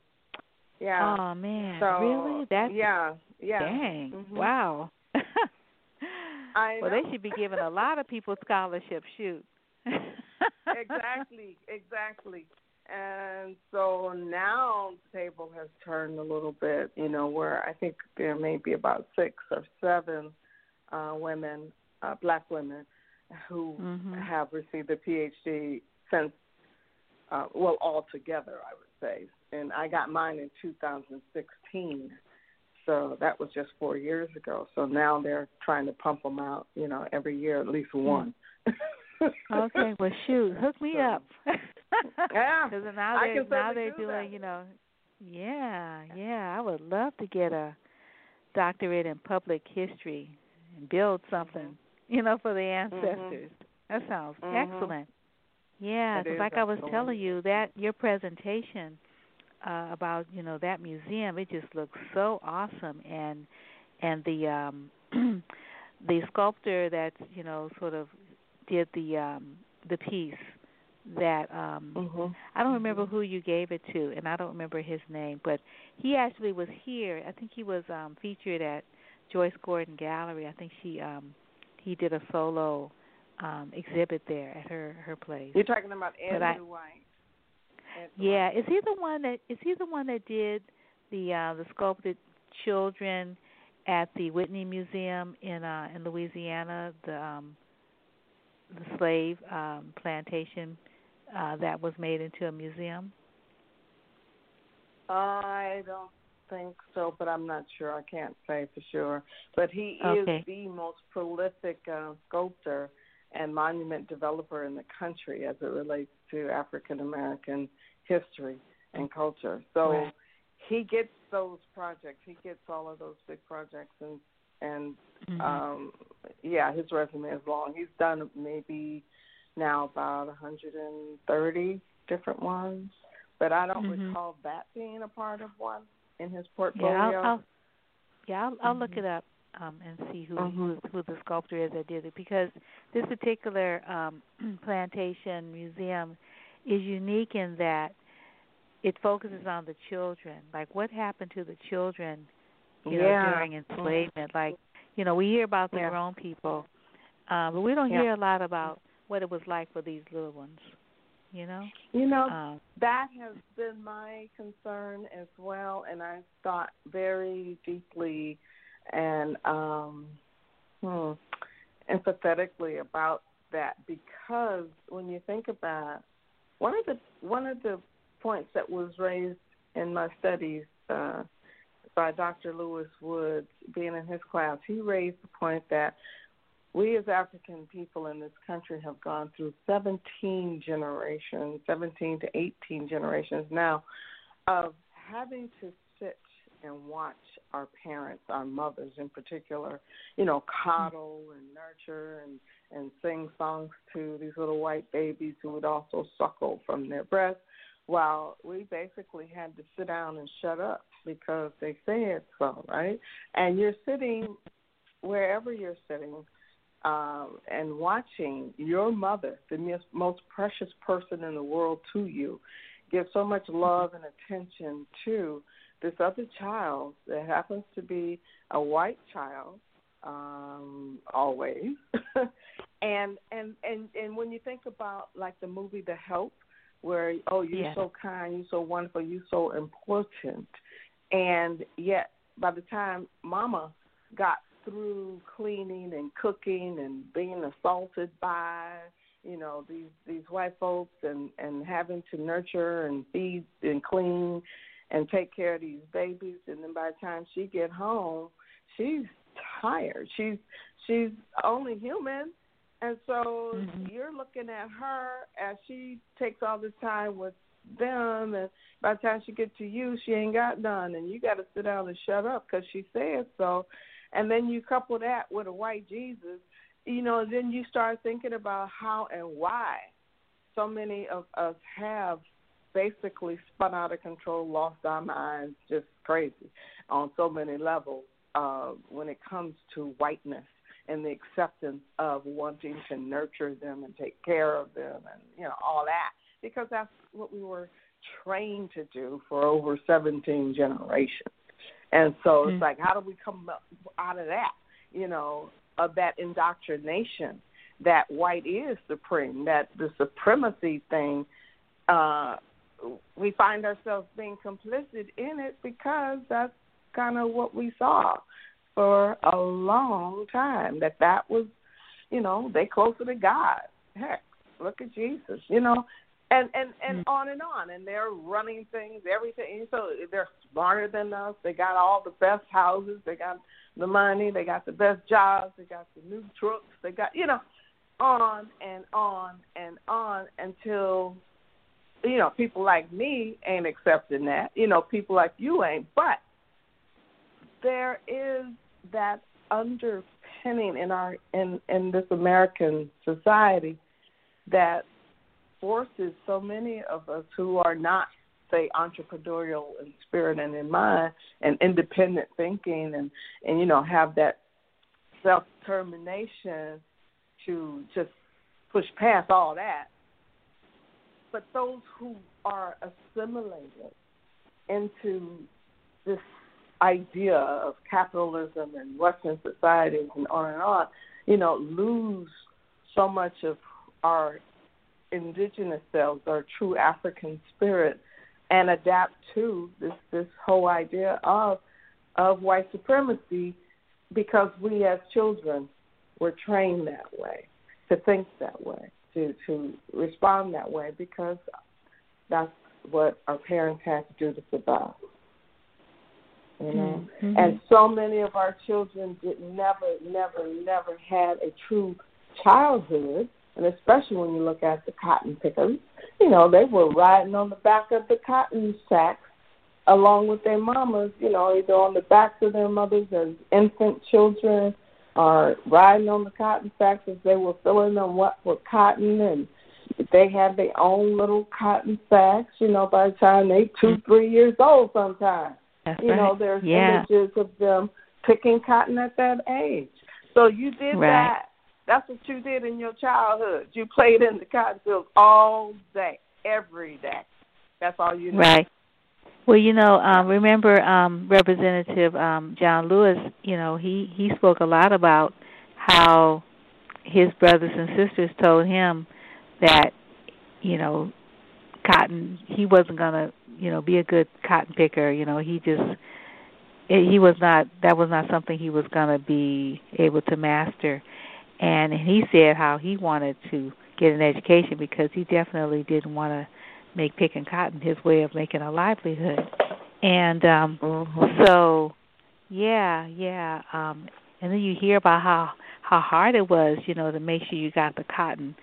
Speaker 5: Yeah.
Speaker 1: Oh man,
Speaker 5: so,
Speaker 1: really? That's
Speaker 5: yeah, yeah.
Speaker 1: Dang!
Speaker 5: Mm-hmm.
Speaker 1: Wow.
Speaker 5: I
Speaker 1: well, they should be giving a lot of people scholarships. Shoot.
Speaker 5: exactly, exactly. And so now the table has turned a little bit, you know, where I think there may be about six or seven uh, women, uh, black women, who
Speaker 1: mm-hmm.
Speaker 5: have received a PhD since, uh, well, all together, I would say. And I got mine in 2016. So that was just four years ago. So now they're trying to pump them out, you know, every year at least
Speaker 1: Hmm.
Speaker 5: one.
Speaker 1: okay, well, shoot, hook me
Speaker 5: So,
Speaker 1: up.
Speaker 5: yeah,
Speaker 1: Because now
Speaker 5: can
Speaker 1: now they're
Speaker 5: do
Speaker 1: doing,
Speaker 5: that.
Speaker 1: you know, yeah, yeah. I would love to get a doctorate in public history and build something,
Speaker 5: Mm-hmm.
Speaker 1: you know, for the ancestors. That sounds
Speaker 5: Mhm.
Speaker 1: excellent. Yeah,
Speaker 5: It
Speaker 1: 'cause
Speaker 5: is
Speaker 1: like I was telling you, that your presentation uh, about you know that museum, it just looks so awesome, and and the um the sculptor that you know sort of did the um the piece that um
Speaker 5: Mhm.
Speaker 1: I don't remember who you gave it to and I don't remember his name, but he actually was here. I think he was um featured at Joyce Gordon Gallery. I think she um he did a solo um exhibit there at her her place.
Speaker 5: You're talking about
Speaker 1: But I-
Speaker 5: Andrew White.
Speaker 1: Yeah, is he the one that is he the one that did the uh the sculpted children at the Whitney Museum in uh in Louisiana, the um the slave um plantation uh that was made into a museum?
Speaker 5: I don't think so, but I'm not sure. I can't say for sure. But he
Speaker 1: Okay.
Speaker 5: is the most prolific uh, sculptor and monument developer in the country as it relates to African American history and culture. So
Speaker 1: Right.
Speaker 5: he gets those projects. He gets all of those big projects and and
Speaker 1: Mhm.
Speaker 5: um yeah, his resume is long. He's done maybe now about 130 different ones, but I don't
Speaker 1: Mhm.
Speaker 5: recall that being a part of one in his
Speaker 1: yeah,
Speaker 5: portfolio.
Speaker 1: I'll, I'll yeah, I'll, I'll look
Speaker 5: Mhm.
Speaker 1: it up um and see who
Speaker 5: Mhm.
Speaker 1: who who the sculptor is that did it because this particular um plantation museum is unique in that it focuses on the children. Like what happened to the children, you
Speaker 5: Yeah.
Speaker 1: know, during enslavement. Like, you know, we hear about the
Speaker 5: Yeah.
Speaker 1: grown people, um, but we don't
Speaker 5: Yeah.
Speaker 1: hear a lot about what it was like for these little ones. You know?
Speaker 5: You know,
Speaker 1: Um
Speaker 5: that has been my concern as well, and I thought very deeply and um, hmm, empathetically about that because when you think about it, one of the one of the points that was raised in my studies uh, by Dr. Lewis Woods, being in his class, he raised the point that we as African people in this country have gone through 17 generations, 17 to 18 generations now, of having to sit and watch our parents, our mothers in particular, you know, coddle and nurture and and sing songs to these little white babies who would also suckle from their breasts, while we basically had to sit down and shut up because they said so, right? And you're sitting wherever you're sitting um, and watching your mother, the most precious person in the world to you, give so much love and attention to this other child that happens to be a white child um always and and and and when you think about like the movie the help where oh you're so kind you're so wonderful you're so important. And yet by the time mama got through cleaning and cooking and being assaulted by you know these these white folks and and having to nurture and feed and clean and take care of these babies and then by the time she get home she's tired. She's she's only human And so
Speaker 1: mm-hmm.
Speaker 5: you're looking at her as she takes all this time with them, and by the time she gets to you, she ain't got none, and you got to sit down and shut up because she says so. And then you couple that with a white Jesus, you know. Then you start thinking about how and why so many of us have basically spun out of control, lost our minds, just crazy on so many levels uh, when it comes to whiteness and the acceptance of wanting to nurture them and take care of them and you know all that because that's what we were trained to do for over 17 generations. And so mm-hmm. it's like, how do we come out of that? You know, of that indoctrination that white is supreme, that the supremacy thing, uh, we find ourselves being complicit in it because that's kind of what we saw for a long time. That that was, you know, they closer to God. Heck, look at Jesus. You know, and and and mm-hmm. on and on and they're running things everything so they're smarter than us they got all the best houses they got the money they got the best jobs they got the new trucks they got you know on and on and on until you know people like me ain't accepting that you know people like you ain't but there is that underpinning in our in in this american society that forces so many of us who are not say entrepreneurial in spirit and in mind and independent thinking and and you know have that self determination to just push past all that. But those who are assimilated into this idea of capitalism and western societies and on and on you know lose so much of our indigenous selves our true African spirit and adapt to this this whole idea of of white supremacy because we as children were trained that way, to think that way, to to respond that way because that's what our parents had to do to survive. You know? Mm-hmm. And so many of our children did never, never, never had a true childhood and especially when you look at the cotton pickers, you know, they were riding on the back of the cotton sacks along with their mamas, you know, either on the backs of their mothers as infant children or riding on the cotton sacks as they were filling them up with cotton and they had their own little cotton sacks, you know, by the time they two, three years old sometimes.
Speaker 1: That's
Speaker 5: you
Speaker 1: right.
Speaker 5: know, there's
Speaker 1: yeah.
Speaker 5: images of them picking cotton at that age. So you did
Speaker 1: right.
Speaker 5: that that's what you did in your childhood. You played in the cotton fields all day, every day. That's all you did.
Speaker 1: Right. Well, you know, um, remember um, Representative um, John Lewis. You know, he he spoke a lot about how his brothers and sisters told him that you know cotton he wasn't gonna you know be a good cotton picker. You know, he just he was not that was not something he was gonna be able to master and he said how he wanted to get an education because he definitely didn't want to make picking cotton his way of making a livelihood and um
Speaker 5: mm-hmm.
Speaker 1: so yeah yeah um and then you hear about how how hard it was you know to make sure you got the cotton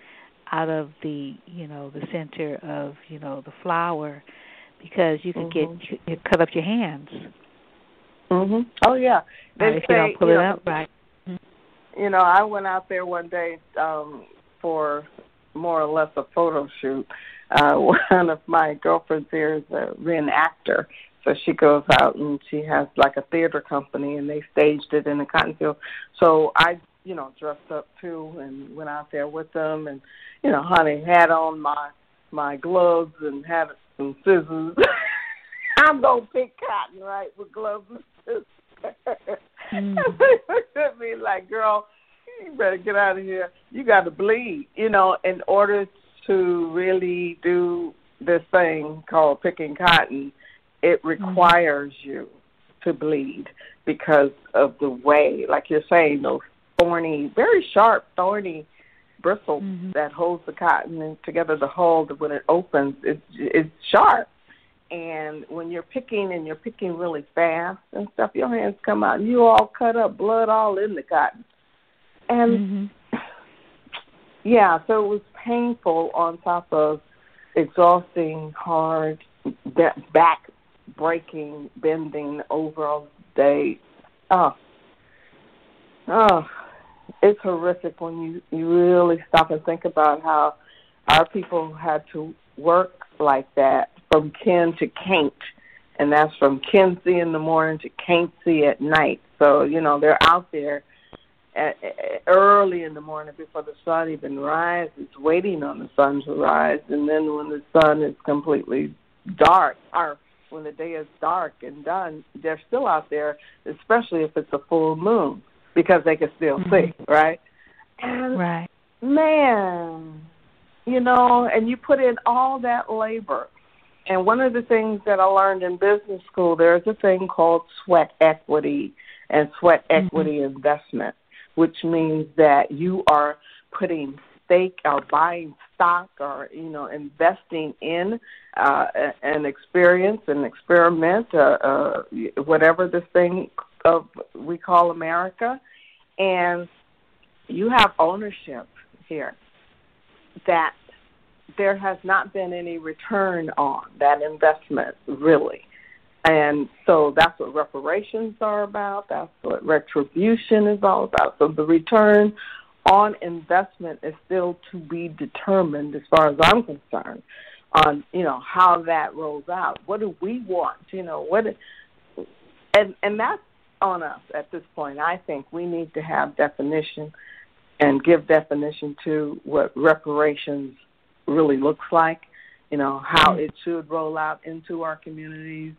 Speaker 1: out of the you know the center of you know the flower because you could
Speaker 5: mm-hmm.
Speaker 1: get you cut up your hands
Speaker 5: mhm oh yeah they
Speaker 1: uh, if
Speaker 5: say,
Speaker 1: you don't pull
Speaker 5: you
Speaker 1: it
Speaker 5: know,
Speaker 1: up right
Speaker 5: you know, I went out there one day um for more or less a photo shoot. Uh one of my girlfriends here is a reenactor. So she goes out and she has like a theater company and they staged it in the cotton field. So I, you know, dressed up too and went out there with them and you know, honey had on my my gloves and had some scissors. I'm gonna pick cotton, right, with gloves and scissors.
Speaker 1: Mm.
Speaker 5: I mean, like, girl, you better get out of here. You got to bleed, you know, in order to really do this thing called picking cotton. It mm-hmm. requires mm-hmm. you to bleed because of the way, like you're saying, those thorny, very sharp, thorny bristles
Speaker 1: mm-hmm.
Speaker 5: that holds the cotton together the hull when it opens, it's it's sharp and when you're picking and you're picking really fast and stuff, your hands come out and you all cut up, blood all in the cotton. And
Speaker 1: mm-hmm.
Speaker 5: yeah, so it was painful on top of exhausting, hard, back breaking, bending over all day. Oh, oh, it's horrific when you you really stop and think about how our people had to work like that from kin to can't, and that's from Kinsey in the morning to Can't-see at night. So you know they're out there at, at, early in the morning before the sun even rises, waiting on the sun to rise, and then when the sun is completely dark, or when the day is dark and done, they're still out there, especially if it's a full moon, because they can still mm-hmm. see, right? And
Speaker 1: right.
Speaker 5: Man, you know, and you put in all that labor. And one of the things that I learned in business school, there's a thing called sweat equity and sweat mm-hmm. equity investment, which means that you are putting stake or buying stock or you know investing in uh, an experience, an experiment, uh, uh, whatever this thing of we call America, and you have ownership here that there has not been any return on that investment really. And so that's what reparations are about. That's what retribution is all about. So the return on investment is still to be determined as far as I'm concerned on, you know, how that rolls out. What do we want? You know, what and and that's on us at this point. I think we need to have definition and give definition to what reparations really looks like, you know, how it should roll out into our communities,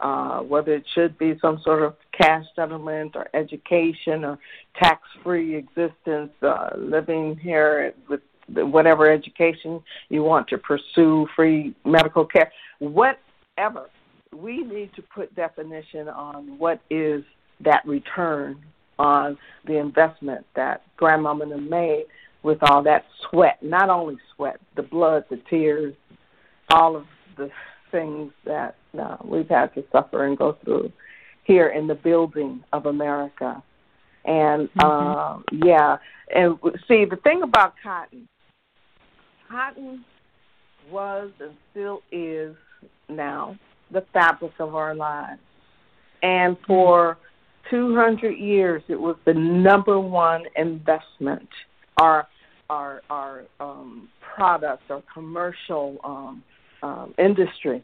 Speaker 5: uh, whether it should be some sort of cash settlement or education or tax free existence, uh, living here with whatever education you want to pursue, free medical care, whatever. We need to put definition on what is that return on the investment that grandmama made with all that sweat, not only sweat, the blood, the tears, all of the things that uh, we've had to suffer and go through here in the building of America. And mm-hmm. uh, yeah, and see the thing about cotton, cotton was and still is now the fabric of our lives. And for 200 years, it was the number one investment. Our our our um, product, our commercial um, um, industry,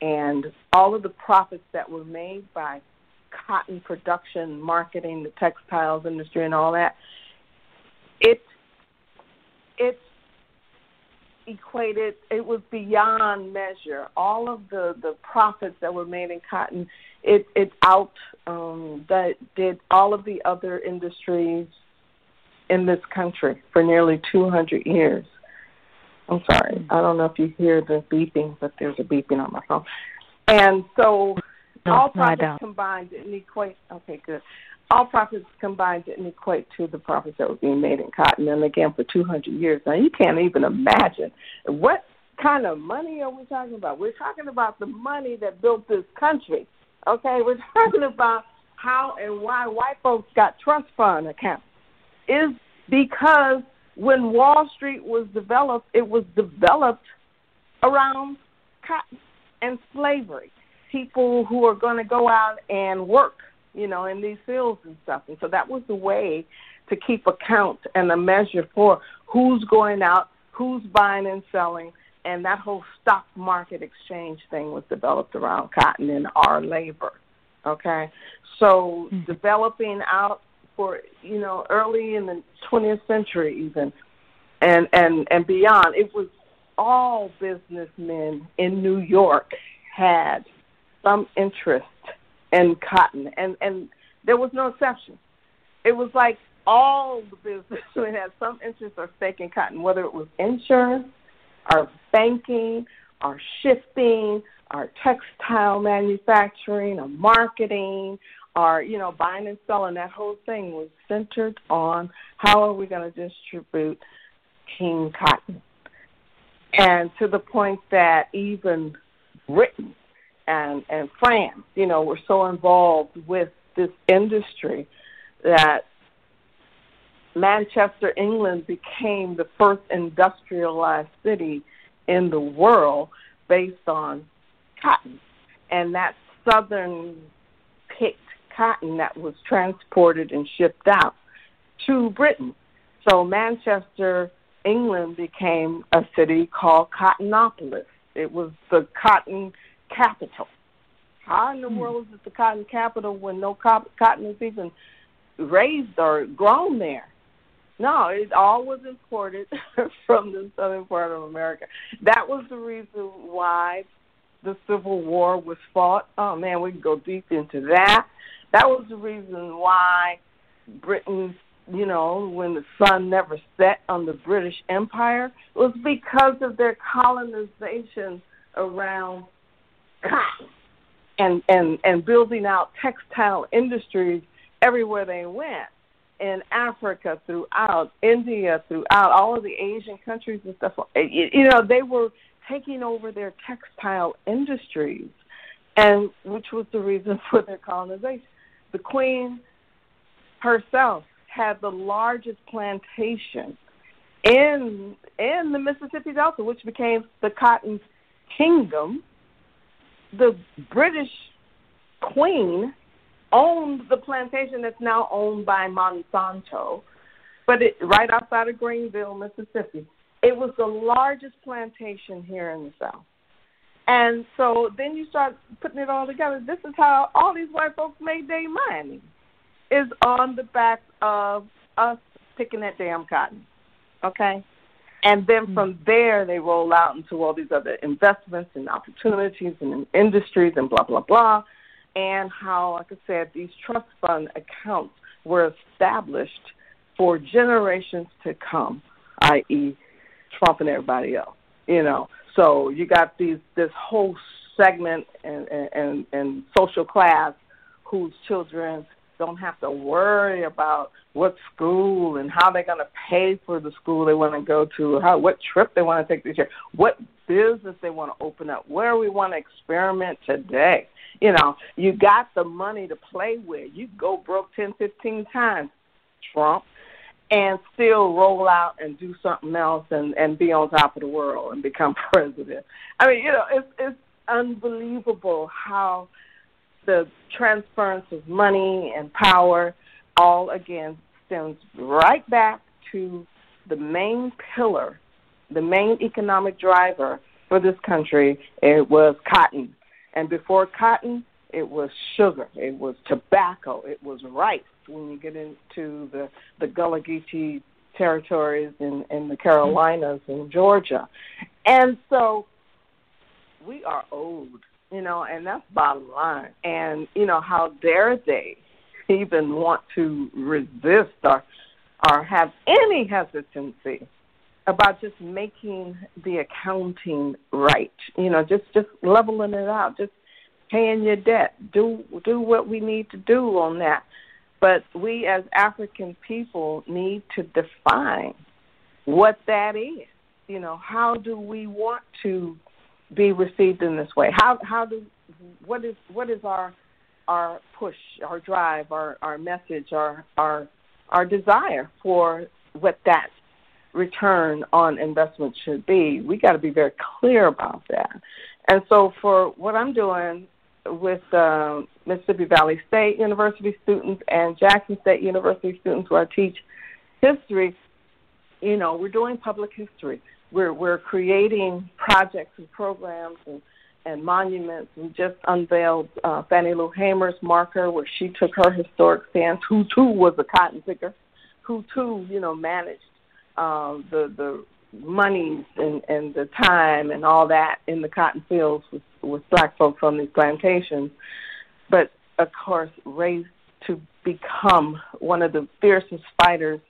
Speaker 5: and all of the profits that were made by cotton production, marketing, the textiles industry, and all that. It it equated. It was beyond measure. All of the the profits that were made in cotton, it it out um, that did all of the other industries in this country for nearly 200 years. I'm sorry. I don't know if you hear the beeping, but there's a beeping on my phone. And so no, all profits no, combined didn't equate. Okay, good. All profits combined didn't equate to the profits that were being made in cotton, and again for 200 years. Now you can't even imagine what kind of money are we talking about? We're talking about the money that built this country. Okay, we're talking about how and why white folks got trust fund accounts. Is because when Wall Street was developed, it was developed around cotton and slavery. People who are going to go out and work, you know, in these fields and stuff. And so that was the way to keep account and a measure for who's going out, who's buying and selling, and that whole stock market exchange thing was developed around cotton and our labor. Okay, so mm-hmm. developing out for you know early in the 20th century even, and and and beyond, it was all businessmen in New York had some interest in cotton, and and there was no exception. It was like all the businessmen had some interest or stake in cotton, whether it was insurance, or banking, our shipping, our textile manufacturing, our marketing, our you know buying and selling. That whole thing was centered on how are we going to distribute king cotton and to the point that even Britain and and France, you know, were so involved with this industry that Manchester, England became the first industrialized city in the world based on cotton. And that southern picked cotton that was transported and shipped out to Britain. So Manchester, England became a city called Cottonopolis. It was the cotton capital. How in the hmm. world is it the cotton capital when no cotton is even raised or grown there? No, it all was imported from the southern part of America. That was the reason why the Civil War was fought. Oh man, we can go deep into that. That was the reason why Britain, you know, when the sun never set on the British Empire, was because of their colonization around cotton and and and building out textile industries everywhere they went in Africa, throughout India, throughout all of the Asian countries and stuff. You know, they were taking over their textile industries, and which was the reason for their colonization. The Queen herself had the largest plantation in in the Mississippi Delta, which became the Cotton Kingdom. The British Queen owned the plantation that's now owned by Monsanto, but it right outside of Greenville, Mississippi. It was the largest plantation here in the South. And so then you start putting it all together. This is how all these white folks made their money, is on the back of us picking that damn cotton. Okay? And then mm-hmm. from there, they roll out into all these other investments and opportunities and industries and blah, blah, blah and how, like I said, these trust fund accounts were established for generations to come, i.e., Trump and everybody else. You know, so you got these this whole segment and and and social class whose children don't have to worry about what school and how they're going to pay for the school they want to go to, how what trip they want to take this year, what business they want to open up, where we want to experiment today. You know, you got the money to play with. You go broke ten, fifteen times, Trump, and still roll out and do something else and and be on top of the world and become president. I mean, you know, it's it's unbelievable how the transference of money and power all again stems right back to the main pillar, the main economic driver for this country. It was cotton and before cotton, it was sugar, it was tobacco, it was rice. When you get into the the Gullah Geechee territories in in the Carolinas and Georgia, and so we are owed, you know, and that's bottom line. And you know, how dare they even want to resist or or have any hesitancy about just making the accounting right. You know, just just leveling it out, just paying your debt. Do do what we need to do on that. But we as African people need to define what that is. You know, how do we want to be received in this way? How how do what is what is our our push, our drive, our our message, our our our desire for what that return on investment should be. We got to be very clear about that. And so, for what I'm doing with uh, Mississippi Valley State University students and Jackson State University students, where I teach history, you know, we're doing public history. We're we're creating projects and programs and and monuments. We just unveiled uh, Fannie Lou Hamer's marker, where she took her historic stance. Who too was a cotton picker, who too, you know, managed um, the the monies and and the time and all that in the cotton fields with with black folks on these plantations, but of course raised to become one of the fiercest fighters,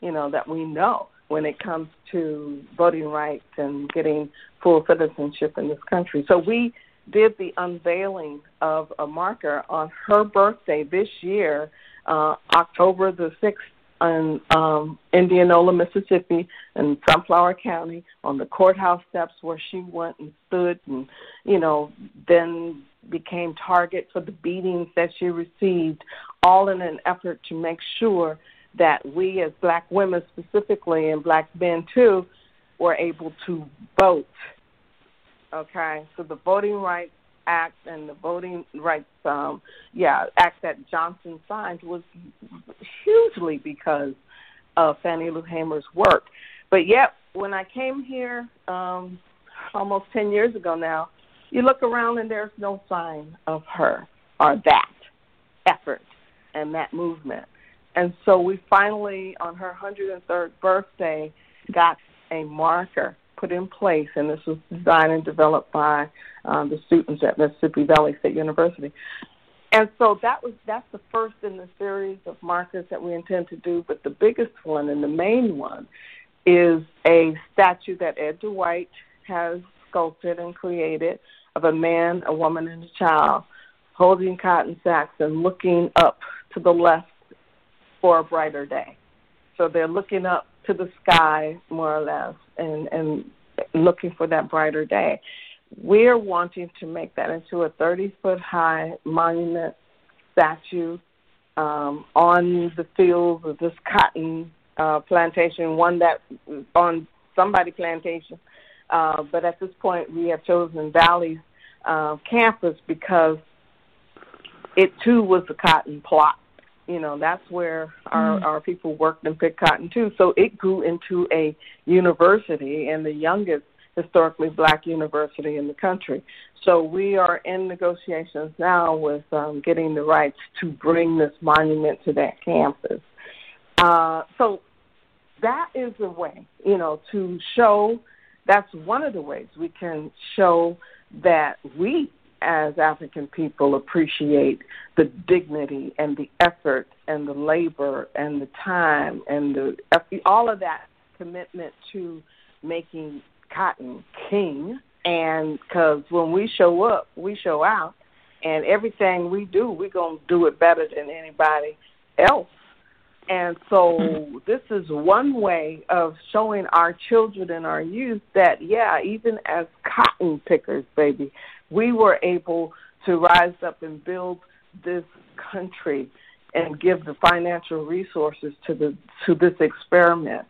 Speaker 5: you know, that we know when it comes to voting rights and getting full citizenship in this country. So we did the unveiling of a marker on her birthday this year, uh, October the 6th, in um, Indianola, Mississippi, in Sunflower County, on the courthouse steps where she went and stood, and you know, then became target for the beatings that she received, all in an effort to make sure that we as black women specifically and black men too were able to vote. Okay, so the Voting Rights Act and the Voting Rights, um, yeah, act that Johnson signed was hugely because of Fannie Lou Hamer's work. But yet, when I came here um, almost 10 years ago now, you look around and there's no sign of her or that effort and that movement. And so we finally, on her 103rd birthday, got a marker put in place, and this was designed and developed by um, the students at Mississippi Valley State University. And so that was that's the first in the series of markers that we intend to do. But the biggest one and the main one is a statue that Ed Dwight has sculpted and created of a man, a woman, and a child holding cotton sacks and looking up to the left for a brighter day. So they're looking up to the sky more or less and and looking for that brighter day. We're wanting to make that into a 30 foot high monument statue um, on the fields of this cotton uh, plantation, one that on somebody plantation. Uh, but at this point, we have chosen Valley's uh, campus because it too was a cotton plot. You know, that's where our, mm. our people worked and picked cotton too. So it grew into a university and the youngest historically black university in the country. So we are in negotiations now with um, getting the rights to bring this monument to that campus. Uh, so that is a way, you know, to show. That's one of the ways we can show that we as African people appreciate the dignity and the effort and the labor and the time and the all of that commitment to making cotton king. And because when we show up we show out. And everything we do we're going to do it better than anybody else. And so mm-hmm. this is one way of showing our children and our youth that yeah even as cotton pickers baby we were able to rise up and build this country and give the financial resources to the to this experiment.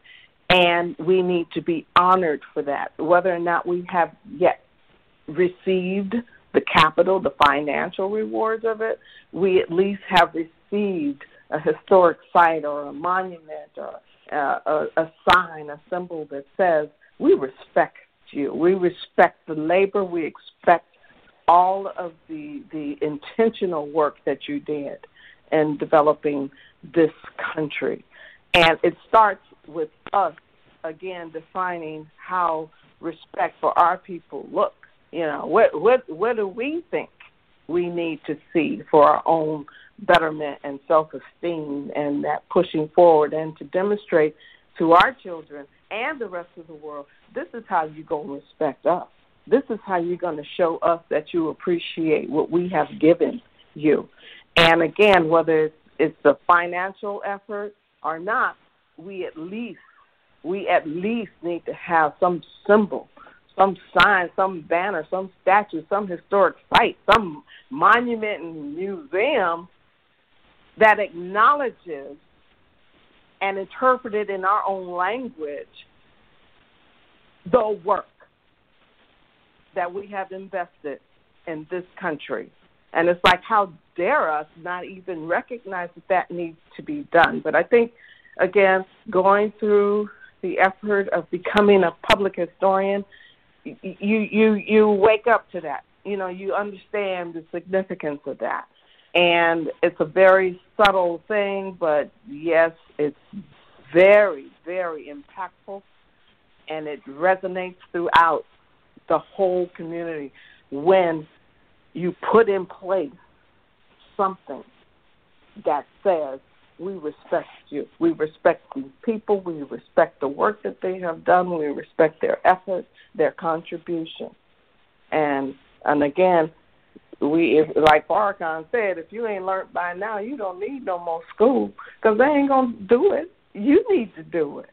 Speaker 5: And we need to be honored for that. Whether or not we have yet received the capital the financial rewards of it we at least have received a historic site or a monument or uh, a, a sign a symbol that says we respect you. We respect the labor. We expect all of the the intentional work that you did in developing this country. And it starts with us again defining how respect for our people looks. You know, what what what do we think we need to see for our own betterment and self esteem and that pushing forward and to demonstrate to our children and the rest of the world this is how you go respect us this is how you're going to show us that you appreciate what we have given you. And again, whether it's a financial effort or not, we at least we at least need to have some symbol, some sign, some banner, some statue, some historic site, some monument and museum that acknowledges and interpreted in our own language the work that we have invested in this country. And it's like, how dare us not even recognize that that needs to be done? But I think, again, going through the effort of becoming a public historian, you you you wake up to that. You know, you understand the significance of that, and it's a very subtle thing, but yes, it's very very impactful, and it resonates throughout the whole community when you put in place something that says we respect you. We respect these people. We respect the work that they have done. We respect their efforts, their contribution. And and again, we if, like Farrakhan said, if you ain't learned by now, you don't need no more school because they ain't gonna do it. You need to do it.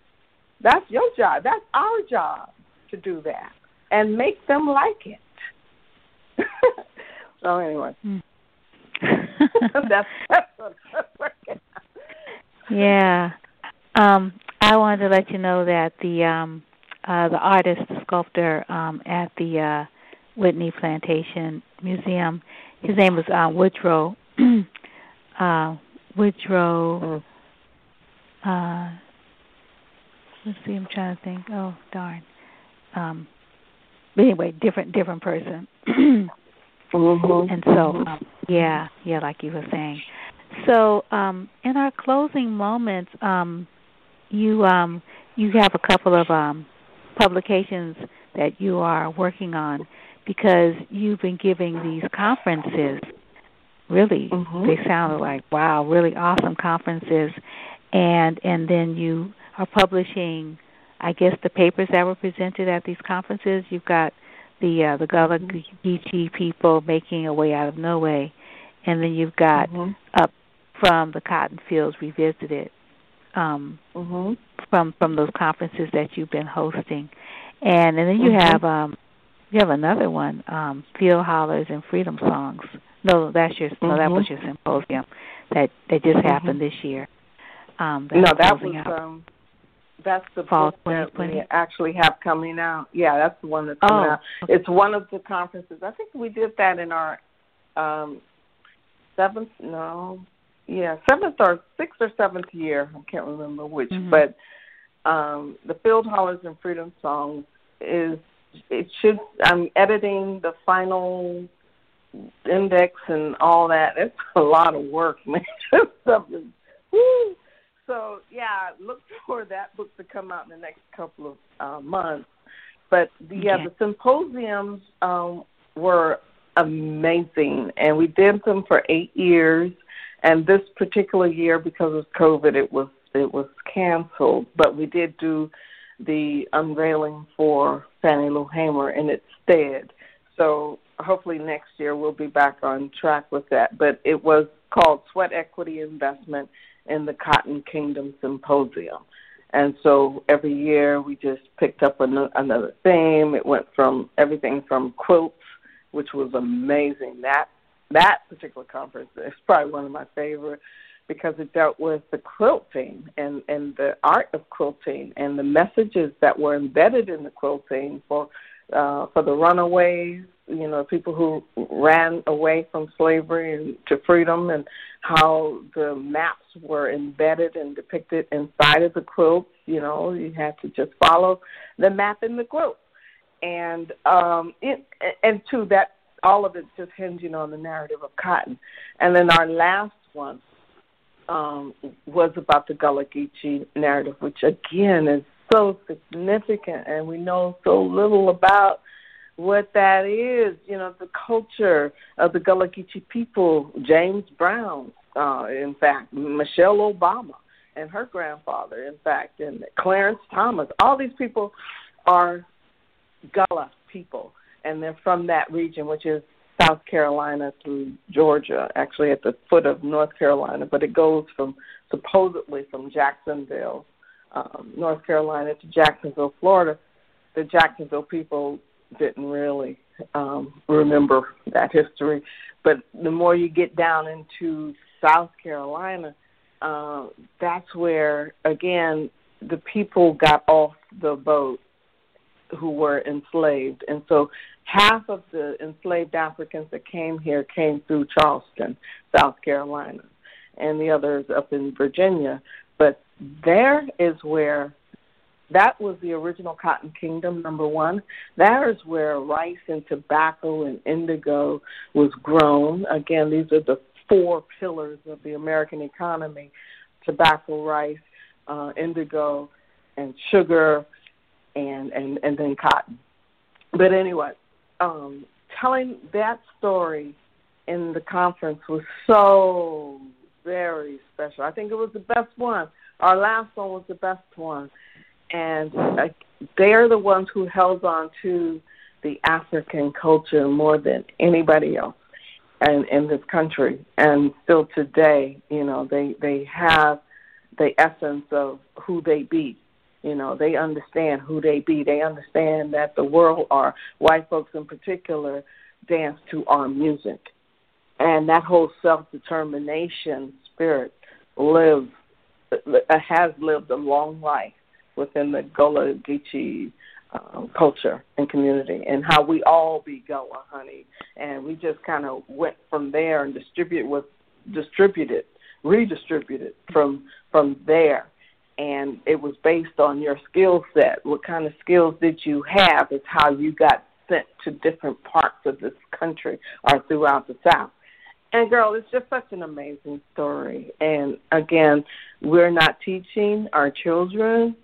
Speaker 5: That's your job. That's our job to do that and make them like it. so anyway,
Speaker 1: hmm.
Speaker 5: that's, that's what I'm working
Speaker 1: Yeah. Um, I wanted to let you know that the um, uh, the artist, the sculptor um, at the uh, Whitney Plantation Museum, his name was uh, Woodrow. uh, Woodrow. Mm. Uh, let's see. I'm trying to think. Oh darn. Um, but anyway, different different person.
Speaker 5: mm-hmm.
Speaker 1: And so, um, yeah, yeah, like you were saying. So, um, in our closing moments, um, you um, you have a couple of um, publications that you are working on because you've been giving these conferences. Really,
Speaker 5: mm-hmm.
Speaker 1: they sounded like wow, really awesome conferences, and and then you are publishing, I guess, the papers that were presented at these conferences. You've got the uh, the Gullah Geechee people making a way out of no way, and then you've got
Speaker 5: mm-hmm.
Speaker 1: up from the cotton fields revisited um,
Speaker 5: mm-hmm.
Speaker 1: from from those conferences that you've been hosting, and and then you
Speaker 5: mm-hmm.
Speaker 1: have um, you have another one, um, Field Hollers and Freedom Songs. No, that's your no, that was
Speaker 5: mm-hmm.
Speaker 1: your symposium that that just
Speaker 5: mm-hmm.
Speaker 1: happened this year. Um,
Speaker 5: no, that was
Speaker 1: out.
Speaker 5: um, that's the
Speaker 1: Fall
Speaker 5: book that we actually have coming out. Yeah, that's the one that's coming
Speaker 1: oh.
Speaker 5: out. It's one of the conferences. I think we did that in our um seventh no yeah, seventh or sixth or seventh year. I can't remember which,
Speaker 1: mm-hmm.
Speaker 5: but um the Field Hollers and Freedom Songs is it should I'm editing the final index and all that. It's a lot of work, man. Stuff is woo. So yeah, look for that book to come out in the next couple of uh, months. But yeah,
Speaker 1: okay.
Speaker 5: the symposiums um, were amazing, and we did them for eight years. And this particular year, because of COVID, it was it was canceled. But we did do the unveiling for Fannie Lou Hamer in its stead. So hopefully next year we'll be back on track with that. But it was called Sweat Equity Investment in the Cotton Kingdom Symposium. And so every year we just picked up an- another theme. It went from everything from quilts, which was amazing. That that particular conference is probably one of my favorite because it dealt with the quilting and and the art of quilting and the messages that were embedded in the quilting for uh, for the runaways, you know, people who ran away from slavery and to freedom, and how the maps were embedded and depicted inside of the quilt. You know, you had to just follow the map in the quilt, and um, it and to that all of it just hinging on the narrative of cotton. And then our last one um, was about the Gullah Geechee narrative, which again is so significant, and we know so little about what that is. You know, the culture of the Gullah Geechee people. James Brown, uh, in fact, Michelle Obama, and her grandfather, in fact, and Clarence Thomas. All these people are Gullah people, and they're from that region, which is South Carolina through Georgia, actually at the foot of North Carolina, but it goes from supposedly from Jacksonville um, North Carolina to Jacksonville, Florida, the Jacksonville people didn't really um, remember that history. But the more you get down into South Carolina, uh, that's where, again, the people got off the boat who were enslaved. And so half of the enslaved Africans that came here came through Charleston, South Carolina, and the others up in Virginia. But there is where that was the original cotton kingdom number one. That is where rice and tobacco and indigo was grown. Again these are the four pillars of the american economy tobacco rice uh, indigo and sugar and and and then cotton. But anyway um telling that story in the conference was so very special. I think it was the best one. Our last one was the best one, and uh, they're the ones who held on to the African culture more than anybody else, and in this country, and still today, you know, they they have the essence of who they be. You know, they understand who they be. They understand that the world, or white folks in particular, dance to our music, and that whole self determination spirit lives uh, has lived a long life within the Gullah Geechee um, culture and community, and how we all be Gullah, honey. And we just kind of went from there and distribute was distributed, redistributed from from there. And it was based on your skill set. What kind of skills did you have? Is how you got sent to different parts of this country or throughout the South. And girl, it's just such an amazing story. And again, we're not teaching our children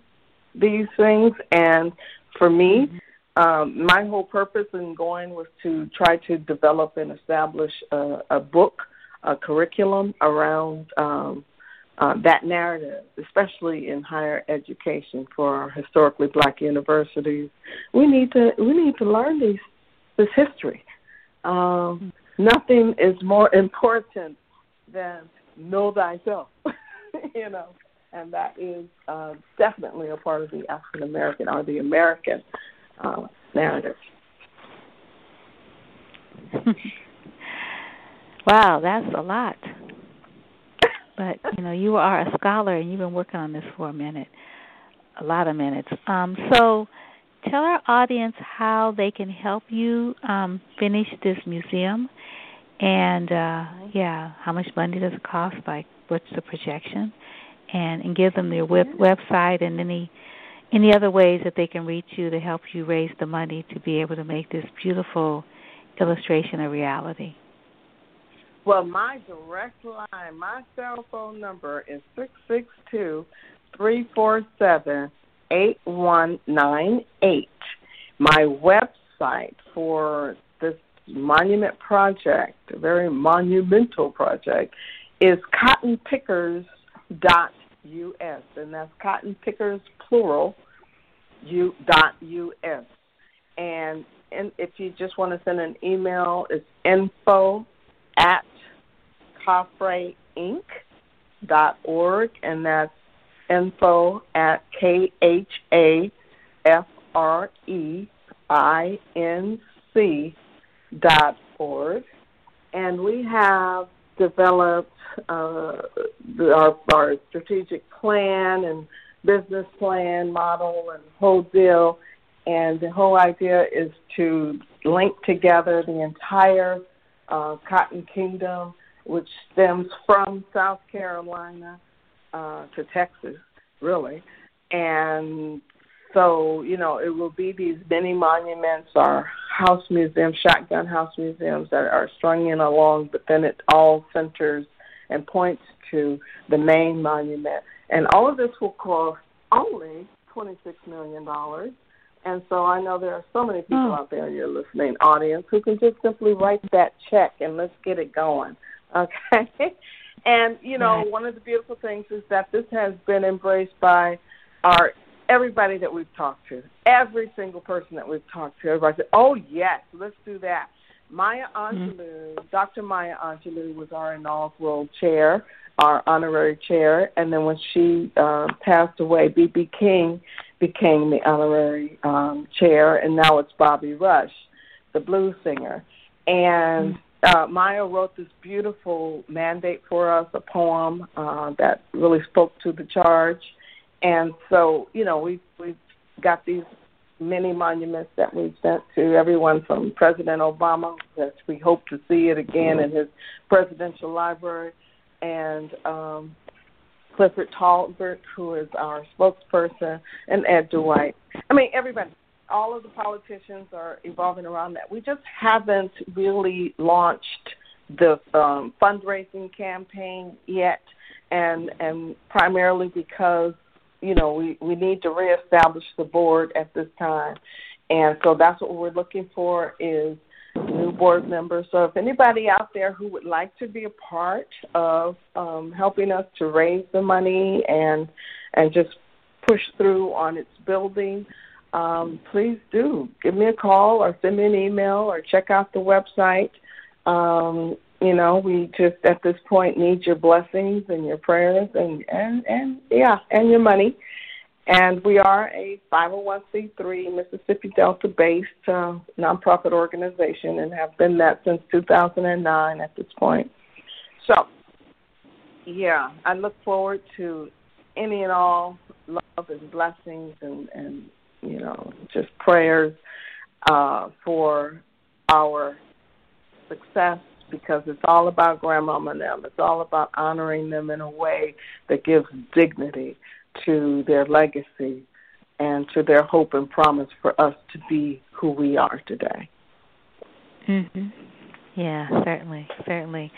Speaker 5: these things. And for me, mm-hmm. um, my whole purpose in going was to try to develop and establish a, a book, a curriculum around um, uh, that narrative, especially in higher education for our historically black universities. We need to we need to learn these this history. Um, nothing is more important than know thyself, you know, and that is uh, definitely a part of the African American or the American uh, narrative.
Speaker 1: wow, that's a lot. But you know, you are a scholar and you've been working on this for a minute, a lot of minutes. Um, so, tell our audience how they can help you um, finish this museum, and uh, yeah, how much money does it cost? Like, what's the projection? And and give them their web, website and any any other ways that they can reach you to help you raise the money to be able to make this beautiful illustration a reality.
Speaker 5: Well, my direct line, my cell phone number is six six two three four seven eight one nine eight. My website for this monument project, a very monumental project, is cottonpickers.us, and that's cotton pickers plural, u dot us. And and if you just want to send an email, it's info at dot org, and that's info at K H A F R E I N C dot org. And we have developed uh, our, our strategic plan and business plan model and whole deal. And the whole idea is to link together the entire uh, Cotton Kingdom which stems from South Carolina uh, to Texas, really. And so, you know, it will be these many monuments or house museums, shotgun house museums that are strung in along, but then it all centers and points to the main monument. And all of this will cost only $26 million. And so I know there are so many people oh. out there in your listening audience who can just simply write that check and let's get it going. Okay. And you know, one of the beautiful things is that this has been embraced by our everybody that we've talked to. Every single person that we've talked to, everybody said, "Oh yes, let's do that." Maya Angelou, mm-hmm. Dr. Maya Angelou was our inaugural chair, our honorary chair, and then when she uh, passed away, B.B. King became the honorary um, chair, and now it's Bobby Rush, the blues singer. And mm-hmm uh, Maya wrote this beautiful mandate for us, a poem uh, that really spoke to the charge. And so, you know, we've, we've got these many monuments that we've sent to everyone from President Obama, that we hope to see it again in his presidential library, and um, Clifton Taulbert, who is our spokesperson, and Ed Dwight. I mean, everybody all of the politicians are evolving around that. We just haven't really launched the um, fundraising campaign yet, and and primarily because you know we we need to reestablish the board at this time, and so that's what we're looking for is new board members. So if anybody out there who would like to be a part of um, helping us to raise the money and and just push through on its building um, please do give me a call or send me an email or check out the website. Um, you know, we just at this point need your blessings and your prayers and and and yeah, and your money. And we are a 501c3 Mississippi Delta based uh, nonprofit organization and have been that since 2009 at this point. So, yeah, I look forward to any and all love and blessings and and you know just prayers uh, for our success because it's all about grandmama and them. It's all about honoring them in a way that gives dignity to their legacy and to their hope and promise for us to be who we are today.
Speaker 1: Mhm. Yeah, certainly, certainly.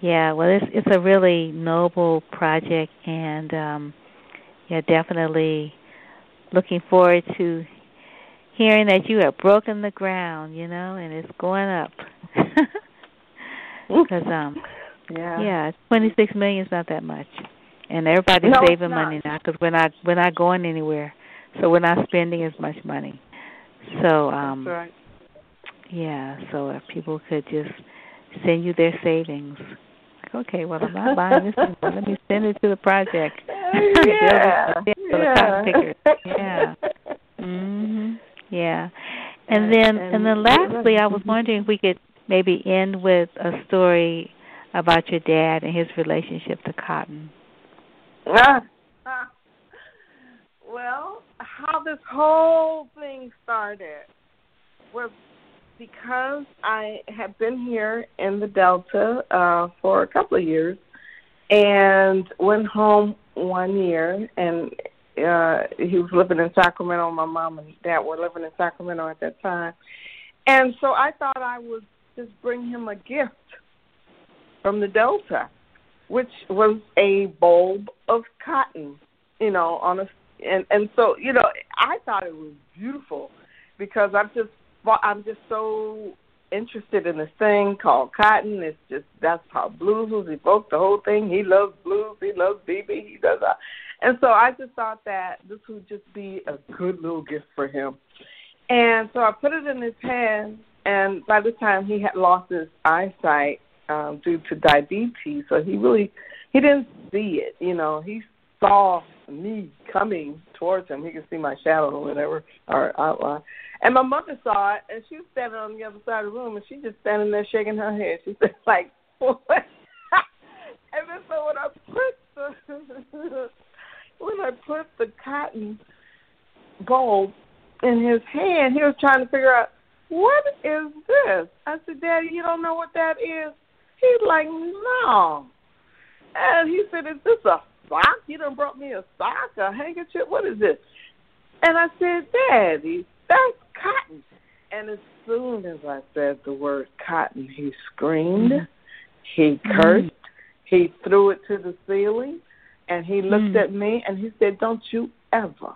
Speaker 1: Yeah, well, it's it's a really noble project, and um, yeah, definitely looking forward to hearing that you have broken the ground, you know, and it's going up. Because um,
Speaker 5: yeah,
Speaker 1: yeah, twenty six million is not that much, and everybody's
Speaker 5: no,
Speaker 1: saving money now because we're not we're not going anywhere, so we're not spending as much money. So um,
Speaker 5: That's right.
Speaker 1: yeah, so if people could just send you their savings. Okay, well I'm not buying this anymore. Let me send it to the project.
Speaker 5: yeah,
Speaker 1: For the. Yeah. Mhm. Yeah. And then and then lastly I was wondering if we could maybe end with a story about your dad and his relationship to cotton.
Speaker 5: Well, how this whole thing started was because I had been here in the Delta uh, for a couple of years and went home one year and uh he was living in Sacramento. My mom and dad were living in Sacramento at that time. And so I thought I would just bring him a gift from the Delta, which was a bulb of cotton, you know, on a and and so you know I thought it was beautiful because I'm just I'm just so interested in this thing called cotton. It's just that's how blues was evoked. The whole thing. He loves blues. He loves BB. He does that. And so I just thought that this would just be a good little gift for him. And so I put it in his hand, and by the time he had lost his eyesight um, due to diabetes, so he really he didn't see it. You know, he saw me coming towards him. He could see my shadow or whatever or outline. And my mother saw it, and she was standing on the other side of the room, and she just standing there shaking her head. She said, like, what? and then so when I put the when I put the cotton bulb in his hand, he was trying to figure out what is this. I said, Daddy, you don't know what that is? He's like, no. And he said, is this a sock? You done brought me a sock, a handkerchief. What is this? And I said, Daddy, that's cotton. And as soon as I said the word cotton, he screamed, he mm-hmm. cursed, he threw it to the ceiling, and he looked mm. at me and he said, Don't you ever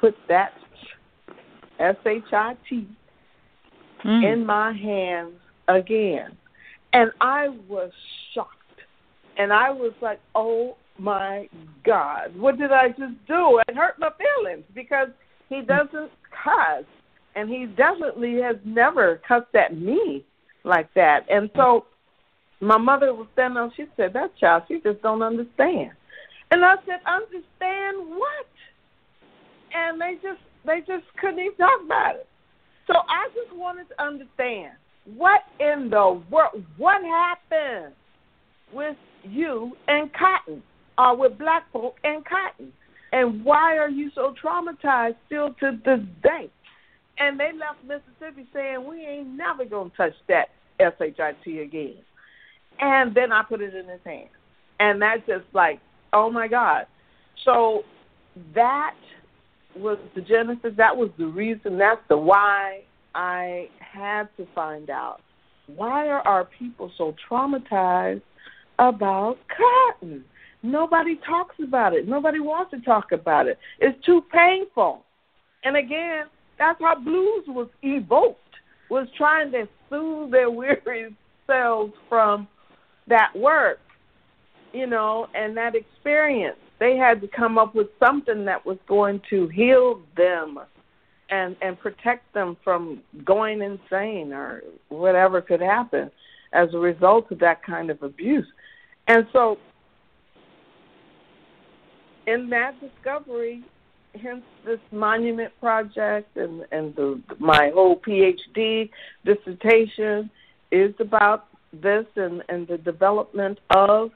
Speaker 5: put that S H I T Mm. in my hands again. And I was shocked. And I was like, Oh my God, what did I just do? It hurt my feelings because he mm. doesn't cuss and he definitely has never cussed at me like that. And so my mother was standing up, she said, That child, she just don't understand. And I said, Understand what? And they just they just couldn't even talk about it. So I just wanted to understand what in the world what happened with you and cotton or with black folk and cotton? And why are you so traumatized still to this day? And they left Mississippi saying we ain't never gonna touch that S H I T again. And then I put it in his hand. And that's just like, oh my God. So that was the genesis, that was the reason, that's the why I had to find out why are our people so traumatized about cotton? Nobody talks about it. Nobody wants to talk about it. It's too painful. And again, that's how blues was evoked, was trying to soothe their weary selves from that work, you know, and that experience. They had to come up with something that was going to heal them and and protect them from going insane or whatever could happen as a result of that kind of abuse. And so in that discovery, hence this monument project and and the my whole PhD dissertation is about this and and the development of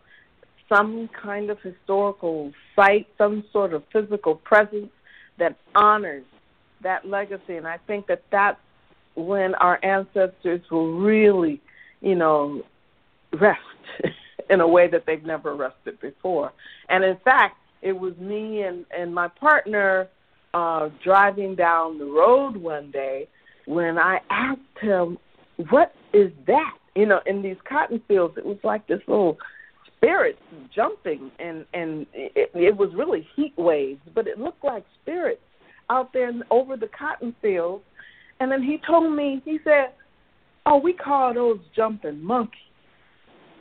Speaker 5: some kind of historical site, some sort of physical presence that honors that legacy. And I think that that's when our ancestors will really, you know, rest in a way that they've never rested before. And in fact, it was me and, and my partner uh, driving down the road one day when I asked him, What is that? You know, in these cotton fields, it was like this little spirits jumping and and it, it was really heat waves but it looked like spirits out there over the cotton fields. And then he told me he said oh we call those jumping monkeys.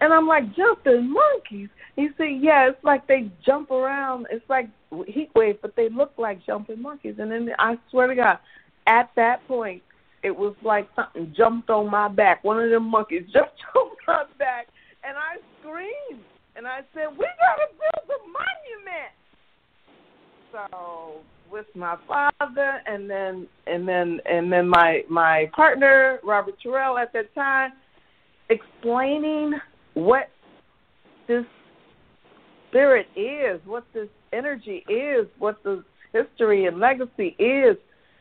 Speaker 5: And i'm like jumping monkeys? He said yeah it's like they jump around. It's like heat waves but they look like jumping monkeys. And then i swear to god at that point it was like something jumped on my back. One of them monkeys jumped on my back. And I screamed and I said, "We gotta build a monument." So with my father and then and then and then my my partner Robert Terrell at that time explaining what this spirit is, what this energy is, what the history and legacy is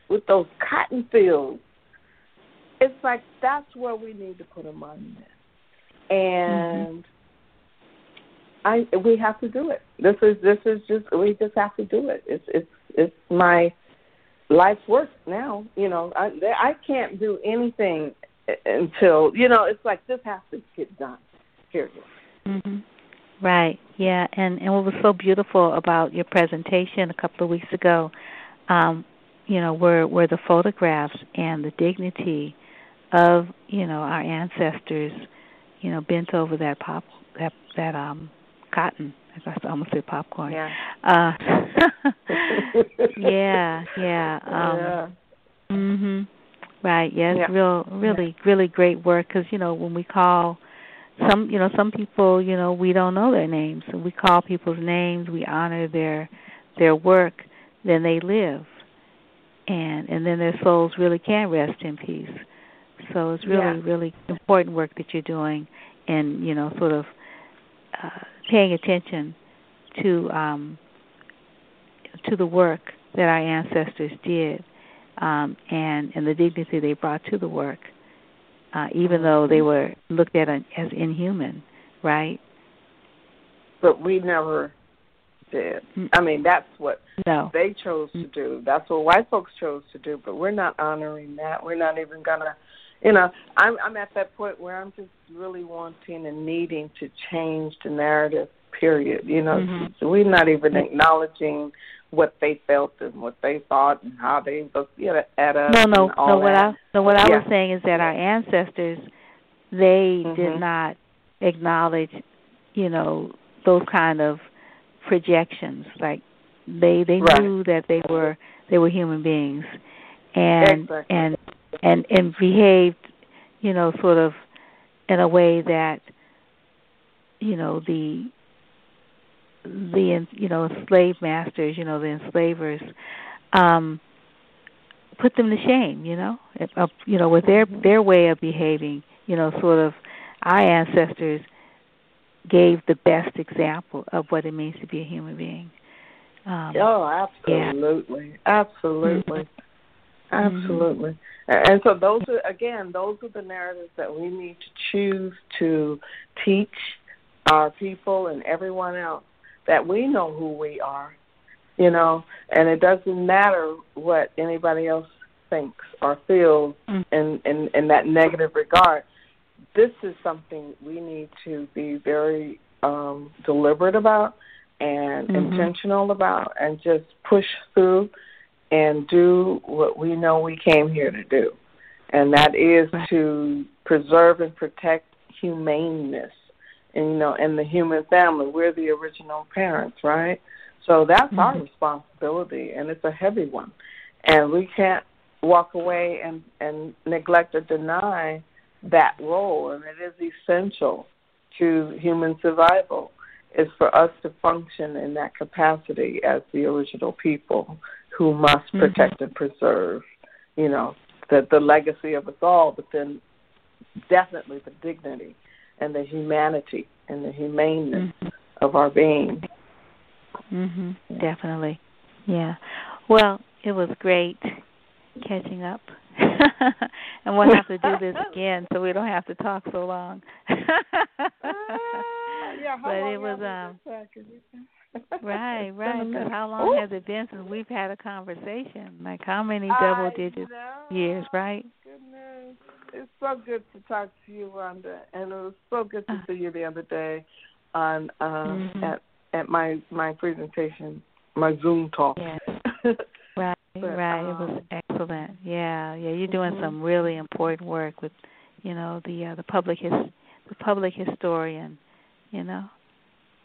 Speaker 5: with those cotton fields. It's like that's where we need to put a monument and mm-hmm. I we have to do it. This is this is just we just have to do it. It's it's it's my life's work now. You know, I I can't do anything until you know. It's like this has to get done. Period.
Speaker 1: Mhm. Right. Yeah. And and what was so beautiful about your presentation a couple of weeks ago, um, you know, were were the photographs and the dignity of you know our ancestors you know, bent over that pop that that um cotton. I almost said popcorn.
Speaker 5: Yeah.
Speaker 1: Uh, yeah, yeah. Um,
Speaker 5: yeah.
Speaker 1: Mhm. Right. Yes.
Speaker 5: Yeah.
Speaker 1: Real, really, yeah. really great work. Because you know, when we call some, you know, some people, you know, we don't know their names. So we call people's names. We honor their their work. Then they live, and and then their souls really can rest in peace. So it's really,
Speaker 5: yeah.
Speaker 1: really important work that you're doing, and you know, sort of uh, paying attention to um, to the work that our ancestors did, um, and and the dignity they brought to the work, uh, even though they were looked at as inhuman, right?
Speaker 5: But we never did.
Speaker 1: Mm.
Speaker 5: I mean, that's what
Speaker 1: no.
Speaker 5: they chose to do. That's what white folks chose to do. But we're not honoring that. We're not even gonna you know, I'm I'm at that point where I'm just really wanting and needing to change the narrative. Period. You know,
Speaker 1: mm-hmm.
Speaker 5: so we're not even acknowledging what they felt and what they thought and how they looked you know, at us.
Speaker 1: No, no, no.
Speaker 5: What
Speaker 1: that. I no, what I
Speaker 5: yeah.
Speaker 1: was saying is that our ancestors, they
Speaker 5: mm-hmm.
Speaker 1: did not acknowledge, you know, those kind of projections. Like they they
Speaker 5: right.
Speaker 1: knew that they were they were human beings, and
Speaker 5: exactly.
Speaker 1: and and and behaved, you know, sort of in a way that, you know, the the you know slave masters, you know, the enslavers, um, put them to shame, you know, uh, you know, with their their way of behaving, you know, sort of our ancestors gave the best example of what it means to be a human being. Um,
Speaker 5: oh, absolutely,
Speaker 1: yeah.
Speaker 5: absolutely,
Speaker 1: mm-hmm.
Speaker 5: absolutely. And so those are again, those are the narratives that we need to choose to teach our people and everyone else that we know who we are, you know, and it doesn't matter what anybody else thinks or feels
Speaker 1: mm.
Speaker 5: in, in in that negative regard. This is something we need to be very um, deliberate about and
Speaker 1: mm-hmm.
Speaker 5: intentional about, and just push through and do what we know we came here to do, and that is to preserve and protect humaneness, and you know, and the human family. We're the original parents, right? So that's
Speaker 1: mm-hmm.
Speaker 5: our responsibility, and it's a heavy one, and we can't walk away and and neglect or deny that role, and it is essential to human survival is for us to function in that capacity as the original people who must
Speaker 1: mm-hmm.
Speaker 5: protect and preserve, you know, the the legacy of us all, but then definitely the dignity and the humanity and the humaneness
Speaker 1: mm-hmm.
Speaker 5: of our being.
Speaker 1: Mhm. Definitely. Yeah. Well, it was great catching up. and we'll have to do this again so we don't have to talk so long.
Speaker 5: yeah,
Speaker 1: but it was um right, right. Because how long Ooh. has it been since we've had a conversation? Like how many double digit years, right?
Speaker 5: Goodness, it's so good to talk to you, Wanda, and it was so good to uh. see you the other day on uh, mm-hmm. at at my my presentation, my Zoom talk.
Speaker 1: Yes. right, but, right. Um, it was um, excellent. Yeah, yeah. You're doing mm-hmm. some really important work with, you know, the uh, the public his the public historian. You know,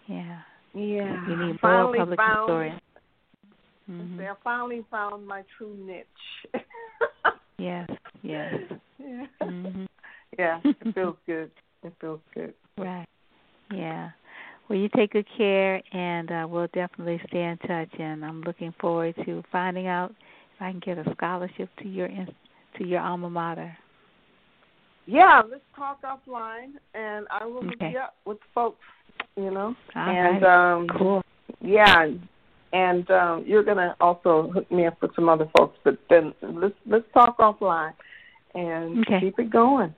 Speaker 1: yeah.
Speaker 5: Yeah.
Speaker 1: You need
Speaker 5: more
Speaker 1: public
Speaker 5: found,
Speaker 1: historians.
Speaker 5: Mm-hmm. I finally found my true niche.
Speaker 1: yes, yes.
Speaker 5: Yeah.
Speaker 1: Mm-hmm.
Speaker 5: Yeah, it feels good. It feels good.
Speaker 1: Right. Yeah. Well, you take good care, and uh, we'll definitely stay in touch. And I'm looking forward to finding out if I can get a scholarship to your to your alma mater.
Speaker 5: Yeah, let's talk offline, and I will
Speaker 1: okay.
Speaker 5: hook you up with folks. You know,
Speaker 1: All
Speaker 5: and
Speaker 1: right.
Speaker 5: um,
Speaker 1: cool.
Speaker 5: Yeah, and um, you're gonna also hook me up with some other folks. But then let's let's talk offline and
Speaker 1: okay.
Speaker 5: keep it going.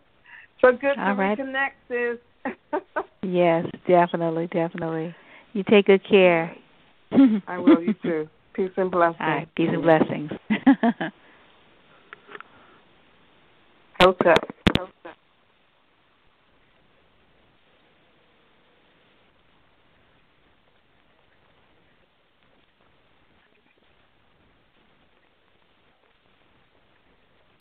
Speaker 5: So good
Speaker 1: All
Speaker 5: to
Speaker 1: right.
Speaker 5: reconnect, sis.
Speaker 1: yes, definitely, definitely. You take good care.
Speaker 5: I will. You too. Peace and blessings.
Speaker 1: All right. Peace and blessings.
Speaker 5: Hotel.